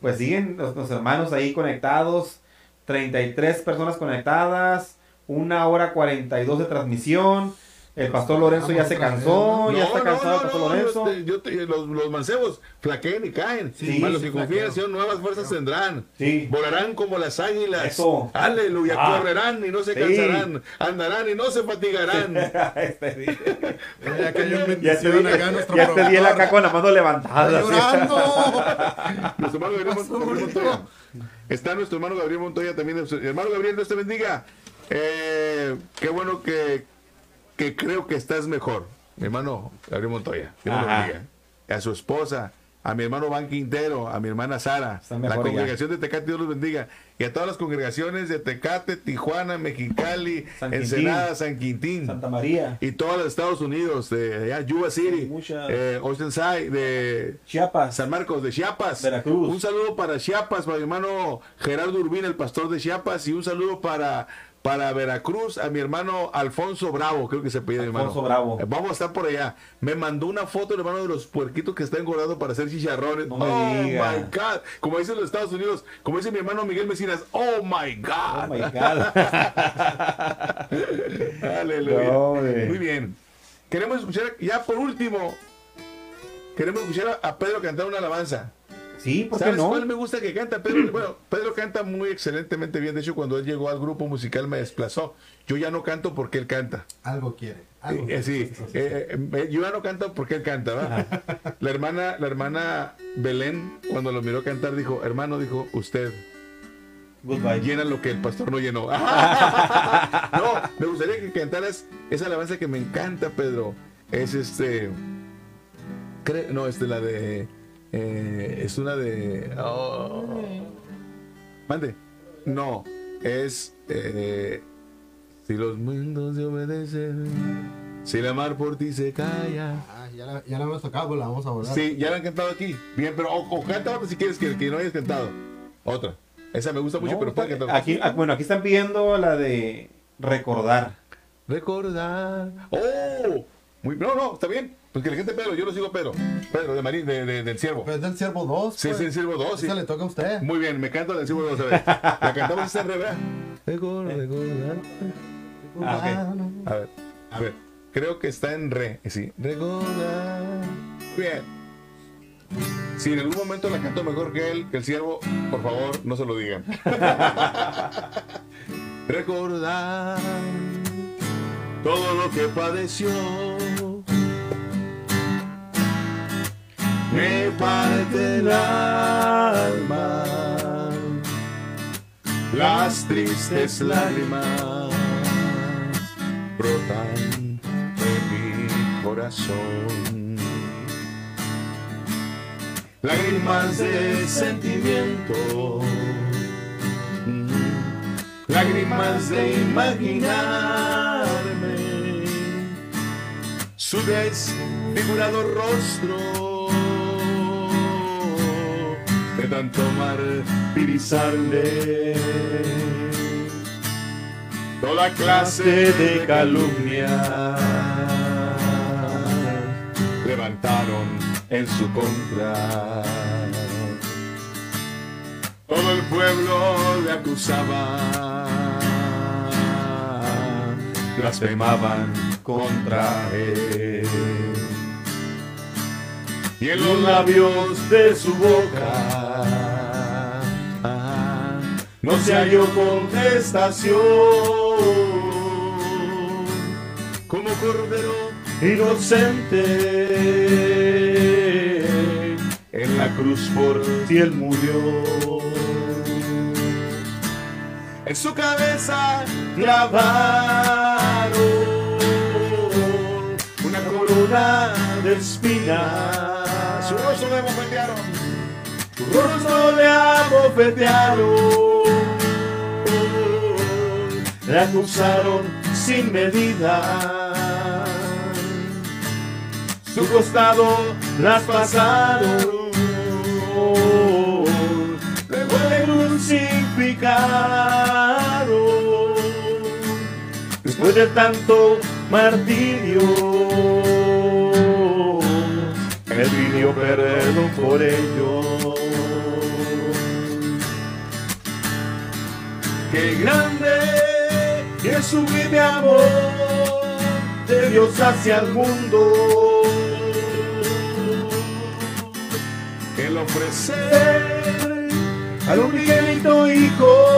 Pues siguen los, los hermanos ahí conectados. 33 personas conectadas. Una hora 42 de transmisión. El pastor Lorenzo ya se cansó. ya está cansado el pastor Lorenzo. yo te- yo te- los, los mancebos flaquean y caen. Sí, Mas los que confían en el. Señor nuevas fuerzas tendrán. Sí. Volarán como las águilas. Eso. Aleluya. Ah. Correrán y no se Sí. cansarán. Andarán y no se fatigarán. Este día. Ya cayó bendición acá nuestro ya te él productor. acá con la mano levantada. Llorando. Nuestro hermano Gabriel Montoya. Está nuestro hermano Gabriel Montoya también. Hermano Gabriel, Dios te bendiga. Eh, qué bueno que, que creo que estás mejor. Mi hermano Gabriel Montoya. Dios lo Ajá. bendiga. A su esposa, a mi hermano Ban Quintero, a mi hermana Sara, la ya. congregación de Tecate, Dios los bendiga. Y a todas las congregaciones de Tecate, Tijuana, Mexicali, San Quintín. Ensenada, San Quintín. Santa María. y todos los Estados Unidos, de allá, Yuba City, Muchas. eh, Oceanside, de Chiapas. San Marcos de Chiapas. Veracruz. Un saludo para Chiapas, para mi hermano Gerardo Urbina, el pastor de Chiapas, y un saludo para, para Veracruz, a mi hermano Alfonso Bravo, creo que se pide mi hermano. Alfonso Bravo. Eh, Vamos a estar por allá. Me mandó una foto hermano de los puerquitos que está engordando para hacer chicharrones. No oh diga. my God. Como dicen los Estados Unidos, como dice mi hermano Miguel Mesinas, oh my God. Oh my God. Aleluya. No. Muy bien. Queremos escuchar, ya por último, queremos escuchar a Pedro cantar una alabanza. Sí, ¿por qué ¿Sabes no? cuál me gusta que canta Pedro? Bueno, Pedro canta muy excelentemente bien. De hecho, cuando él llegó al grupo musical me desplazó. Yo ya no canto porque él canta. Algo quiere. Algo Eh, quiere. sí, eh, eh, yo ya no canto porque él canta, ¿verdad? La hermana, la hermana Belén, cuando lo miró cantar, dijo, hermano, dijo, usted Goodbye. llena lo que el pastor no llenó. no, me gustaría que cantaras esa alabanza que me encanta, Pedro. Es este. cre- no, es de la de. Eh, es una de. oh. mande. No, es. eh, si los mundos te obedecen, si la mar por ti se calla. Ah, ya la, ya la hemos tocado, pues la vamos a volar. Sí, ya la han cantado aquí. Bien, pero o, o otra si quieres que, que no hayas cantado. Otra. Esa me gusta mucho, No, pero puedes cantar. aquí, ah, bueno, aquí están pidiendo la de recordar. Recordar. ¡Oh! Muy, no, no, está bien. Pues que le cante Pedro, yo lo sigo Pedro. Pedro, de Marín, de, de- del Ciervo. Pues del Siervo 2. Sí, sí, el Siervo 2, sí. Esa le toca a usted. Muy bien, me canta del Ciervo 2, a ver. La cantamos esta en re, ¿verdad? Recordar, recordar. Ah, ok. A ver, a ver. Creo que está en re, sí. Recordar. Bien. Si en algún momento la canto mejor que él, que el Ciervo, por favor, no se lo digan. Recordar todo lo que padeció. Me parte el alma, las tristes lágrimas brotan de mi corazón. Lágrimas de sentimiento, lágrimas de imaginarme su desfigurado rostro tanto martirizarle toda clase de calumnia levantaron en su contra. Todo el pueblo le acusaba blasfemaban contra él y en los labios de su boca no se halló contestación como cordero inocente en la cruz por ti él murió en su cabeza clavaron corona de espinas. Su rostro le bofetearon. Tu rostro le abofetearon, le acusaron sin medida, su costado traspasaron, luego le crucificaron, después de tanto martirio, pidió perdón por ello. Qué grande es sublime amor de Dios hacia el mundo. El ofrecer al unigénito Hijo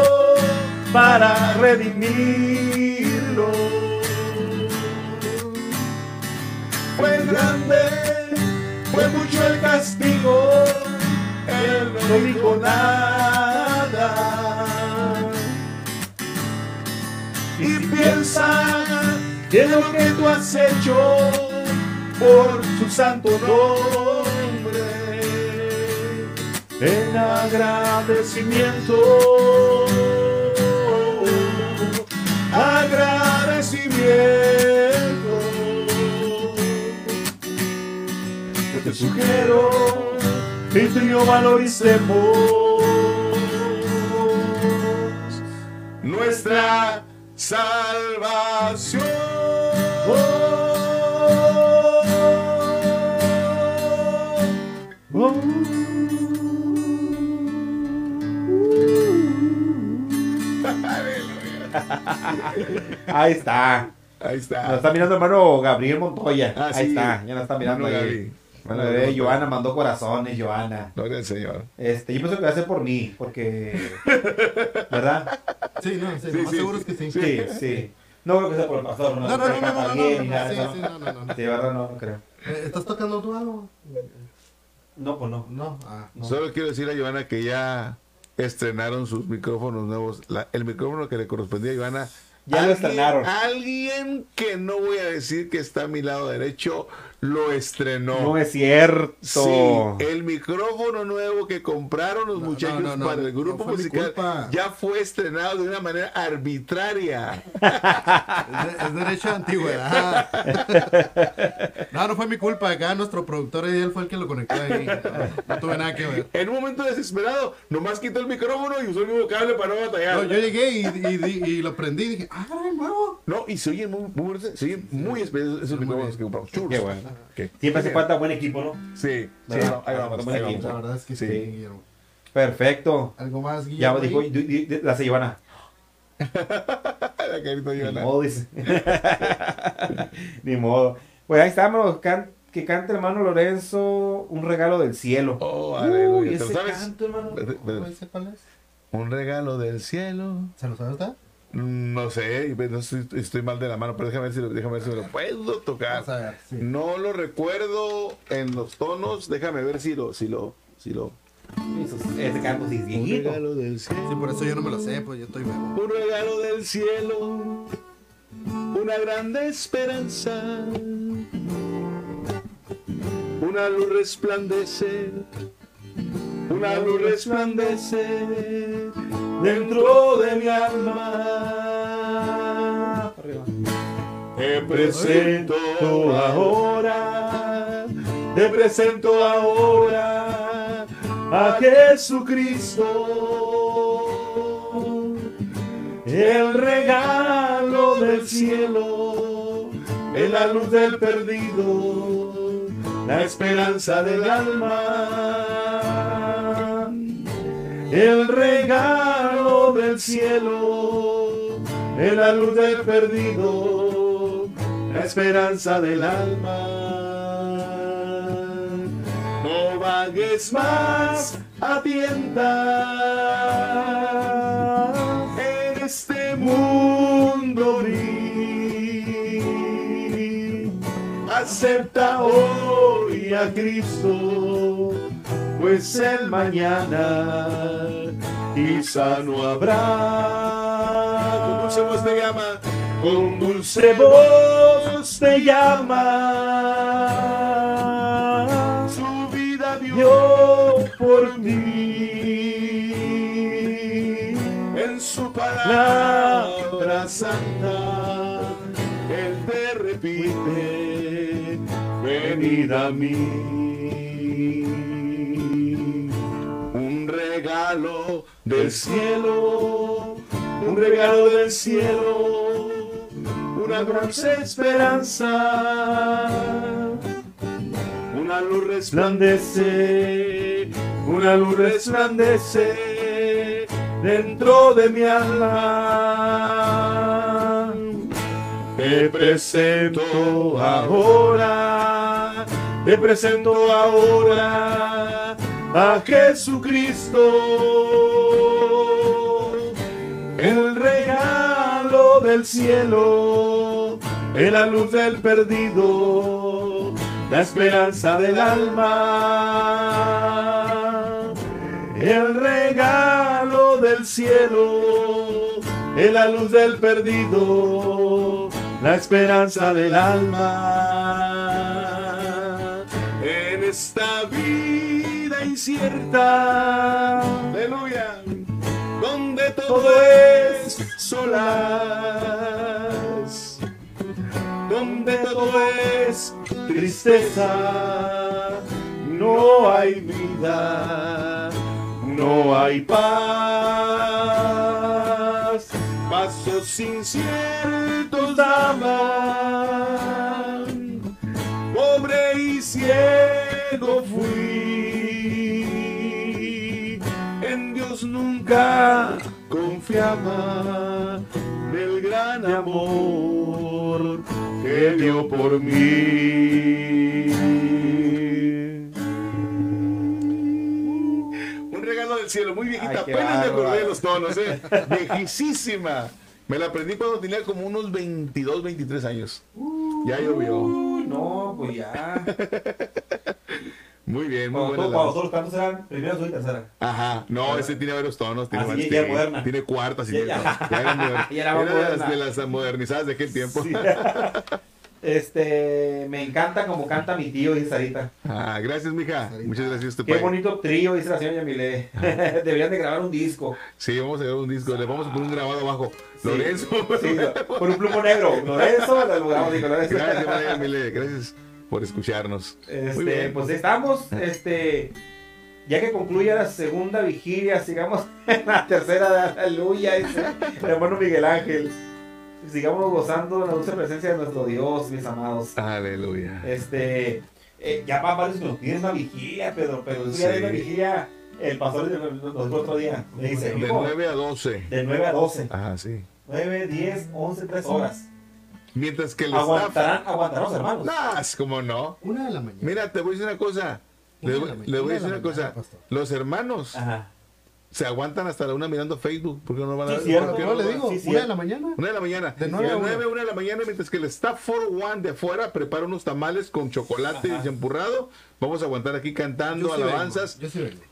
para redimirlo. Fue grande, fue mucho el castigo, él no dijo nada. y piensa que lo que tú has hecho por su santo nombre en agradecimiento agradecimiento sugiero que tú y yo valoricemos nuestra salvación. Ahí está. Ahí Nos está. está mirando hermano Gabriel Montoya. Ah, Ahí sí. está, ya nos está mirando. Gaby. Bueno, eh. Joana mandó corazones, Joana. Gloria al Señor. Este, yo pienso que va a ser por mí, porque. ¿Verdad? Sí, no, sí, Sí, lo más sí, seguro sí. es que sí. Sí, sí. No creo que sea por el pastor, no. No, no, no, no, no, no, Bien, no, ni no, nada, sí, no. sí, no, no, no. Sí, verdad, no, no creo. Eh, ¿Estás tocando tú algo? No, pues no. No, ah, no. Solo quiero decir a Joana que ya estrenaron sus micrófonos nuevos. La- el micrófono que le correspondía a Joana. Ya lo estrenaron. Alguien que no voy a decir que está a mi lado derecho lo estrenó. No es cierto. Sí, el micrófono nuevo que compraron los No, muchachos no, no, no, para el grupo musical ya fue estrenado de una manera arbitraria. Es, de- es derecho de antigüedad. No, no fue mi culpa. Acá nuestro productor y él fue el que lo conectó ahí. No, no tuve nada que ver. En un momento desesperado, nomás quitó el micrófono y usó el mismo cable para no batallar. No, yo llegué y, y- y- y lo prendí y dije, ah, caray, nuevo. No, y se oyen muy, muy, se oyen muy especiales esos Muy micrófonos que compramos. Qué bueno. ¿Qué? Siempre hace falta buen equipo, ¿no? Sí, sí, ¿Verdad? no, ahí vamos, Buen ahí equipo. La vamos. verdad es que Sí. sí, Guillermo. Perfecto. ¿Algo más, Ya Guillermo? dijo, ahí? di- di- di- la Giovanna. La carita de Ni modo, dice. Ni modo. Pues ahí estamos. can- que cante hermano Lorenzo un regalo del cielo. Oh, Uy, aleluya. ¿Te lo ese sabes? canto, hermano. Ve- ve- ¿No dice cuál es? Un regalo del cielo. ¿Se lo sabe usted? No sé, no estoy, estoy mal de la mano, pero déjame ver si, lo- déjame ver si me lo puedo tocar. Ver, sí. No lo recuerdo en los tonos. Déjame ver si lo, si lo, si lo. Ese canto sí es Un regalo del cielo. Sí, por eso yo no me lo sé, pues yo estoy nuevo. Un regalo del cielo. Una grande esperanza. Una luz resplandece. Una luz resplandece dentro de mi alma. Te presento ahora, te presento ahora a Jesucristo, el regalo del cielo, en la luz del perdido, la esperanza del alma, el regalo del cielo, en la luz del perdido, la esperanza del alma. No vagues más a en este mundo gris. Acepta hoy a Cristo, pues el mañana quizá no habrá. Con dulce voz te llama, con dulce voz te llama. Su vida dio por mí. En su palabra santa, Él te repite, venid a mí. Del cielo, un regalo del cielo, una dulce esperanza. Una luz resplandece, una luz resplandece dentro de mi alma. Te presento ahora, te presento ahora a Jesucristo, el regalo del cielo, en la luz del perdido, la esperanza del alma, el regalo del cielo, en la luz del perdido, la esperanza del alma. En esta vida incierta, aleluya, donde todo es solas, donde todo es tristeza, no hay vida, no hay paz, pasos inciertos daban, pobre y ciego fui, nunca confiaba del gran amor que dio por mí. Un regalo del cielo, muy viejita, Ay, apenas me acordé de los tonos, ¿eh? Viejísima. Me la aprendí cuando tenía como unos 22, 23 años. Ya llovió. No, pues ya. Muy bien, muy todos- cuando todos los cantos eran primera, segunda y tercera. Ajá, no, ese tiene varios tonos. Tiene, Ah, sí, varios- ya tiene- moderna. tiene cuartas y Ya- ya. Ya era moderna. Ya era más Era de las- moderna. de las modernizadas de aquel tiempo. Sí. Este, me encanta como canta mi tío, dice Sarita. Ah, gracias, mija. Muchas gracias. Este Qué bonito trío, dice la señora Yamile. Deberían de grabar un disco. Sí, vamos a grabar un disco. Le vamos a poner un grabado abajo. Sí. Lorenzo. Sí, con un plumo negro. Lorenzo, lo grabamos Lorenzo. Gracias, María Mile. Gracias por escucharnos. Muy Este, bien. pues estamos, este, ya que concluya la segunda vigilia, sigamos en la tercera de aleluya, dice el hermano Miguel Ángel. Sigamos gozando de la dulce presencia de nuestro Dios, mis amados. Aleluya. Este, eh, ya van varios que nos piden una vigilia, Pedro, pero ya Sí. es la vigilia, el pastor nos dijo otro día, me dice, De "Hijo, 9 a 12. de 9 a 12, Ajá, sí. 9, 10, 11, 3 horas. Mientras que el staff. Aguantarán, aguantarán los hermanos. No, es como no. Una de la mañana. Mira, te voy a decir una cosa. Le, Una de la voy- le voy a decir una cosa. pastor. Los hermanos Ajá. Se aguantan hasta la una mirando Facebook. ¿Por qué no van a Sí, ver? cierto. ¿Por qué No le digo, Sí, una de la mañana. Una de la mañana. De nueve a. 9, una de la mañana, mientras que el staff for one de afuera prepara unos tamales con chocolate Ajá. y champurrado. Vamos a aguantar aquí cantando alabanzas.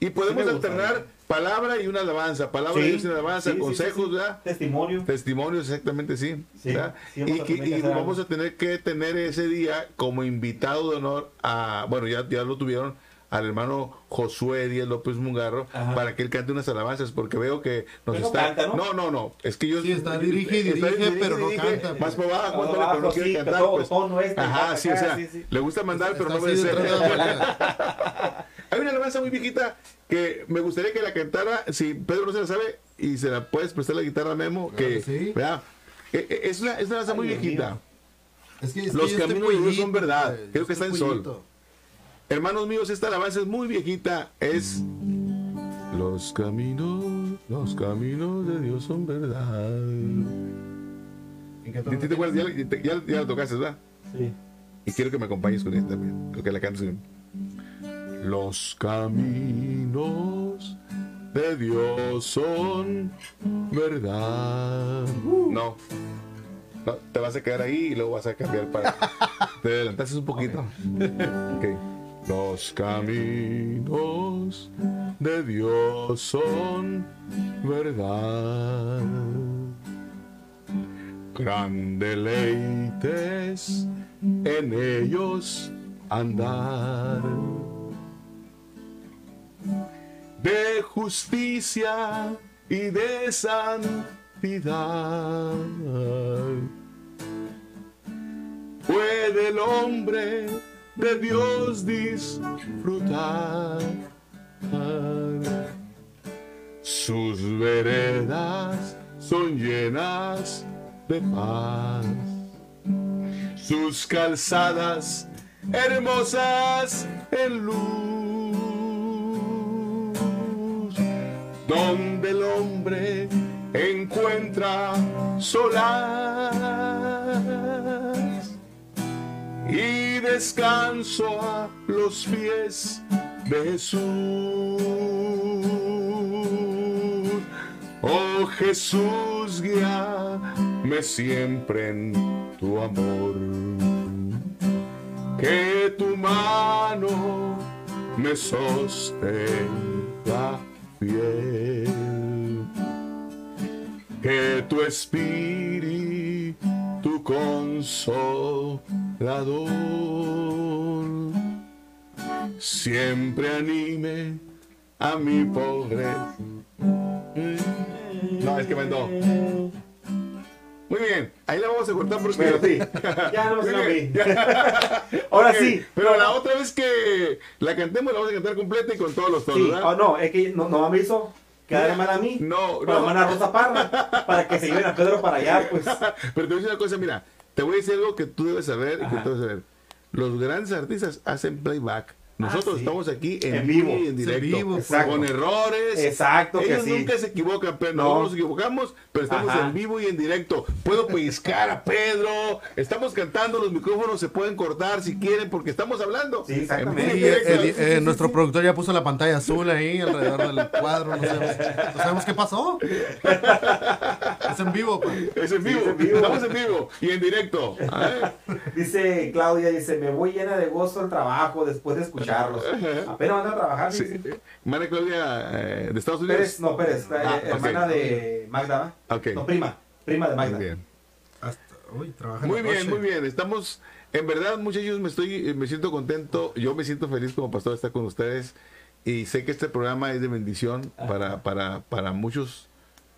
Y podemos gusta, alternar palabra y una alabanza. Palabra y una alabanza. consejos. ¿verdad? Testimonio. Testimonios, exactamente, sí. Y que- vamos a tener que tener ese día como invitado de honor a, bueno, ya, ya lo tuvieron, al hermano Josué Díaz López Mungarro, Ajá. para que él cante unas alabanzas, porque veo que nos Pero no está... canta, ¿no? no, no, no, es que yo... Sí, está, dirige y está- dirige, pero no canta. Más para abajo, más para pero no quiere sí, cantar, todo- pues. tono este, Ajá, sí, o sea, sí, sí. le gusta mandar, pero Está no obedecer. Hay una alabanza muy viejita que me gustaría que la cantara, si Pedro no se la sabe, y se la puedes prestar la guitarra a Memo, Claro que, que sí. ¿verdad? Eh, eh, Es una, es una alabanza muy viejita. Es que, es Los que estoy caminos de Dios son verdad. pues, Creo que estoy está en sol. Hermanos míos, esta alabanza es muy viejita. Es. Los caminos, los caminos de Dios son verdad. ¿En qué tono ¿Te- te acuerdas? Ya, ya, ya- ya la tocaste, ¿verdad? Sí. Y quiero que me acompañes con ella también. Creo que la cantes. Los caminos de Dios son verdad. No. No, te vas a quedar ahí y luego vas a cambiar para. Te adelantaste un poquito. Ok. Los caminos de Dios son verdad. Gran deleites en ellos andar. De justicia y de santidad. Puede el hombre de Dios disfrutar. Sus veredas son llenas de paz. Sus calzadas hermosas en luz. Donde el hombre encuentra solas y descanso a los pies de Jesús. Oh Jesús, guíame siempre en tu amor. Que tu mano me sostenga fiel. Que tu espíritu consolador siempre anime a mi pobre. No, es que mandó. Muy bien, ahí la vamos a cortar porque. Pero sí, ya no me mí. Ahora sí. Pero la otra vez que la cantemos, la vamos a cantar completa y con todos los tonos, Sí, ¿verdad? oh, no, es que no, no me hizo quedar mal a mí. No, no. hermana Rosa Parra, para que se lleven a Pedro para allá, pues. Pero te voy a decir una cosa, mira, te voy a decir algo que tú debes saber y que tú debes saber. Los grandes artistas hacen playback. Nosotros Ah, sí. estamos aquí en, En vivo y en Sí, directo. vivo, Exacto. Con errores. Exacto, que Ellos sí. nunca se equivocan, pero No. nosotros nos equivocamos, pero estamos Ajá. en vivo y en directo. Puedo pellizcar a Pedro, estamos cantando, los micrófonos se pueden cortar si quieren porque estamos hablando. Sí, exactamente. Sí, eh, eh, eh, nuestro productor ya puso la pantalla azul ahí alrededor del cuadro. No sabemos, no sabemos qué pasó. Es en vivo, pues. Es en vivo, es en vivo. estamos en vivo y en directo. Dice Claudia, dice, me voy llena de gozo al trabajo después de escucharlos. Apenas van a trabajar, Sí. María Claudia eh, de Estados Unidos. Pérez, no, Pérez, la, Ah, eh, hermana de Magda, ¿va? Ok. No, prima, prima de Magda. Muy bien. Hasta, uy, Muy bien, muy bien. Estamos, en verdad, muchachos, me estoy, eh, me siento contento. Yo me siento feliz como pastor de estar con ustedes y sé que este programa es de bendición para, para, para muchos.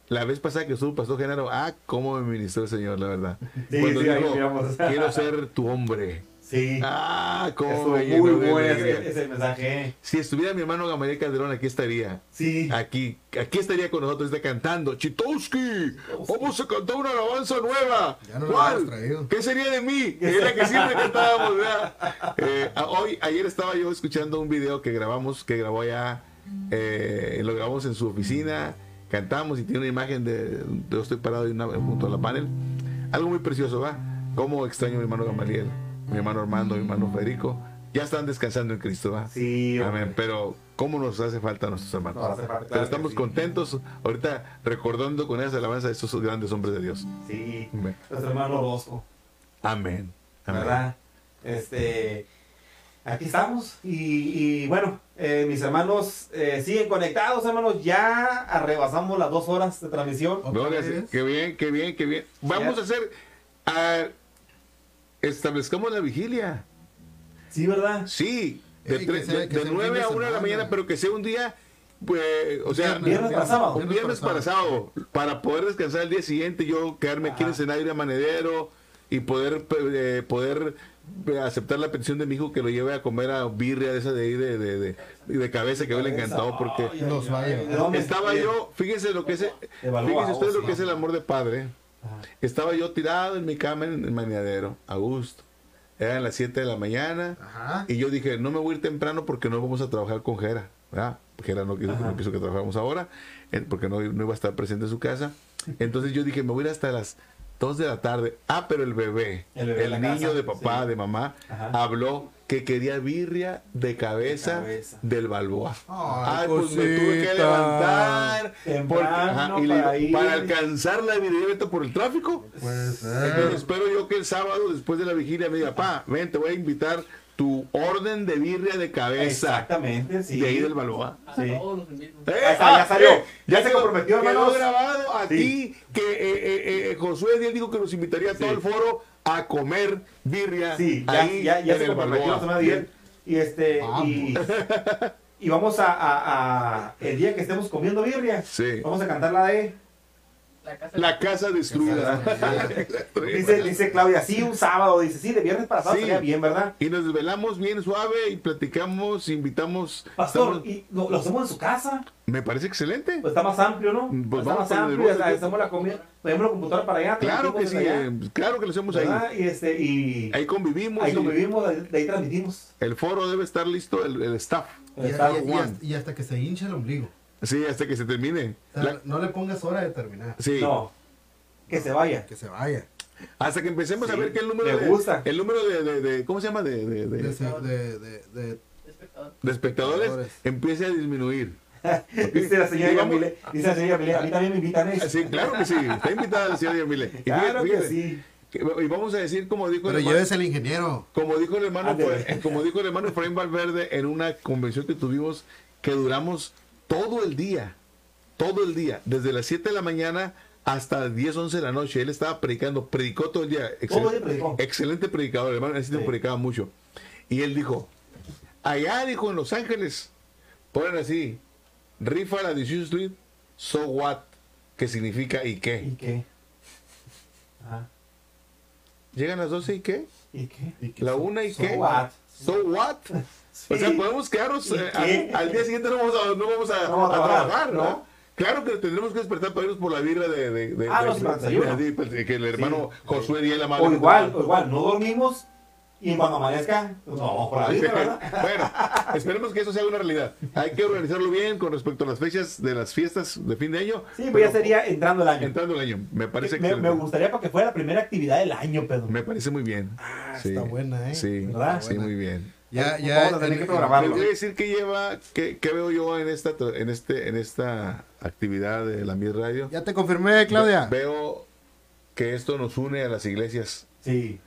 La vez pasada que estuvo Pastor Genaro, ah, cómo me ministró el Señor, la verdad. Sí, Cuando sí, dijo, quiero ser tu hombre. Sí, Ah, cómo estuvo me llenó muy de bueno ese, ese mensaje. Si estuviera mi hermano Gamaliel Calderón, aquí estaría. Sí. Aquí, aquí estaría con nosotros, está cantando. Chitowski, vamos a cantar una alabanza nueva. Ya no ¿Cuál? traído. ¿Qué sería de mí? Que era que siempre cantábamos, ¿verdad? Eh, hoy, ayer estaba yo escuchando un video que grabamos, que grabó allá, eh, lo grabamos en su oficina, cantamos y tiene una imagen de, de yo estoy parado y una, junto a la panel. Algo muy precioso, ¿va? Cómo extraño a mi hermano Gamaliel, mi hermano Armando, mi hermano Federico. Ya están descansando en Cristo, ¿va? Sí. Amén. Pero, ¿cómo nos hace falta a nuestros hermanos? Nos hace falta, Pero estamos sí. contentos ahorita recordando con esas alabanzas a estos grandes hombres de Dios. Sí, Amén. nuestro hermano Orozco, Amén. Amén. ¿verdad? Este, aquí estamos y, y bueno, eh, mis hermanos eh, siguen conectados, hermanos. Ya arrebasamos las dos horas de transmisión. ¿Otra Gloria. Qué bien, qué bien, qué bien. Vamos Ya. a hacer. ah, establezcamos la vigilia. Sí, ¿verdad? Sí, de, Ey, sea- de- de sea un 9 fin de a 1 de la mañana, pero que sea un día, pues, o sea, Viernes para sábado. un viernes para sábado, para poder descansar el día siguiente, yo quedarme aquí en el Ajá. escenario de Manedero y poder, eh, poder eh, aceptar la petición de mi hijo que lo lleve a comer a birria de esa de ahí de, de, de, de cabeza que a él le encantó porque estaba yo, fíjense lo que es, fíjense ustedes lo que es el amor de padre. Ajá. Estaba yo tirado en mi cama en el maniadero, a gusto. Eran las 7 de la mañana. Ajá. Y yo dije, no me voy a ir temprano porque no vamos a trabajar con Jera. ¿verdad? Jera no quiso, no quiso que trabajáramos ahora, eh, porque no, no iba a estar presente en su casa. Entonces yo dije, me voy a ir hasta las 2 de la tarde. Ah, pero el bebé, El el, bebé de la niño casa, de papá, sí. de mamá, Ajá. habló que quería birria de cabeza, De cabeza. del Balboa. Ay, pues me tuve que levantar Temprano y le digo, para para alcanzar la birria por el tráfico. Pues, Entonces eh, espero yo que el sábado, después de la vigilia, me diga, pa, ven, te voy a invitar tu orden de birria de cabeza Exactamente, sí. de ahí del Balboa. A Sí. Eh, ya salió. Ya se comprometió, quedó hermanos. grabado a Sí. ti que eh, eh, eh, Josué Díaz dijo que nos invitaría a todo Sí. el foro a comer birria Sí, ya, ahí ya, ya en se el Balboa. bien. Y este, y, y vamos a, a- a- el día que estemos comiendo birria, Sí. vamos a cantar la de La casa. La casa destruida. Dice, dice Claudia, sí, un sábado. Dice, sí, de viernes para sábado Sí. sería bien, ¿verdad? Y nos desvelamos bien suave y platicamos, invitamos. Pastor, estamos- ¿y lo, lo hacemos en su casa? me parece excelente. Pues está más amplio, ¿no? Pues está vamos más amplio, hacemos la comida, ponemos la computadora para allá. claro que sí, eh, claro que lo hacemos ahí. Y, este, y Ahí convivimos. ahí y convivimos, de, de ahí transmitimos. El foro debe estar listo, el, el staff. Y, Está y- y Juan. hasta, y hasta que se hinche el ombligo. Sí, hasta que se termine. O sea, La- no le pongas hora de terminar. sí. No, que se vaya. Que se vaya. Hasta que empecemos a Sí, ver que el número me de, gusta. el número de, de- de- ¿cómo se llama? De, de- de- De, se- de, de, de- Espectador. de espectadores espectadores. empiece a disminuir. Dice la señora Yamile, dice la señora Yamile, a mí también me invitan ¿eh? Sí, claro que sí. Está invitada la señora Yamile. Y Claro fíjate- que sí. Y vamos a decir, como dijo Pero el hermano, llévese el ingeniero. como dijo el hermano. Fre- como dijo el hermano Efraín Valverde en una convención que tuvimos, que duramos todo el día, todo el día, desde las 7 de la mañana hasta 10, 11 de la noche. Él estaba predicando, predicó todo el día. Día predicó. Excelente predicador, hermano, Sí. predicaba mucho. Y él dijo, allá, dijo, en Los Ángeles, ponen así, rifa la 18 Street, so what, que significa y qué. ¿Y qué? Ajá. Llegan las 12 y qué. ¿Y qué? La so- una y So qué. what? So what? O sea, podemos quedarnos ¿Y eh, al, al día siguiente no vamos a, no vamos a, No vamos a a trabajar, trabajar, ¿no? ¿no? Claro que tendremos que despertar para irnos por la birra de, de, de, Ah, de- de- que el hermano Sí. Josué Díaz la madre. O igual, o igual, no dormimos y cuando amanezca, pues no vamos por la vida, ¿verdad? bueno, esperemos que eso sea una realidad. Hay que organizarlo bien con respecto a las fechas de las fiestas de fin de año. Sí, pues ya sería entrando el año. entrando el año. Me parece me, me gustaría para que fuera la primera actividad del año, Pedro. Me parece muy bien. Ah, Sí, está buena, ¿eh? Sí, ¿Verdad? sí, muy bien. Ya, Vamos ya. a tener en- que programarlo. Voy a decir que lleva, que, que veo yo en esta, en este, en esta actividad de la Mi Radio. Ya te confirmé, Claudia. Ve- Veo que esto nos une a las iglesias. Sí.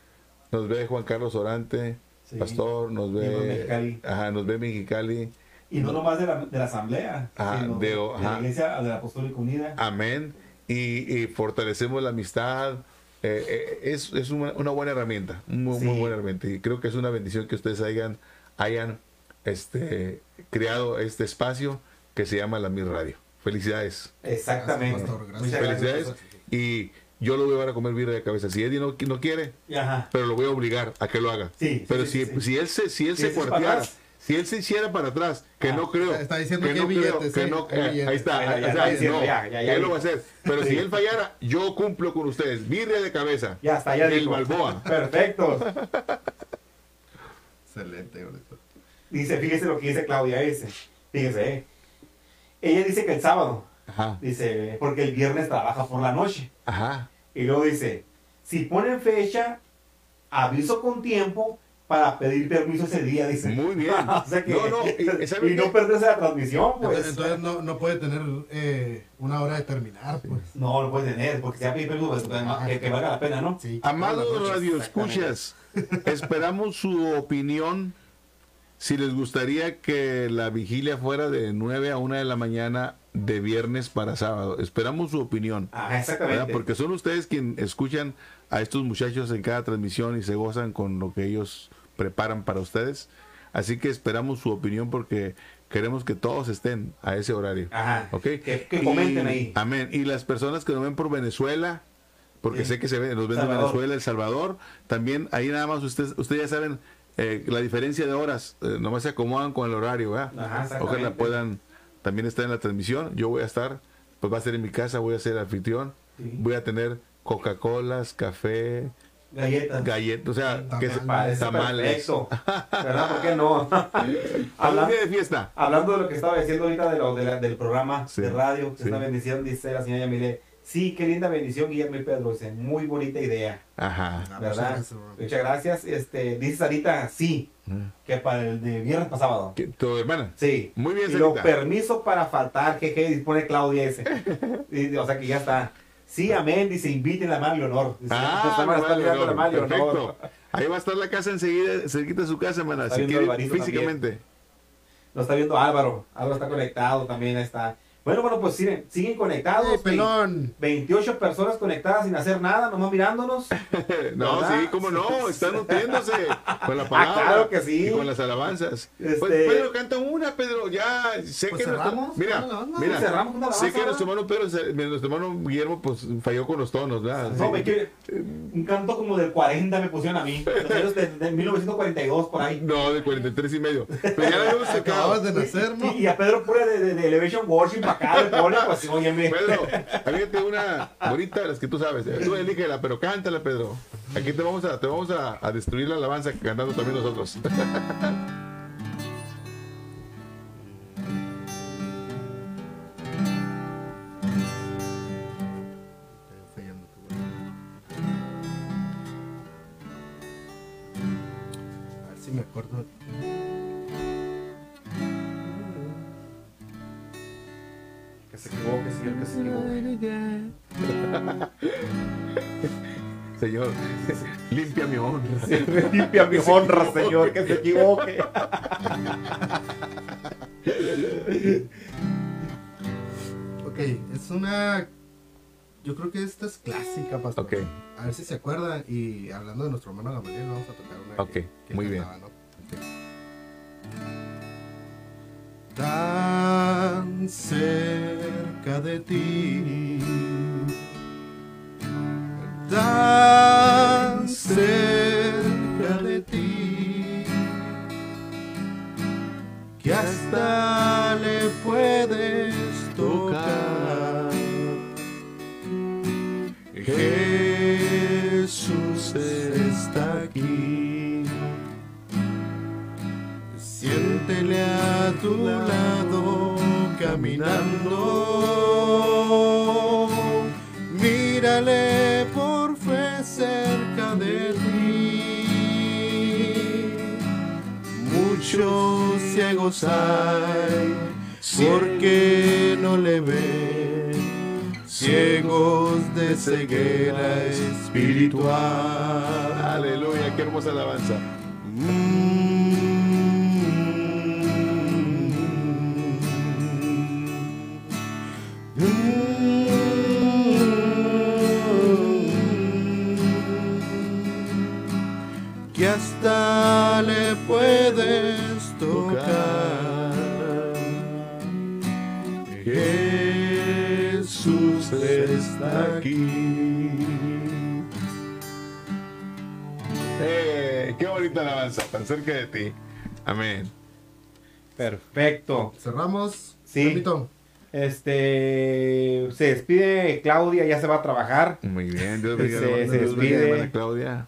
Nos ve Juan Carlos Orante, Sí. pastor, nos ve Mexicali. ajá, nos ve Mexicali. Y no nomás de la, de la asamblea, Ah, sino de- de, ajá. la iglesia de la Apostólica Unida. Amén. Y, y fortalecemos la amistad. Eh, eh, es es una, una buena herramienta, muy, muy buena herramienta. Y creo que es una bendición que ustedes hayan, hayan este, creado este espacio que se llama la Mi Radio. Felicidades. Exactamente. Pastor, gracias. Felicidades. gracias. Y yo lo voy a llevar a comer birra de cabeza. Si Eddie no, no quiere, Ajá. pero lo voy a obligar a que lo haga. Sí, pero sí, si, sí, si él se, si él Si se cuarteara. Si él se hiciera para atrás, que Ah, no creo. está- diciendo que no hay creo, billetes, que eh, no- hay eh, billetes. ahí está, Ya, ahí ya, está, está diciendo, no, ya, ya, ya él lo va a hacer. Pero Sí. si él fallara, yo cumplo con ustedes. Birria de cabeza. Ya está, ya Del dijo. Balboa. Perfecto. Excelente, bonito. Dice, fíjese lo que dice Claudia ese. Fíjese, eh. Ella dice que el sábado, Ajá, dice, porque el viernes trabaja por la noche. ajá. Y luego dice, si ponen fecha, aviso con tiempo para pedir permiso ese día, dice. Muy bien. o sea que, No, no, y- ¿sabe y no perderse la transmisión, pues. Entonces, entonces no, no puede tener eh, una hora de terminar, pues. No, lo puede tener, porque si va a pedir permiso, pues, que, que valga la pena, ¿no? Sí, Amados noches. radioescuchas, esperamos su opinión. Si les gustaría que la vigilia fuera de 9 a 1 de la mañana de viernes para sábado, esperamos su opinión. Ah, ¿verdad? exactamente. Porque son ustedes quienes escuchan a estos muchachos en cada transmisión y se gozan con lo que ellos preparan para ustedes. Así que esperamos su opinión porque queremos que todos estén a ese horario. Ajá. ¿Ok? Que, que comenten Y- ahí. Amén. Y las personas que nos ven por Venezuela, porque Sí. sé que se ven, nos ven de. Venezuela, El Salvador, también ahí nada más ustedes, ustedes ya saben eh, la diferencia de horas, eh, nomás se acomodan con el horario, ¿verdad? Ojalá puedan también estar en la transmisión. Yo voy a estar, pues va a ser en mi casa, voy a ser anfitrión, Sí. voy a tener Coca-Colas, café, Galletas. galletas, o sea, que se- Parece tamales. perfecto. ¿Verdad? ¿Por qué no? Para Habla- un día de fiesta. Hablando de lo que estaba diciendo ahorita de lo, de la- del programa Sí, de radio, que sí. es una bendición, dice la señora Yamile. Sí, qué linda bendición, Guillermo y Pedro. Dice, muy bonita idea, Ajá. Muchas ¿verdad? Muchas gracias. Este, dice Sarita, sí, que para el de viernes para sábado. ¿Qué- ¿Tu hermana? Sí. Muy bien, Y Sarita. permiso para faltar, jeje, dispone Claudia ese. Y, o sea que ya está. Sí, amén, dice, inviten a Mario. Dice, Ah, está, me está no, a Mario perfecto. Ahí va a estar la casa enseguida, cerquita de su casa, hermana. Está Si quiere, físicamente. Lo está viendo Álvaro. Álvaro está conectado también, ahí está. Bueno, bueno, pues siguen, siguen conectados. ¡Eh, pelón! 28 personas conectadas sin hacer nada, nomás mirándonos. No, ¿Verdad? sí, cómo no, están nutriéndose con la Ah, palabra claro que sí. y con las alabanzas. Este- Pues, Pedro, canta una, Pedro, ya sé Pues que nuestro- cerramos, mira, con la alabanza. mira, Cerramos con la sé que alabanza, nuestro hermano Pedro, nuestro hermano Guillermo, pues falló con los tonos, ¿verdad? No, Sí. me que un canto como del 40 me pusieron a mí. Años de, de 1942 por ahí. No, de 43 y medio. Pero ya lo habíamos sacado. de nacer, ¿no? Y, y a Pedro pura de, de, de Elevation Worship acá, le pone, pues, óyeme. Pedro, fíjate una bonita de las que tú sabes. Tú elígela, pero cántala, Pedro. Aquí te vamos a, te vamos a, a destruir la alabanza cantando también nosotros. Me acuerdo. señor, que se equivoque. Señor, limpia mi honra. Limpia mi honra, señor, que se equivoque. Ok, es una. Yo creo que esta es clásica, pastor. Ok, A ver si se acuerdan. Y hablando de nuestro hermano Gamaliel, vamos a tocar una. Ok, que- que muy bien. ¿no? Tan cerca de ti. Cerca de ti. Que hasta le puedes tocar. Jesús está aquí. Siéntele a tu lado caminando. Mírale por fe cerca de ti. Muchos ciegos hay porque no le ven ciegos de ceguera espiritual. aleluya, qué hermosa alabanza. Alabanza, tan cerca de ti. Amén. Perfecto. Cerramos. Sí. Permito. Este se despide Claudia, ya se va a trabajar. Muy bien, Dios Se- bendiga, se despide. Claudia.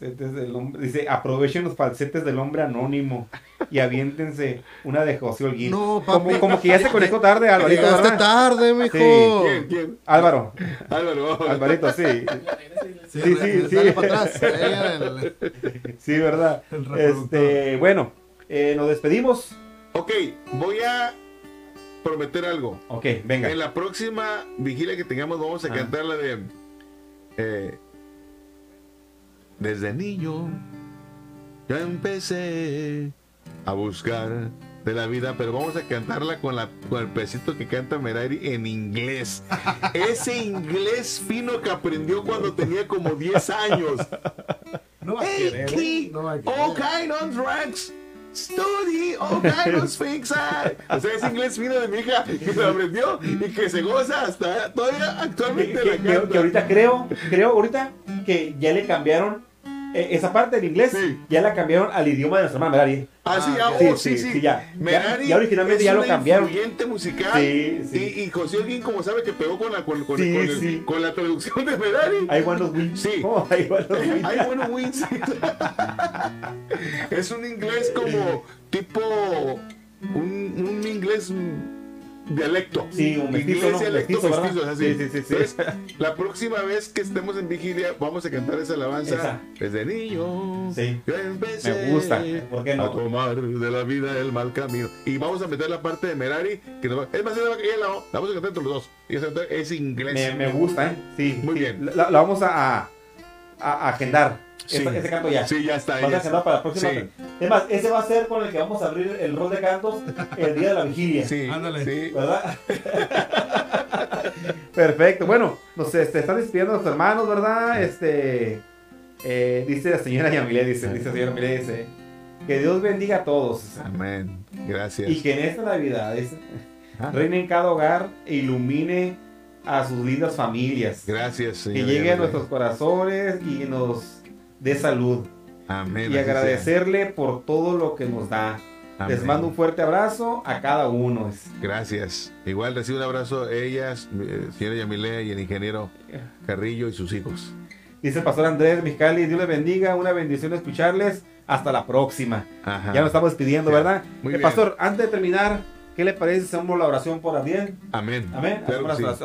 Falsetes del hombre- Dice, aprovechen los falsetes del hombre anónimo y aviéntense una de José Holguín. No, papi. como, como que ya se conectó tarde, Alvarito, Llegaste ¿verdad? tarde, mijo. Sí. ¿Quién? ¿Quién? Álvaro, Álvaro. Alvarito, sí. Sí, Sí, sí, sí, sí. Dale para atrás. Sí, ¿verdad? Este, bueno, eh, nos despedimos. Ok, voy a prometer algo. Ok, venga. En la próxima vigilia que tengamos vamos a Ah. cantar la de... eh, desde niño yo empecé a buscar de la vida, pero vamos a cantarla con, la, con el pedacito que canta Merari en inglés. Ese inglés fino que aprendió cuando tenía como 10 años. No va a Hey, querer. kid, ¿eh? No va a querer. all kind of drugs. Study all kind of things. ah. O sea, ese inglés fino de mi hija que lo aprendió y que se goza hasta todavía actualmente que- la que- canta. que ahorita creo, creo ahorita que ya le cambiaron esa parte del inglés, Sí. ya la cambiaron al idioma de nuestra hermana Merari. Ah, sí, Ah, sí, oh, sí, sí, sí. sí, ya. Merari Ya- ya originalmente es ya lo cambiaron. influyente musical. Sí, sí. Y, y José Olguín, como sabe que pegó con la, con, con- Sí, con el- sí. con la traducción de Merari. I want to win. Sí. ¿Cómo? I want to win. Ay, bueno, Wins. es un inglés como tipo un, un inglés dialecto. Sí, un mestizo, Inglés ¿no? dialecto Mestizo. Sí, sí, sí. Entonces, la próxima vez que estemos en vigilia, vamos a cantar esa alabanza Esa. desde niño. Sí. Yo empecé Me gusta. ¿Por qué no? a tomar de la vida el mal camino. Y vamos a meter la parte de Merari, que nos va- es más, ella la, vamos a cantar entre los dos. Y es inglés. Me, me gusta, ¿eh? Sí. Muy bien. La, la vamos a, a, a agendar. Sí. Canto ya. Sí, ya está. Va a ya está. agendado para la próxima. Sí. Es más, ese va a ser con el que vamos a abrir el rol de cantos el día de la vigilia. Sí, Ándale. sí. ¿Verdad? Perfecto. Bueno, nos este, están despidiendo nuestros hermanos, ¿verdad? Este. eh, dice la señora Yamile, dice, dice la señora Yamile, dice. Que Dios bendiga a todos. Amén. Gracias. Y que en esta Navidad dice, Ah. reine en cada hogar e ilumine a sus lindas familias. Gracias, Que Señor. llegue a nuestros corazones y nos dé salud. Amén. Y agradecerle por todo lo que nos da. Les Amén. mando un fuerte abrazo a cada uno. Gracias. Igual recibe un abrazo a ellas, eh, señora Yamilea y el ingeniero Carrillo y sus hijos. Dice el pastor Andrés Mijali, Dios les bendiga, una bendición escucharles. Hasta la próxima. Ajá. Ya nos estamos despidiendo, Ya. ¿verdad? Muy Eh, bien. pastor, antes de terminar, ¿qué le parece si hacemos la oración por Abdiel? Amén. Amén. Claro Hacemos sí.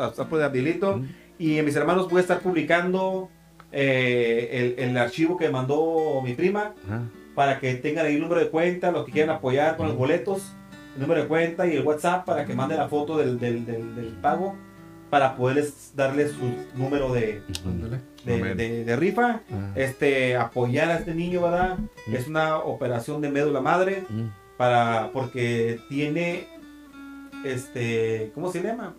Y mis hermanos voy a estar publicando eh, el, el archivo que mandó mi prima para que tengan ahí el número de cuenta, los que quieran apoyar con los boletos, el número de cuenta y el WhatsApp para que manden la foto del, del- del- del pago para poderles darles su número de, de, de- de rifa. Ah. Este, apoyar a este niño, ¿verdad? Es una operación de médula madre para porque tiene este, ¿cómo se llama?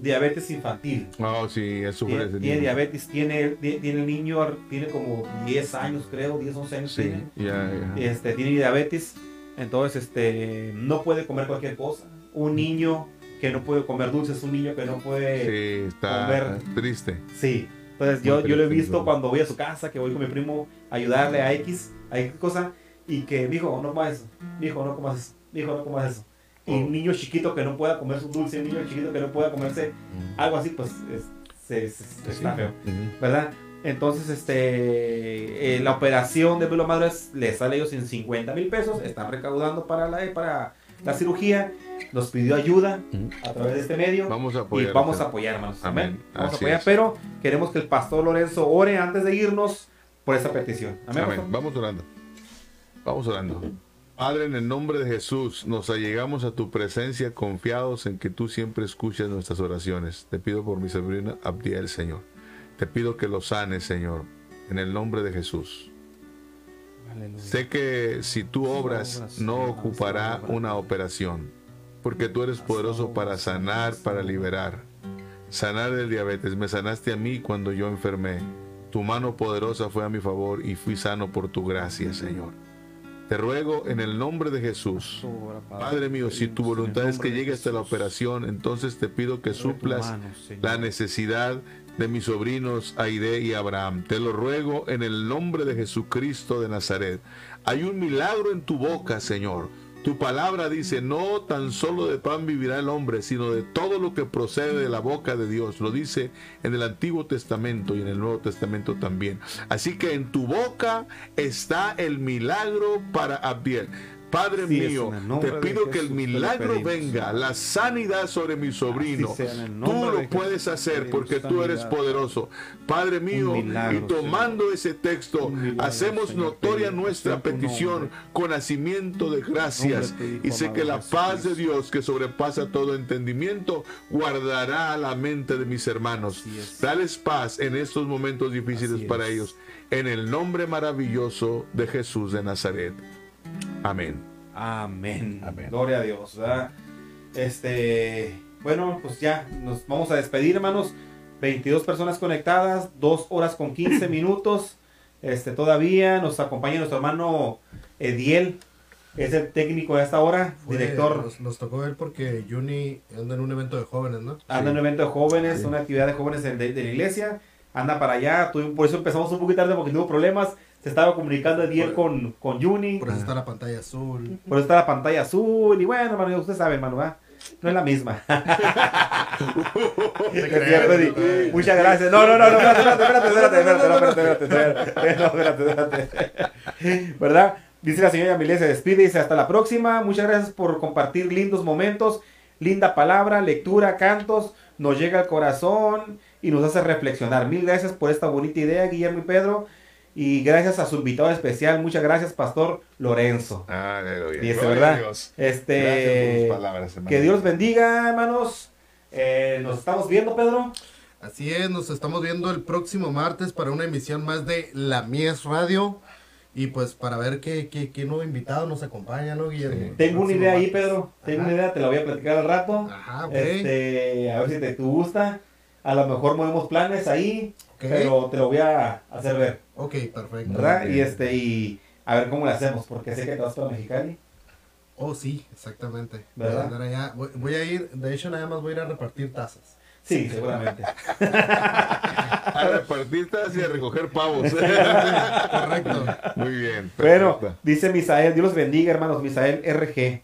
Diabetes infantil. Oh, sí, es sufre Tiene, ese tiene niño. diabetes, tiene, ti- tiene el niño, tiene como 10 años, creo, 10, 11 años Sí, tiene. Este, tiene diabetes, entonces este, no puede comer cualquier cosa. Un niño que no puede comer dulces, un niño que no puede... Sí, está comer. triste. Sí. Entonces Muy yo, yo lo he visto ¿no? cuando voy a su casa, que voy con mi primo a ayudarle a X, a X cosa, y que, mijo, no comas eso, mijo, no comas eso, mijo, no comas eso. Y un niño chiquito que no pueda comer su dulce, un niño chiquito que no pueda comerse algo así, pues es- se- se- está feo. ¿verdad? Entonces, este, eh, la operación de médula madre le sale a ellos en 50 mil pesos, están recaudando para la, para la cirugía, nos pidió ayuda a través de este medio. Vamos a Y apoyar. vamos a apoyar, hermanos. Amén. Vamos a apoyar, es. pero queremos que el pastor Lorenzo ore antes de irnos por esa petición. Amén. Vamos orando. Vamos orando. Padre, en el nombre de Jesús, nos allegamos a tu presencia confiados en que tú siempre escuchas nuestras oraciones. Te pido por mi sobrina Abdiel, Señor. Te pido que lo sanes, Señor, en el nombre de Jesús. Aleluya. Sé que si tú obras, no ocupará una operación, porque tú eres poderoso para sanar, para liberar. Sanar el diabetes. Me sanaste a mí cuando yo enfermé. Tu mano poderosa fue a mi favor y fui sano por tu gracia, Señor. Te ruego en el nombre de Jesús. Padre mío, si tu voluntad es que llegue hasta la operación, entonces te pido que suplas la necesidad de mis sobrinos Aide y Abraham. Te lo ruego en el nombre de Jesucristo de Nazaret. Hay un milagro en tu boca, Señor. Tu palabra dice, no tan solo de pan vivirá el hombre, sino de todo lo que procede de la boca de Dios. Lo dice en el Antiguo Testamento y en el Nuevo Testamento también. Así que en tu boca está el milagro para Abdiel. Padre mío, te pido que el milagro venga, la sanidad sobre mi sobrino. Sea, Tú lo de puedes hacer porque tú eres poderoso. Padre mío, milagro, y tomando ese texto, milagro, hacemos Señor, notoria nuestra petición con nacimiento de gracias. Y sé que la paz de. Dios que sobrepasa todo entendimiento guardará la mente de mis hermanos. Dales paz en estos momentos difíciles Así para es. ellos. En el nombre maravilloso de Jesús de Nazaret. Amén. Amén. Amén. Gloria a Dios. ¿verdad? Este, bueno, pues ya nos vamos a despedir, hermanos. 22 personas conectadas, 2 horas con 15 minutos. Este, todavía nos acompaña nuestro hermano Ediel, es el técnico de esta hora, Fue- director. Nos, nos tocó ver porque Juni anda en un evento de jóvenes, ¿no? Anda en un evento de jóvenes, una actividad de jóvenes de, de- de la iglesia. Anda para allá. Por eso empezamos un poquito tarde porque tuvo problemas. Se estaba comunicando Ediel Por- con, con Juni. Por eso está la pantalla azul. Por eso está la pantalla azul. Y bueno, hermano, usted sabe, hermano, ¿va? No es la misma. Muchas gracias. No, no, no, no, espérate, espérate, espérate, espérate, no, espérate, espérate, espérate, no, espérate, espérate. ¿Verdad? Dice la señora Yamile, se despide y dice hasta la próxima. Muchas gracias por compartir lindos momentos, linda palabra, lectura, cantos. Nos llega al corazón y nos hace reflexionar. Mil gracias por esta bonita idea, Guillermo y Pedro. Y gracias a su invitado especial. Muchas gracias, Pastor Lorenzo. Aleluya. Dice, ¿verdad? Dios. Este, Gracias por tus palabras, hermano. que Dios bendiga, hermanos. Eh, nos estamos viendo, Pedro. Así es, nos estamos viendo el próximo martes para una emisión más de La Mies Radio. Y pues para ver qué, qué, qué nuevo invitado nos acompaña, ¿no, Guillermo? Tengo una idea ahí. Pedro. Tengo Ajá. una idea, te la voy a platicar al rato. Ajá, ok. Este, a ver si te, te gusta. A lo mejor movemos planes ahí, pero te lo voy a hacer ver, Ok, perfecto. ¿verdad? Y este, y a ver cómo lo hacemos, porque sé que te vas para Mexicali. Oh, sí, exactamente. ¿Verdad? Voy a, andar allá. Voy, voy a ir, de hecho, nada más voy a ir a repartir tazas. Sí, seguramente. A repartir tazas y a recoger pavos. Correcto. Muy bien. Bueno, perfecto. dice Misael, Dios los bendiga, hermanos. Misael RG.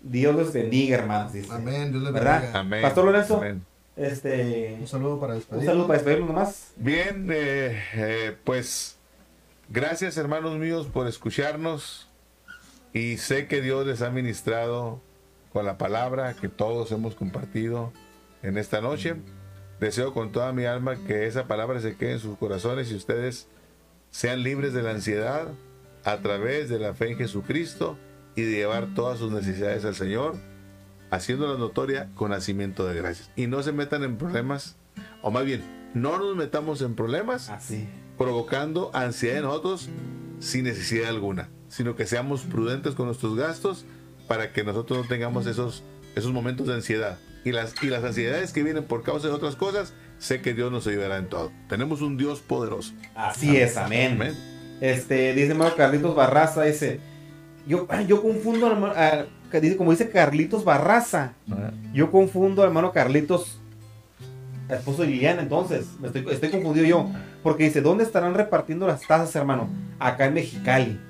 Dios los bendiga, hermanos. Dice. Amén, Dios ¿Verdad? bendiga. Amén. Pastor Lorenzo. Amén. Este, Un saludo para un despedir. saludo para despedirnos nomás. Bien, eh, eh, pues gracias hermanos míos por escucharnos y sé que Dios les ha ministrado con la palabra que todos hemos compartido en esta noche. Deseo con toda mi alma que esa palabra se quede en sus corazones y ustedes sean libres de la ansiedad a través de la fe en Jesucristo y de llevar todas sus necesidades al Señor, haciéndola notoria con nacimiento de gracias. Y no se metan en problemas, o más bien, no nos metamos en problemas Así. provocando ansiedad en nosotros sin necesidad alguna, sino que seamos prudentes con nuestros gastos para que nosotros no tengamos esos, esos momentos de ansiedad. Y las, y las ansiedades que vienen por causa de otras cosas, sé que Dios nos ayudará en todo. Tenemos un Dios poderoso. Así es, amén. Amén. Este, dice hermano Carlitos Barraza, dice, yo, yo confundo, que dice, como dice Carlitos Barraza, yo confundo al hermano Carlitos, esposo de Liliana, entonces, me estoy, estoy confundido yo, porque dice, ¿dónde estarán repartiendo las tazas, hermano? Acá en Mexicali,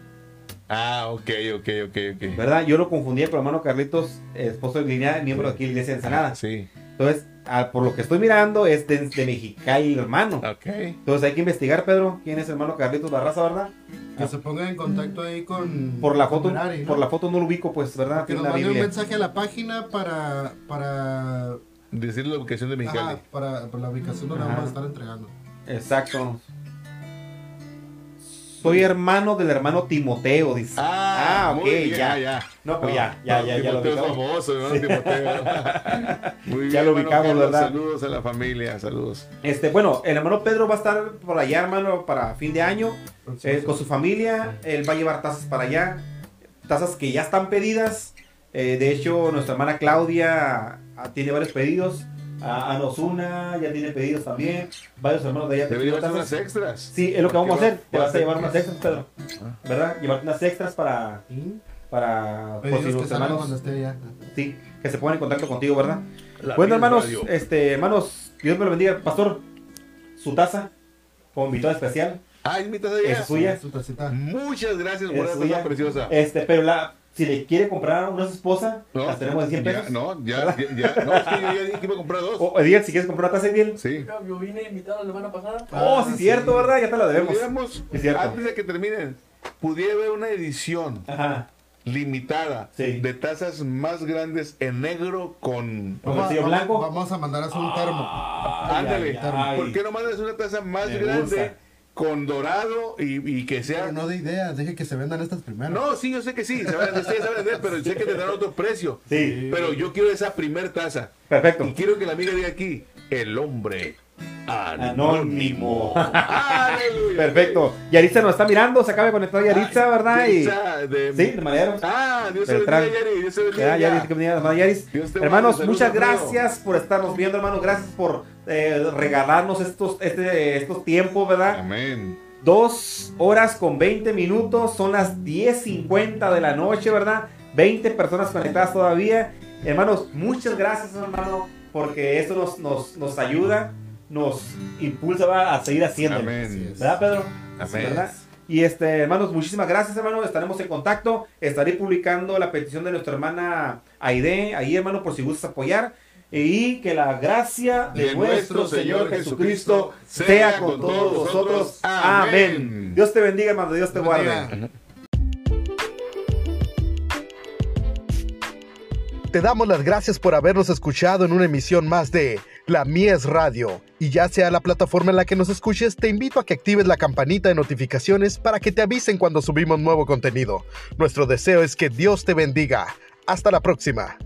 Ah, ok, ok, ok, ok. ¿verdad? Yo lo confundí con el hermano Carlitos, esposo de Liliana, miembro de aquí de iglesia de Ensenada. Sí, Entonces, ah, por lo que estoy mirando, es de, de Mexicali, hermano. ok. Entonces hay que investigar, Pedro, quién es el hermano Carlitos Barraza, ¿verdad? Que se ponga en contacto ahí con. Por la foto, con Merari, ¿no? por la foto no lo ubico, pues, ¿verdad? Que nos mande un mensaje a la página para. para. Decir la ubicación de Mexicali. ajá, para, para la ubicación donde Ajá. vamos a estar entregando. Exacto. Soy hermano del hermano Timoteo, dice. Ah, ok, muy bien, ya. ya. No, pues ya, ya, ya, ya lo Timoteo es ubicamos. famoso, hermano Timoteo. Muy bien, Ya lo ubicamos, Carlos, ¿verdad? Saludos a la familia, saludos. Este, bueno, el hermano Pedro va a estar por allá, hermano, para fin de año, eh, con su familia. Él va a llevar tazas para allá, tazas que ya están pedidas. Eh, de hecho, nuestra hermana Claudia ah, tiene varios pedidos. A Ana Osuna ya tiene pedidos también. Varios hermanos de allá. Debería tienen ser tazas. unas extras. Sí, es lo que vamos a hacer. Te va- vas a llevar unas extras, Pedro. ¿Verdad? Llevarte unas extras para, para por si los hermanos, sí, que se pongan en contacto contigo, ¿verdad? La bueno, hermanos, Radio. este, hermanos, Dios me lo bendiga. Pastor, su taza, como invitado especial, Ah, invitas a ella. es suya. Su tacita. Muchas gracias por Es esa preciosa. Este, pero la, si le quiere comprar una esposa, No, las tenemos de 100 ya, pesos. no, ya, ya, ya- no, es que yo ya dije que iba a comprar dos. O Ediel, si quieres comprar una taza, Ediel. Sí. Yo vine invitado la semana pasada. Oh, sí, Ah, cierto. ¿verdad? Ya te la debemos. Pudiéramos, Es cierto. antes de que terminen, pudiera haber una edición Ajá. limitada Sí. de tazas más grandes en negro con... ¿Con Vamos- vamos- blanco? Vamos a mandar a hacer un termo. Ándale, ay, ay. ¿por qué no mandas una taza más Me grande gusta. Con dorado y, y que sea... Pero no de ideas, deje que se vendan estas primero. No, sí, yo sé que sí, se van a ustedes saben vender, pero sé que tendrán otro precio. Sí, Pero yo quiero esa primer taza. perfecto. Y quiero que la amiga diga aquí, el hombre Anónimo. Aleluya. Perfecto. Yaritza nos está mirando, se acaba de conectar Yaritza, ¿verdad? Y, de- sí, de manera. Ah, Dios te Beltrán. bendiga, Yari. Dios te bendiga. Ya, Yaris, que Yaris. Te Hermanos, muchas gracias por estarnos viendo, hermanos. Gracias por eh, regalarnos estos, este, estos tiempos, ¿verdad? Amén. Dos horas con 20 minutos, son las 10.50 de la noche, ¿verdad? 20 personas conectadas todavía. Hermanos, muchas gracias, hermano, porque esto nos, nos, nos ayuda, nos impulsa ¿verdad? a seguir haciendo. Amén. ¿Verdad, Pedro? Amén. ¿Verdad? Y este, hermanos, muchísimas gracias, hermano. Estaremos en contacto. Estaré publicando la petición de nuestra hermana Aide, ahí, hermano, por si gustas apoyar. Y que la gracia de, nuestro Señor Jesucristo sea con todos vosotros. Amén. Dios te bendiga, hermano. Dios te guarde. Te damos las gracias por habernos escuchado en una emisión más de La Mies Radio. Y ya sea la plataforma en la que nos escuches, te invito a que actives la campanita de notificaciones para que te avisen cuando subimos nuevo contenido. Nuestro deseo es que Dios te bendiga. Hasta la próxima.